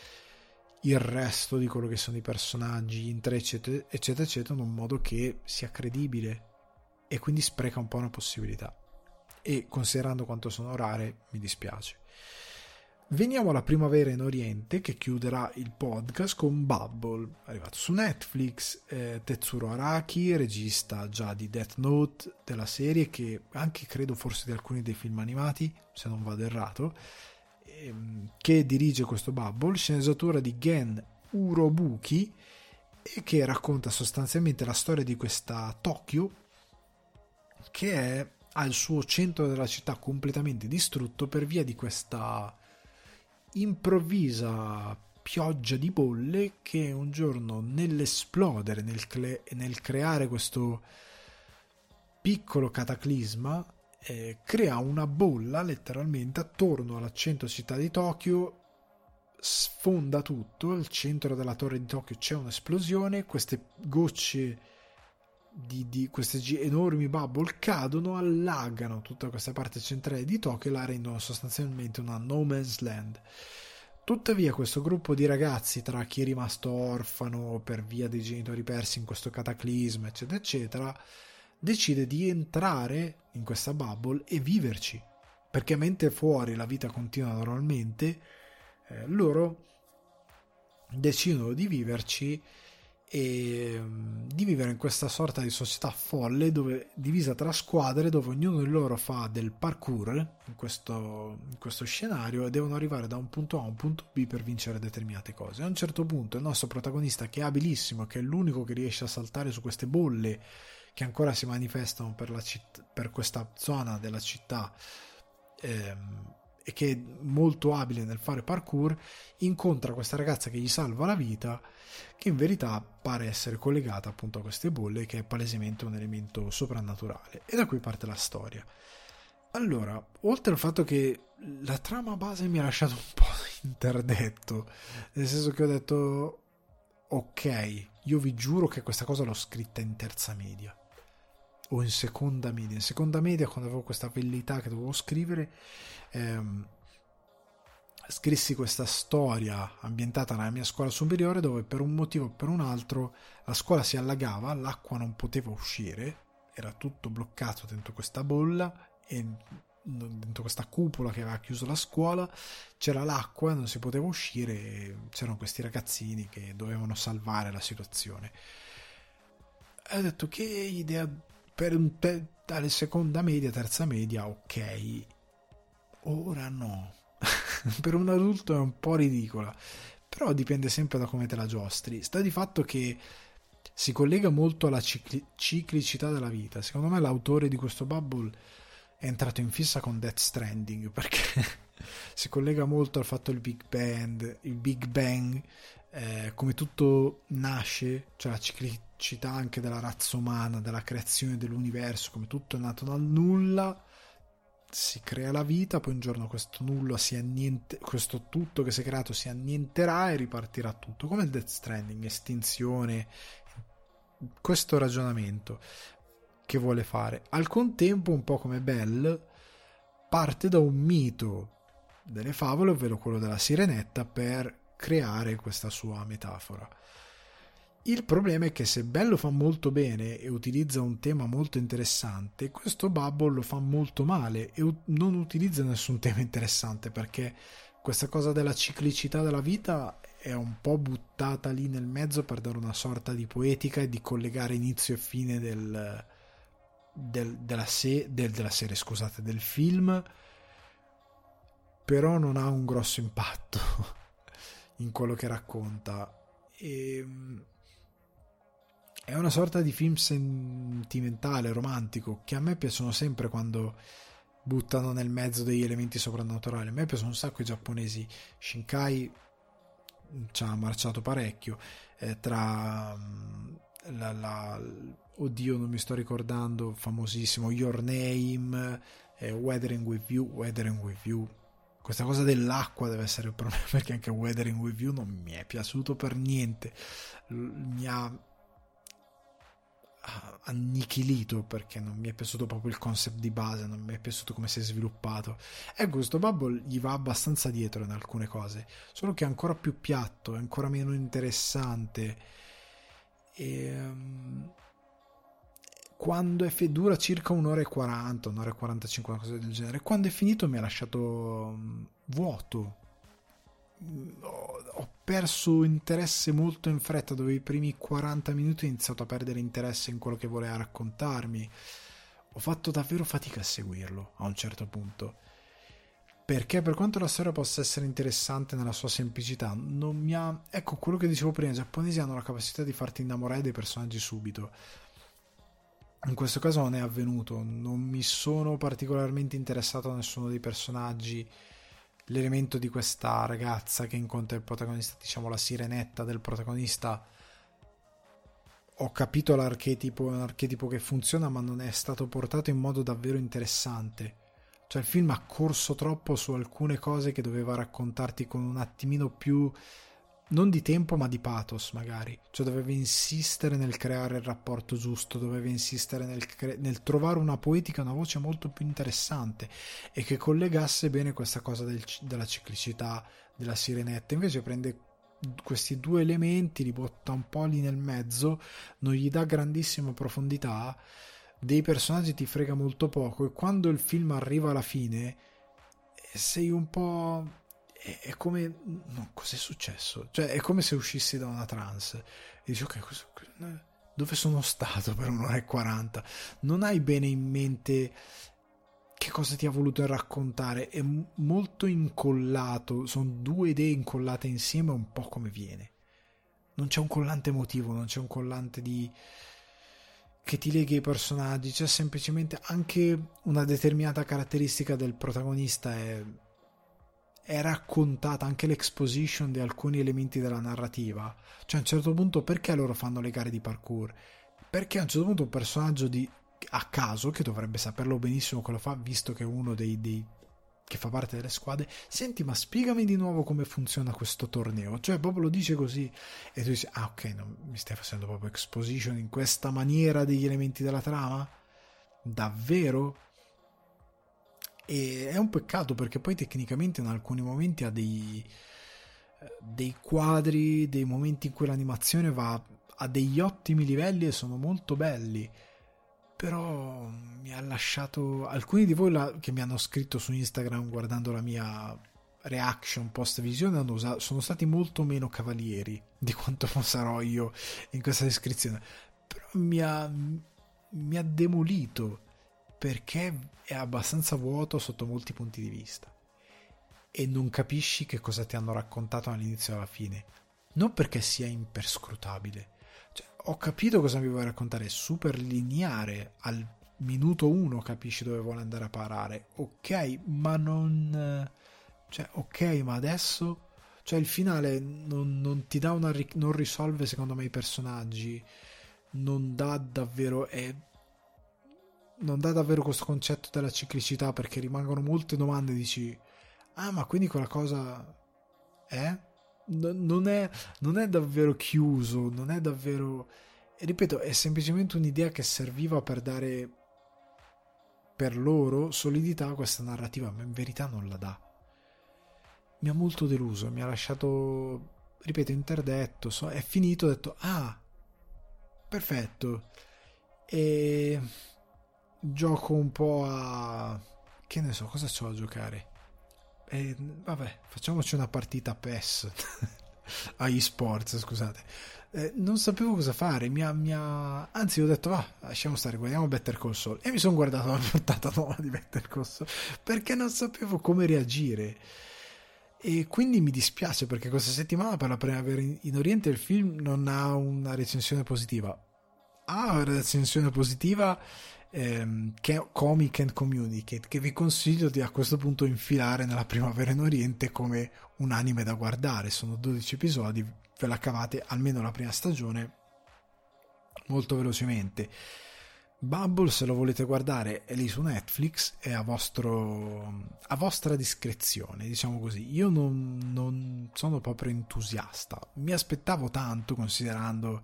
il resto di quello che sono i personaggi, intrecci, eccetera, eccetera, in un modo che sia credibile e quindi spreca un po' una possibilità. E considerando quanto sono rare, mi dispiace. Veniamo alla primavera in Oriente che chiuderà il podcast con Bubble, arrivato su Netflix, eh, Tetsuro Araki, regista già di Death Note della serie, che anche credo forse di alcuni dei film animati, se non vado errato, che dirige questo Bubble, sceneggiatura di Gen Urobuki, e che racconta sostanzialmente la storia di questa Tokyo, che è, ha il suo centro della città completamente distrutto per via di questa improvvisa pioggia di bolle che un giorno nell'esplodere, nel, cle- nel creare questo piccolo cataclisma, eh, crea una bolla letteralmente attorno alla centro città di Tokyo, sfonda tutto, al centro della torre di Tokyo c'è un'esplosione, queste gocce di, di queste enormi bubble cadono, allagano tutta questa parte centrale di Tokyo e la rendono sostanzialmente una no man's land. Tuttavia questo gruppo di ragazzi, tra chi è rimasto orfano per via dei genitori persi in questo cataclisma, eccetera, eccetera, decide di entrare in questa bubble e viverci. Perché mentre fuori la vita continua normalmente, eh, loro decidono di viverci e mm, di vivere in questa sorta di società folle dove, divisa tra squadre dove ognuno di loro fa del parkour in questo, in questo scenario e devono arrivare da un punto A a un punto B per vincere determinate cose. A un certo punto il nostro protagonista che è abilissimo, che è l'unico che riesce a saltare su queste bolle che ancora si manifestano per, citt- per questa zona della città ehm, e che è molto abile nel fare parkour, incontra questa ragazza che gli salva la vita, che in verità pare essere collegata appunto a queste bolle, che è palesemente un elemento soprannaturale. E da qui parte la storia. Allora, oltre al fatto che la trama base mi ha lasciato un po' [LAUGHS] interdetto, nel senso che ho detto, ok, io vi giuro che questa cosa l'ho scritta in terza media o in seconda media. In seconda media, quando avevo questa velleità che dovevo scrivere, ehm, scrissi questa storia ambientata nella mia scuola superiore dove per un motivo o per un altro la scuola si allagava, l'acqua non poteva uscire, era tutto bloccato dentro questa bolla e dentro questa cupola che aveva chiuso la scuola c'era l'acqua, non si poteva uscire c'erano questi ragazzini che dovevano salvare la situazione. E ho detto che idea per un dalle seconda media, terza media, ok. Ora no. [LAUGHS] per un adulto è un po' ridicola. Però dipende sempre da come te la giostri. Sta di fatto che si collega molto alla cicli- ciclicità della vita. Secondo me l'autore di questo bubble è entrato in fissa con Death Stranding [LAUGHS] perché si collega molto al fatto del Big Bang, il Big Bang, eh, come tutto nasce, cioè la ciclicità anche della razza umana, della creazione dell'universo, come tutto è nato dal nulla, si crea la vita, poi un giorno questo nulla si anniente, questo tutto che si è creato si annienterà e ripartirà tutto, come il Death Stranding, estinzione, questo ragionamento che vuole fare. Al contempo, un po' come Bell, parte da un mito delle favole, ovvero quello della sirenetta, per creare questa sua metafora. Il problema è che se Bell lo fa molto bene e utilizza un tema molto interessante, questo Bubble lo fa molto male e non utilizza nessun [LAUGHS] tema interessante perché questa cosa della ciclicità della vita è un po' buttata lì nel mezzo per dare una sorta di poetica e di collegare inizio e fine del, del, della, se, del, della serie, scusate, del film, però non ha un grosso impatto [LAUGHS] in quello che racconta. E, ehm, è una sorta di film sentimentale, romantico, che a me piacciono sempre quando buttano nel mezzo degli elementi soprannaturali. A me piacciono un sacco i giapponesi. Shinkai ci ha marciato parecchio. Eh, tra mm, la, la, oddio, non mi sto ricordando, famosissimo Your Name, eh, Weathering with You, Weathering with You questa cosa dell'acqua deve essere un problema [LAUGHS] perché anche Weathering with You non mi è piaciuto per niente mi ha annichilito perché non mi è piaciuto proprio il concept di base, non mi è piaciuto come si è sviluppato. E questo Bubble gli va abbastanza dietro in alcune cose, solo che è ancora più piatto, è ancora meno interessante. E, um, quando è fi- dura circa un'ora e 40, un'ora e 45, una cosa del genere. Quando è finito mi ha lasciato um, vuoto. Ho perso interesse molto in fretta, dove i primi 40 minuti ho iniziato a perdere interesse in quello che voleva raccontarmi. Ho fatto davvero fatica a seguirlo a un certo punto. Perché per quanto la storia possa essere interessante nella sua semplicità, non mi ha... Ecco quello che dicevo prima, i giapponesi hanno la capacità di farti innamorare dei personaggi subito in questo caso non è avvenuto, non mi sono particolarmente interessato a nessuno dei personaggi. L'elemento di questa ragazza che incontra il protagonista, diciamo la sirenetta del protagonista, ho capito l'archetipo, è un archetipo che funziona, ma non è stato portato in modo davvero interessante. Cioè il film ha corso troppo su alcune cose che doveva raccontarti con un attimino più non di tempo ma di pathos magari, cioè dovevi insistere nel creare il rapporto giusto, dovevi insistere nel, cre- nel, trovare una poetica, una voce molto più interessante e che collegasse bene questa cosa del, della ciclicità della sirenetta, invece prende questi due elementi, li butta un po' lì nel mezzo, non gli dà grandissima profondità, dei personaggi ti frega molto poco e quando il film arriva alla fine sei un po' è, come no, cos'è successo? Cioè, è come se uscissi da una trance e dici, ok, questo, dove sono stato per un'ora e quaranta? Non hai bene in mente che cosa ti ha voluto raccontare, è molto incollato, sono due idee incollate insieme un po' come viene. Non c'è un collante emotivo, non c'è un collante di che ti leghi ai personaggi, c'è semplicemente anche una determinata caratteristica del protagonista è è raccontata anche l'exposition di alcuni elementi della narrativa. Cioè, a un certo punto, perché loro fanno le gare di parkour? Perché a un certo punto un personaggio di a caso, che dovrebbe saperlo benissimo che lo fa, visto che è uno dei, dei che fa parte delle squadre, senti, ma spiegami di nuovo come funziona questo torneo. Cioè, proprio lo dice così. E tu dici, ah, ok, non mi stai facendo proprio exposition in questa maniera degli elementi della trama? Davvero? E è un peccato perché poi tecnicamente in alcuni momenti ha dei, dei quadri, dei momenti in cui l'animazione va a degli ottimi livelli e sono molto belli. Però mi ha lasciato. Alcuni di voi la, che mi hanno scritto su Instagram guardando la mia reaction post visione sono stati molto meno cavalieri di quanto sarò io in questa descrizione. Però mi ha, mi ha demolito perché è abbastanza vuoto sotto molti punti di vista e non capisci che cosa ti hanno raccontato all'inizio e alla fine. Non perché sia imperscrutabile. Cioè, ho capito cosa mi vuoi raccontare, è super lineare, al minuto uno capisci dove vuole andare a parare. Ok, ma non... Cioè, ok, ma adesso... Cioè, il finale non, non ti dà una... non risolve secondo me i personaggi, non dà davvero... È non dà davvero questo concetto della ciclicità perché rimangono molte domande dici ah ma quindi quella cosa è? non, è non è davvero chiuso non è davvero e ripeto è semplicemente un'idea che serviva per dare per loro solidità a questa narrativa ma in verità non la dà mi ha molto deluso mi ha lasciato ripeto interdetto so, è finito ho detto ah perfetto e gioco un po' a... che ne so, cosa c'ho a giocare? E, vabbè, facciamoci una partita a PES, [LAUGHS] agli sports, scusate. Eh, non sapevo cosa fare, mi ha... anzi ho detto, va, lasciamo stare, guardiamo Better Call Saul. E mi sono guardato la portata nuova di Better Call Saul, perché non sapevo come reagire. E quindi mi dispiace perché questa settimana per la primavera in Oriente il film non ha una recensione positiva. Ha una recensione positiva ehm, Comic and Communicate che vi consiglio di a questo punto infilare nella primavera in Oriente come un anime da guardare. Sono 12 episodi ve la cavate almeno la prima stagione molto velocemente. Bubble se lo volete guardare è lì su Netflix è a, vostro, a vostra discrezione diciamo così. Io non, non sono proprio entusiasta. Mi aspettavo tanto considerando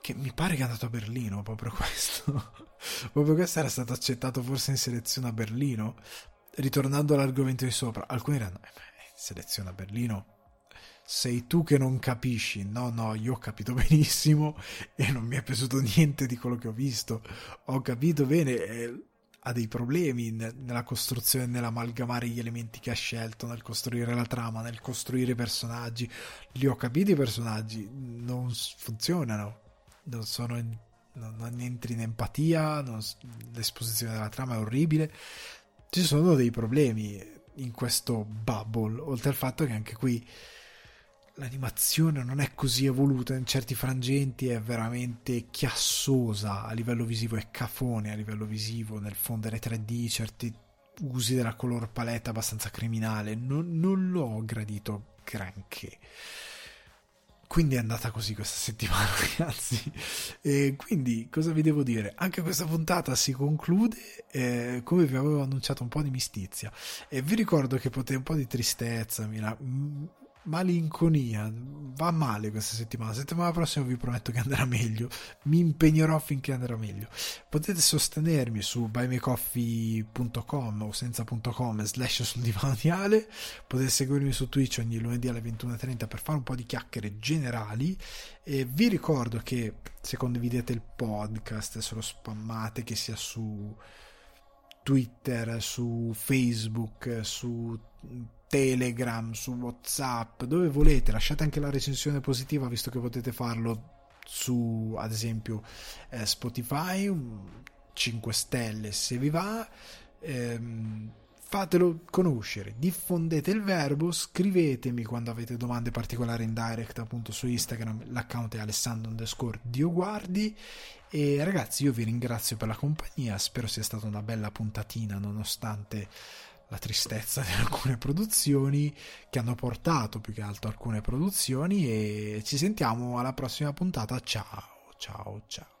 che mi pare che è andato a Berlino proprio questo. Proprio questo era stato accettato forse in selezione a Berlino. Ritornando all'argomento di sopra, alcuni diranno, eh, selezione a Berlino, sei tu che non capisci. No, no, io ho capito [LAUGHS] benissimo e non mi è piaciuto niente di quello che ho visto. Ho capito bene, eh, ha dei problemi nella costruzione, nell'amalgamare gli elementi che ha scelto, nel costruire la trama, nel costruire i personaggi. Li ho capiti i personaggi, non funzionano, non sono non, non entri in empatia, non, l'esposizione della trama è orribile. Ci sono dei problemi in questo bubble, oltre al fatto che anche qui l'animazione non è così evoluta in certi frangenti, è veramente chiassosa a livello visivo, è cafone a livello visivo nel fondere 3D, certi usi della color palette abbastanza criminale, non, non l'ho gradito granché. Quindi è andata così questa settimana, [LAUGHS] ragazzi. E quindi cosa vi devo dire? Anche questa puntata si conclude eh, come vi avevo annunciato un po' di mistizia. E vi ricordo che potete un po' di tristezza, mi, malinconia. Va male questa settimana. Settimana prossima vi prometto che andrà meglio. Mi impegnerò finché andrà meglio. Potete sostenermi su buymecoffee.com o senza.com slash sul divano. Potete seguirmi su Twitch ogni lunedì alle 21.30 per fare un po' di chiacchiere generali. E vi ricordo che se condividete il podcast, se lo spammate, che sia su Twitter, su Facebook, su Telegram, su WhatsApp, dove volete. Lasciate anche la recensione positiva, visto che potete farlo su, ad esempio, eh, Spotify, 5 stelle se vi va. Ehm, fatelo conoscere, diffondete il verbo, scrivetemi quando avete domande particolari in direct appunto su Instagram, l'account è alessandro underscore dioguardi e ragazzi io vi ringrazio per la compagnia, spero sia stata una bella puntatina nonostante la tristezza di alcune produzioni che hanno portato più che altro alcune produzioni e ci sentiamo alla prossima puntata. Ciao, ciao, ciao.